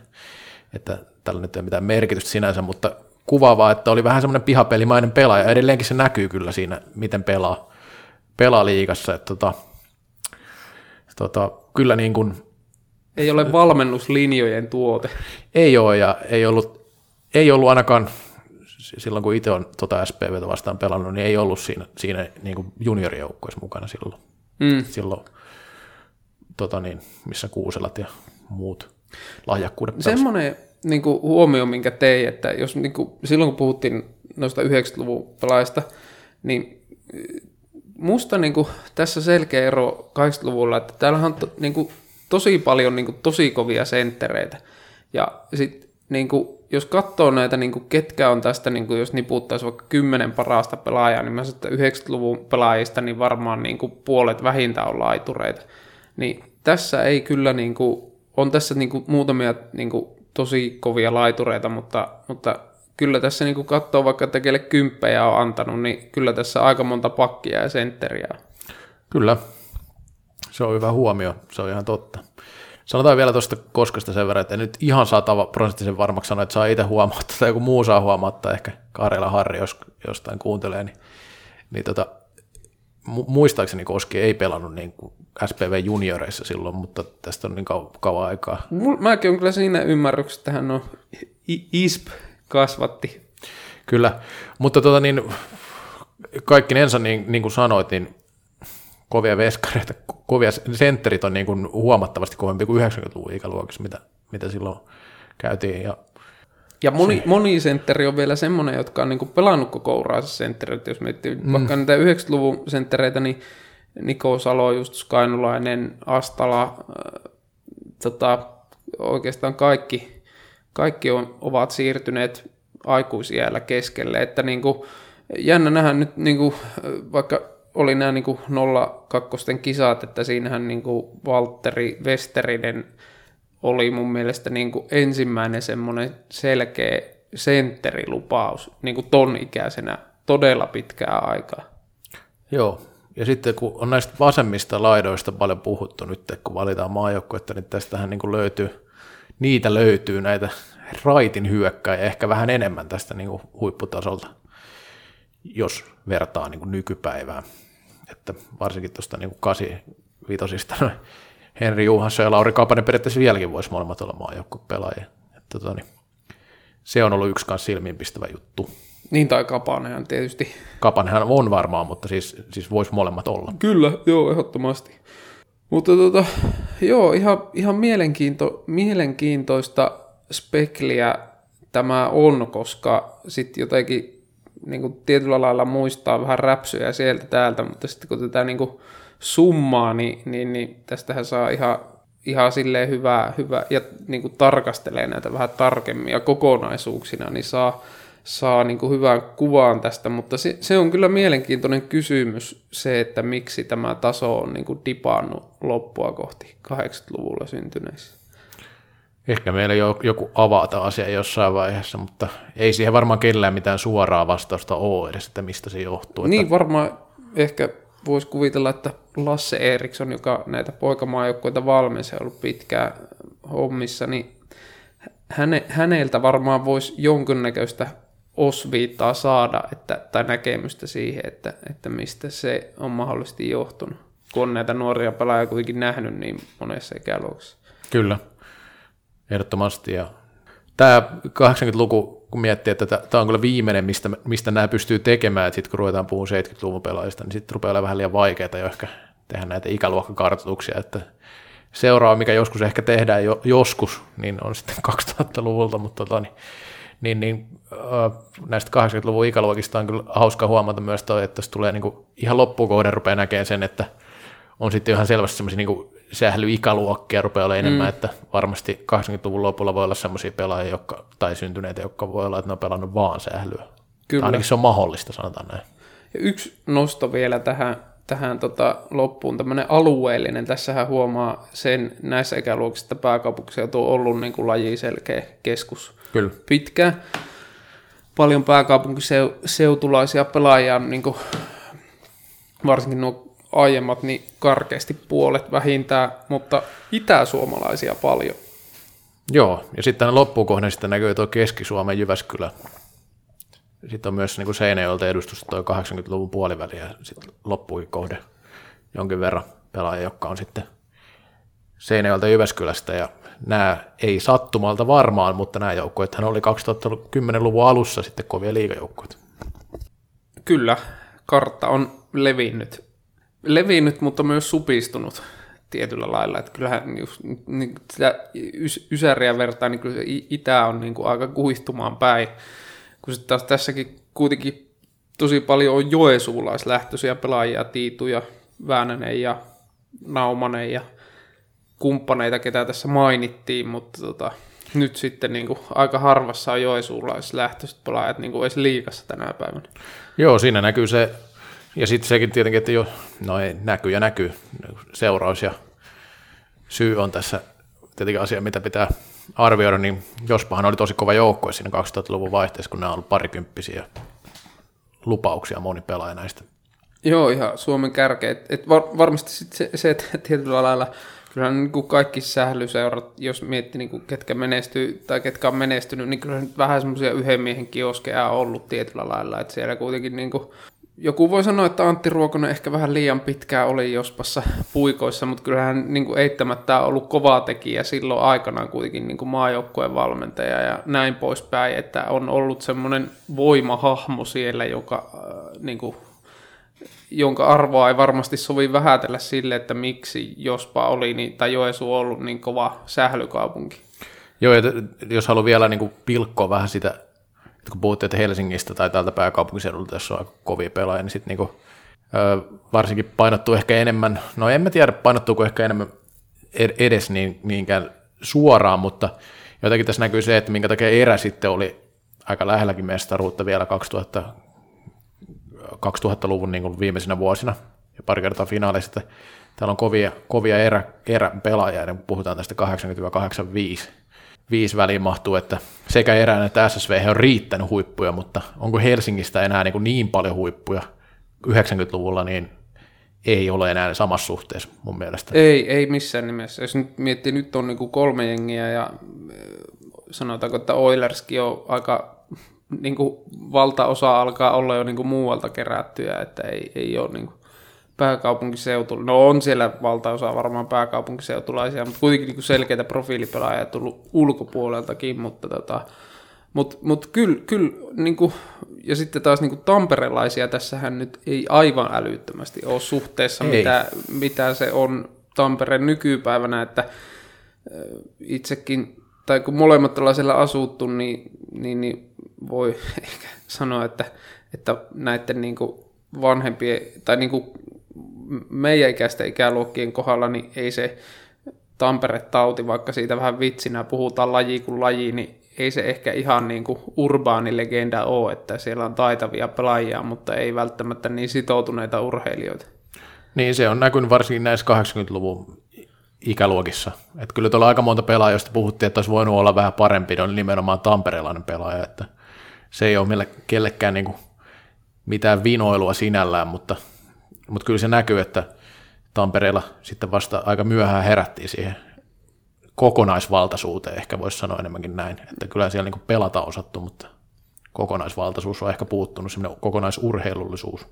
että tällä nyt ei ole mitään merkitystä sinänsä, mutta kuvaavaa, että oli vähän semmoinen pihapelimainen pelaaja. Edelleenkin se näkyy kyllä siinä, miten pelaa, pelaa liikassa. Että tota, tota, kyllä niin kuin, ei ole valmennuslinjojen tuote. ei ole ja ei ollut, ei ollut ainakaan silloin, kun itse on tota SPVtä vastaan pelannut, niin ei ollut siinä, siinä niin kuin juniorijoukkueessa mukana silloin. Mm. silloin tota niin, missä kuuselat ja muut lahjakkuudet. Semmoinen niin kuin, huomio, minkä tein, että jos niin kuin, silloin kun puhuttiin noista 90-luvun pelaajista, niin musta niin kuin, tässä selkeä ero 80-luvulla, että täällähän on to, niin kuin, tosi paljon niin kuin, tosi kovia senttereitä. Ja sitten niin kuin, jos katsoo näitä, niin kuin, ketkä on tästä, niin kuin, jos niputtaisi vaikka kymmenen parasta pelaajaa, niin mä sanon, että 90-luvun pelaajista niin varmaan niin kuin, puolet vähintään on laitureita. Niin tässä ei kyllä, niin kuin, on tässä niin kuin, muutamia niin kuin, tosi kovia laitureita, mutta, mutta kyllä tässä niin katsoo vaikka, että kelle kymppejä on antanut, niin kyllä tässä aika monta pakkia ja sentteriä. Kyllä, se on hyvä huomio, se on ihan totta. Sanotaan vielä tuosta Koskasta sen verran, että en nyt ihan satava prosenttisen varmaksi sanoa, että saa itse huomauttaa tai joku muu saa huomauttaa, ehkä Karela Harri, jos jostain kuuntelee, niin, niin tota, muistaakseni Koski ei pelannut niin kuin SPV junioreissa silloin, mutta tästä on niin kau- kauan aikaa. Mäkin on kyllä siinä ymmärryksessä, että hän on ISP kasvatti. Kyllä, mutta tota niin, kaikkinensa niin, niin kuin sanoit, niin kovia veskareita, kovia sentterit on niin kuin huomattavasti kovempi kuin 90-luvun ikäluokissa, mitä, mitä silloin käytiin. Ja Ja moni, moni sentteri on vielä semmoinen, jotka on niinku pelannut koko uraansa senttereitä. Jos miettii mm. vaikka niitä 90-luvun senttereitä, niin Niko Salo, just Skainulainen, Astala, äh, tota, oikeastaan kaikki, kaikki on, ovat siirtyneet aikuisiällä keskelle. Että niinku, jännä nähdä nyt, niinku, vaikka oli nämä niinku 02 kisat, että siinähän niinku Valtteri Westerinen oli mun mielestä niinku ensimmäinen semmoinen selkeä sentterilupaus niinku ton ikäisenä todella pitkää aikaa. Joo, ja sitten kun on näistä vasemmista laidoista paljon puhuttu nyt, kun valitaan maajoukkuetta, niin tästähän niin kuin löytyy, niitä löytyy näitä raitin hyökkäjä ehkä vähän enemmän tästä niin kuin huipputasolta, jos vertaa niin kuin nykypäivään. Että varsinkin tuosta niin 85 noin Henri Juhansson ja Lauri Kapanen periaatteessa vieläkin voisi molemmat olla maajoukkuepelaajia. Että tota, niin, se on ollut yksi kanssa silmiinpistävä juttu. Niin, tai Kapanenhan tietysti. Kapanenhan on varmaan, mutta siis, siis voisi molemmat olla. Kyllä, joo, ehdottomasti. Mutta tota, joo, ihan, ihan mielenkiinto, mielenkiintoista spekliä tämä on, koska sitten jotenkin niin kuin tietyllä lailla muistaa vähän räpsyjä sieltä täältä, mutta sitten kun tätä niin kuin summaa, niin, niin, niin tästähän saa ihan, ihan silleen hyvää, hyvää ja niin kuin tarkastelee näitä vähän tarkemmin ja kokonaisuuksina, niin saa, saa niin kuin hyvän kuvaan tästä, mutta se, se on kyllä mielenkiintoinen kysymys se, että miksi tämä taso on niin kuin dipannut loppua kohti 80-luvulla syntyneissä. Ehkä meillä joku avata asia jossain vaiheessa, mutta ei siihen varmaan kellään mitään suoraa vastausta ole edes, että mistä se johtuu. Niin että... varmaan ehkä voisi kuvitella, että Lasse Eriksson, joka näitä poikamaajoukkoita valmensi ollut pitkään hommissa, niin häne, häneltä varmaan voisi jonkinnäköistä osviittaa saada että, tai näkemystä siihen, että, että mistä se on mahdollisesti johtunut, kun on näitä nuoria pelaajia kuitenkin nähnyt niin monessa ikäluokassa. Kyllä, ehdottomasti. Ja tämä 80-luku, kun miettii, että tämä on kyllä viimeinen, mistä, mistä nämä pystyy tekemään, että sitten kun ruvetaan puhumaan 70-luvun pelaajista, niin sitten rupeaa olemaan vähän liian vaikeaa jo ehkä tehdä näitä ikäluokkakartoituksia, että seuraava, mikä joskus ehkä tehdään jo, joskus, niin on sitten 2000-luvulta, mutta tota, niin, niin, niin näistä 80-luvun ikäluokista on kyllä hauska huomata myös toi, että tulee niin kuin ihan loppukohden rupeaa näkemään sen, että on sitten ihan selvästi semmoisia niin sählyikäluokkia rupeaa olemaan enemmän, mm. että varmasti 80-luvun lopulla voi olla semmoisia pelaajia, jotka, tai syntyneitä, jotka voi olla, että ne on pelannut vaan sählyä. Kyllä. ainakin se on mahdollista, sanotaan näin. Ja yksi nosto vielä tähän, tähän tota loppuun, tämmöinen alueellinen. Tässähän huomaa sen näissä ikäluokissa, että pääkaupunkiseutu on ollut niin kuin laji selkeä keskus Kyllä. pitkään. Paljon pääkaupunkiseutulaisia pelaajia, niin kuin, varsinkin nuo aiemmat, niin karkeasti puolet vähintään, mutta itäsuomalaisia paljon. Joo, ja sitten loppukohden sitten näkyy tuo Keski-Suomen Jyväskylä. Sitten on myös niin Seinäjoelta edustus tuo 80-luvun puoliväli ja sitten loppuikin kohde jonkin verran pelaajia, jotka on sitten Seinäjoelta Jyväskylästä ja nämä ei sattumalta varmaan, mutta nämä joukkueet oli 2010-luvun alussa sitten kovia liigajoukkueita. Kyllä, kartta on levinnyt levinnyt, mutta myös supistunut tietyllä lailla. Että kyllähän just, niin sitä Ysäriä vertaa, niin kyllä se itä on niin kuin aika kuihtumaan päin. Kun sitten taas tässäkin kuitenkin tosi paljon on joesuulaislähtöisiä pelaajia, Tiituja, Väänänen ja Naumanen ja kumppaneita, ketä tässä mainittiin, mutta tota, nyt sitten niin kuin, aika harvassa on joesuulaislähtöiset pelaajat niin kuin edes liikassa tänä päivänä. Joo, siinä näkyy se ja sitten sekin tietenkin, että jo, no ei, näkyy ja näkyy, seuraus ja syy on tässä tietenkin asia, mitä pitää arvioida, niin jospahan oli tosi kova joukkue siinä 2000-luvun vaihteessa, kun nämä on ollut parikymppisiä lupauksia moni pelaaja näistä. Joo, ihan Suomen kärkeä. Et, et var, varmasti sit se, se, että tietyllä lailla kyllä niin kuin kaikki sählyseurat, jos miettii niin kuin ketkä menestyy tai ketkä on menestynyt, niin kyllä nyt vähän semmoisia yhden miehen kioskeja on ollut tietyllä lailla, että siellä kuitenkin niin kuin joku voi sanoa, että Antti Ruokonen ehkä vähän liian pitkään oli jospassa puikoissa, mutta kyllähän niin kuin eittämättä on ollut kova tekijä silloin aikanaan kuitenkin niin kuin maajoukkueen valmentaja ja näin poispäin, että on ollut semmoinen voimahahmo siellä, joka, äh, niin kuin, jonka arvoa ei varmasti sovi vähätellä sille, että miksi jospa oli niin, tai Joesu ollut niin kova sählykaupunki. Joo, ja jos haluaa vielä niin kuin pilkkoa vähän sitä, että kun puhuttiin, että Helsingistä tai täältä pääkaupunkiseudulta, jos on aika kovia pelaajia, niin sitten niin kuin, varsinkin painottuu ehkä enemmän, no en mä tiedä painottuuko ehkä enemmän edes niin, niinkään suoraan, mutta jotenkin tässä näkyy se, että minkä takia erä sitten oli aika lähelläkin mestaruutta vielä 2000, 2000-luvun niin kuin viimeisinä vuosina ja pari kertaa finaalista. Täällä on kovia, kovia erä, erä pelaajia, ja puhutaan tästä 80-85 viisi väliin mahtuu, että sekä erään että SSV on riittänyt huippuja, mutta onko Helsingistä enää niin, kuin niin paljon huippuja 90-luvulla, niin ei ole enää samassa suhteessa mun mielestä. Ei, ei missään nimessä. Jos nyt miettii, nyt on niin kuin kolme jengiä ja sanotaanko, että Oilerskin on aika niin kuin valtaosa alkaa olla jo niin kuin muualta kerättyä, että ei, ei ole niin kuin pääkaupunkiseutu. No on siellä valtaosa varmaan pääkaupunkiseutulaisia, mutta kuitenkin niin selkeitä profiilipelaajia tullut ulkopuoleltakin, mutta tota, mutta mut kyllä, kyl, niinku, ja sitten taas niinku tamperelaisia tässähän nyt ei aivan älyttömästi ole suhteessa, mitä, mitä se on Tampereen nykypäivänä, että itsekin tai kun molemmat ollaan siellä asuttu, niin, niin, niin voi ehkä sanoa, että, että näiden niin kuin vanhempien tai niin kuin meidän ikäisten ikäluokkien kohdalla, niin ei se Tampere-tauti, vaikka siitä vähän vitsinä puhutaan laji kuin laji, niin ei se ehkä ihan niin kuin urbaani legenda ole, että siellä on taitavia pelaajia, mutta ei välttämättä niin sitoutuneita urheilijoita. Niin, se on näkynyt varsinkin näissä 80-luvun ikäluokissa. Että kyllä tuolla aika monta pelaajaa, josta puhuttiin, että olisi voinut olla vähän parempi, on nimenomaan tamperelainen pelaaja, että se ei ole kellekään niin kuin mitään vinoilua sinällään, mutta, mutta kyllä se näkyy, että Tampereella sitten vasta aika myöhään herättiin siihen kokonaisvaltaisuuteen, ehkä voisi sanoa enemmänkin näin, että kyllä siellä niin pelata osattu, mutta kokonaisvaltaisuus on ehkä puuttunut, semmoinen kokonaisurheilullisuus.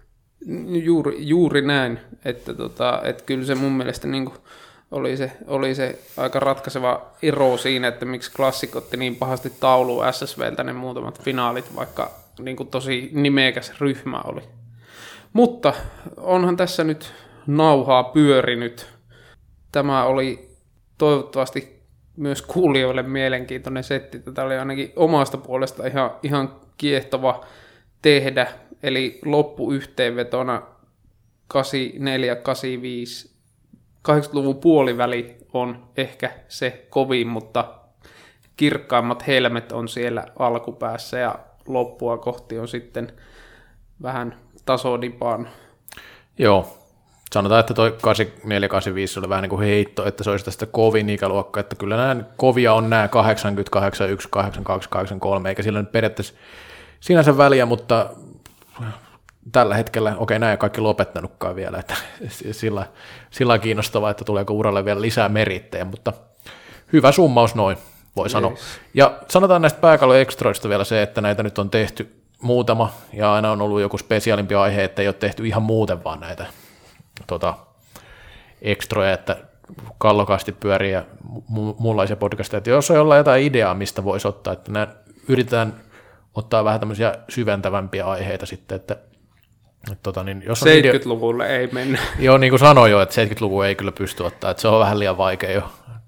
Juuri, juuri näin, että, tota, että kyllä se mun mielestä niin oli se, oli se aika ratkaiseva ero siinä, että miksi klassikko otti niin pahasti taulu SSVltä ne muutamat finaalit, vaikka niin tosi nimekäs ryhmä oli. Mutta onhan tässä nyt nauhaa pyörinyt. Tämä oli toivottavasti myös kuulijoille mielenkiintoinen setti. Tätä oli ainakin omasta puolesta ihan, ihan kiehtova tehdä. Eli loppuyhteenvetona 84-85 80-luvun puoliväli on ehkä se kovin, mutta kirkkaimmat helmet on siellä alkupäässä ja loppua kohti on sitten vähän tasodipaan. Joo, sanotaan, että toi 8485 oli vähän niin kuin heitto, että se olisi tästä kovin ikäluokka, että kyllä nämä kovia on nämä 80, 81, 82, 83, eikä sillä nyt periaatteessa sinänsä väliä, mutta tällä hetkellä, okei näin kaikki lopettanutkaan vielä, että sillä, sillä on kiinnostavaa, että tuleeko uralle vielä lisää merittejä, mutta hyvä summaus noin, voi yes. sanoa. Ja sanotaan näistä pääkallo extroista vielä se, että näitä nyt on tehty muutama, ja aina on ollut joku spesiaalimpi aihe, että ei ole tehty ihan muuten vaan näitä tota, ekstroja, että kallokasti pyörii ja mu- muunlaisia podcasteja, että jos on jollain jotain ideaa, mistä voisi ottaa, että nämä yritetään ottaa vähän tämmöisiä syventävämpiä aiheita sitten, että Tota, niin jos 70-luvulle idea... ei mennä. Joo, niin kuin sanoin jo, että 70-luvu ei kyllä pysty ottaa, että se on vähän liian vaikea jo.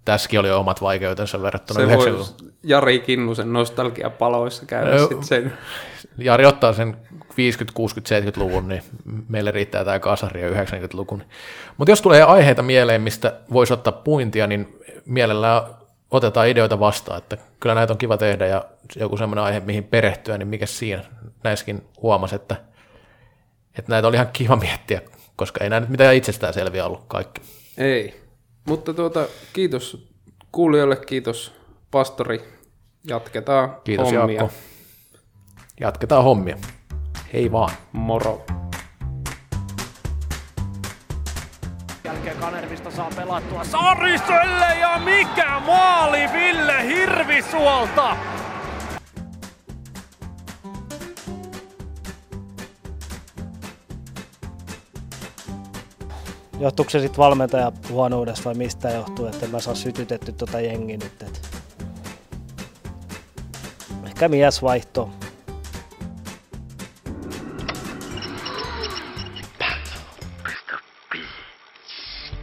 Tässäkin oli omat vaikeutensa verrattuna se 90 Jari Kinnusen nostalgiapaloissa käydä no, sitten sen. Jari ottaa sen 50, 60, 70-luvun, niin meille riittää tämä kasari ja 90-luvun. Mutta jos tulee aiheita mieleen, mistä voisi ottaa puintia, niin mielellään otetaan ideoita vastaan, että kyllä näitä on kiva tehdä ja joku semmoinen aihe, mihin perehtyä, niin mikä siinä näissäkin huomasi, että – että näitä oli ihan kiva miettiä, koska ei näitä mitään itsestään selviä ollut kaikki. Ei, mutta tuota, kiitos kuulijoille, kiitos pastori. Jatketaan kiitos, hommia. Jaakko. Jatketaan hommia. Hei vaan. Moro. Jälkeen Kanervista saa pelattua Sariselle ja mikä maali Ville Hirvisuolta! Johtuuko se sitten valmentaja huonoudesta vai mistä johtuu, että mä saa sytytetty tota jengi nyt. Et. Ehkä mies vaihto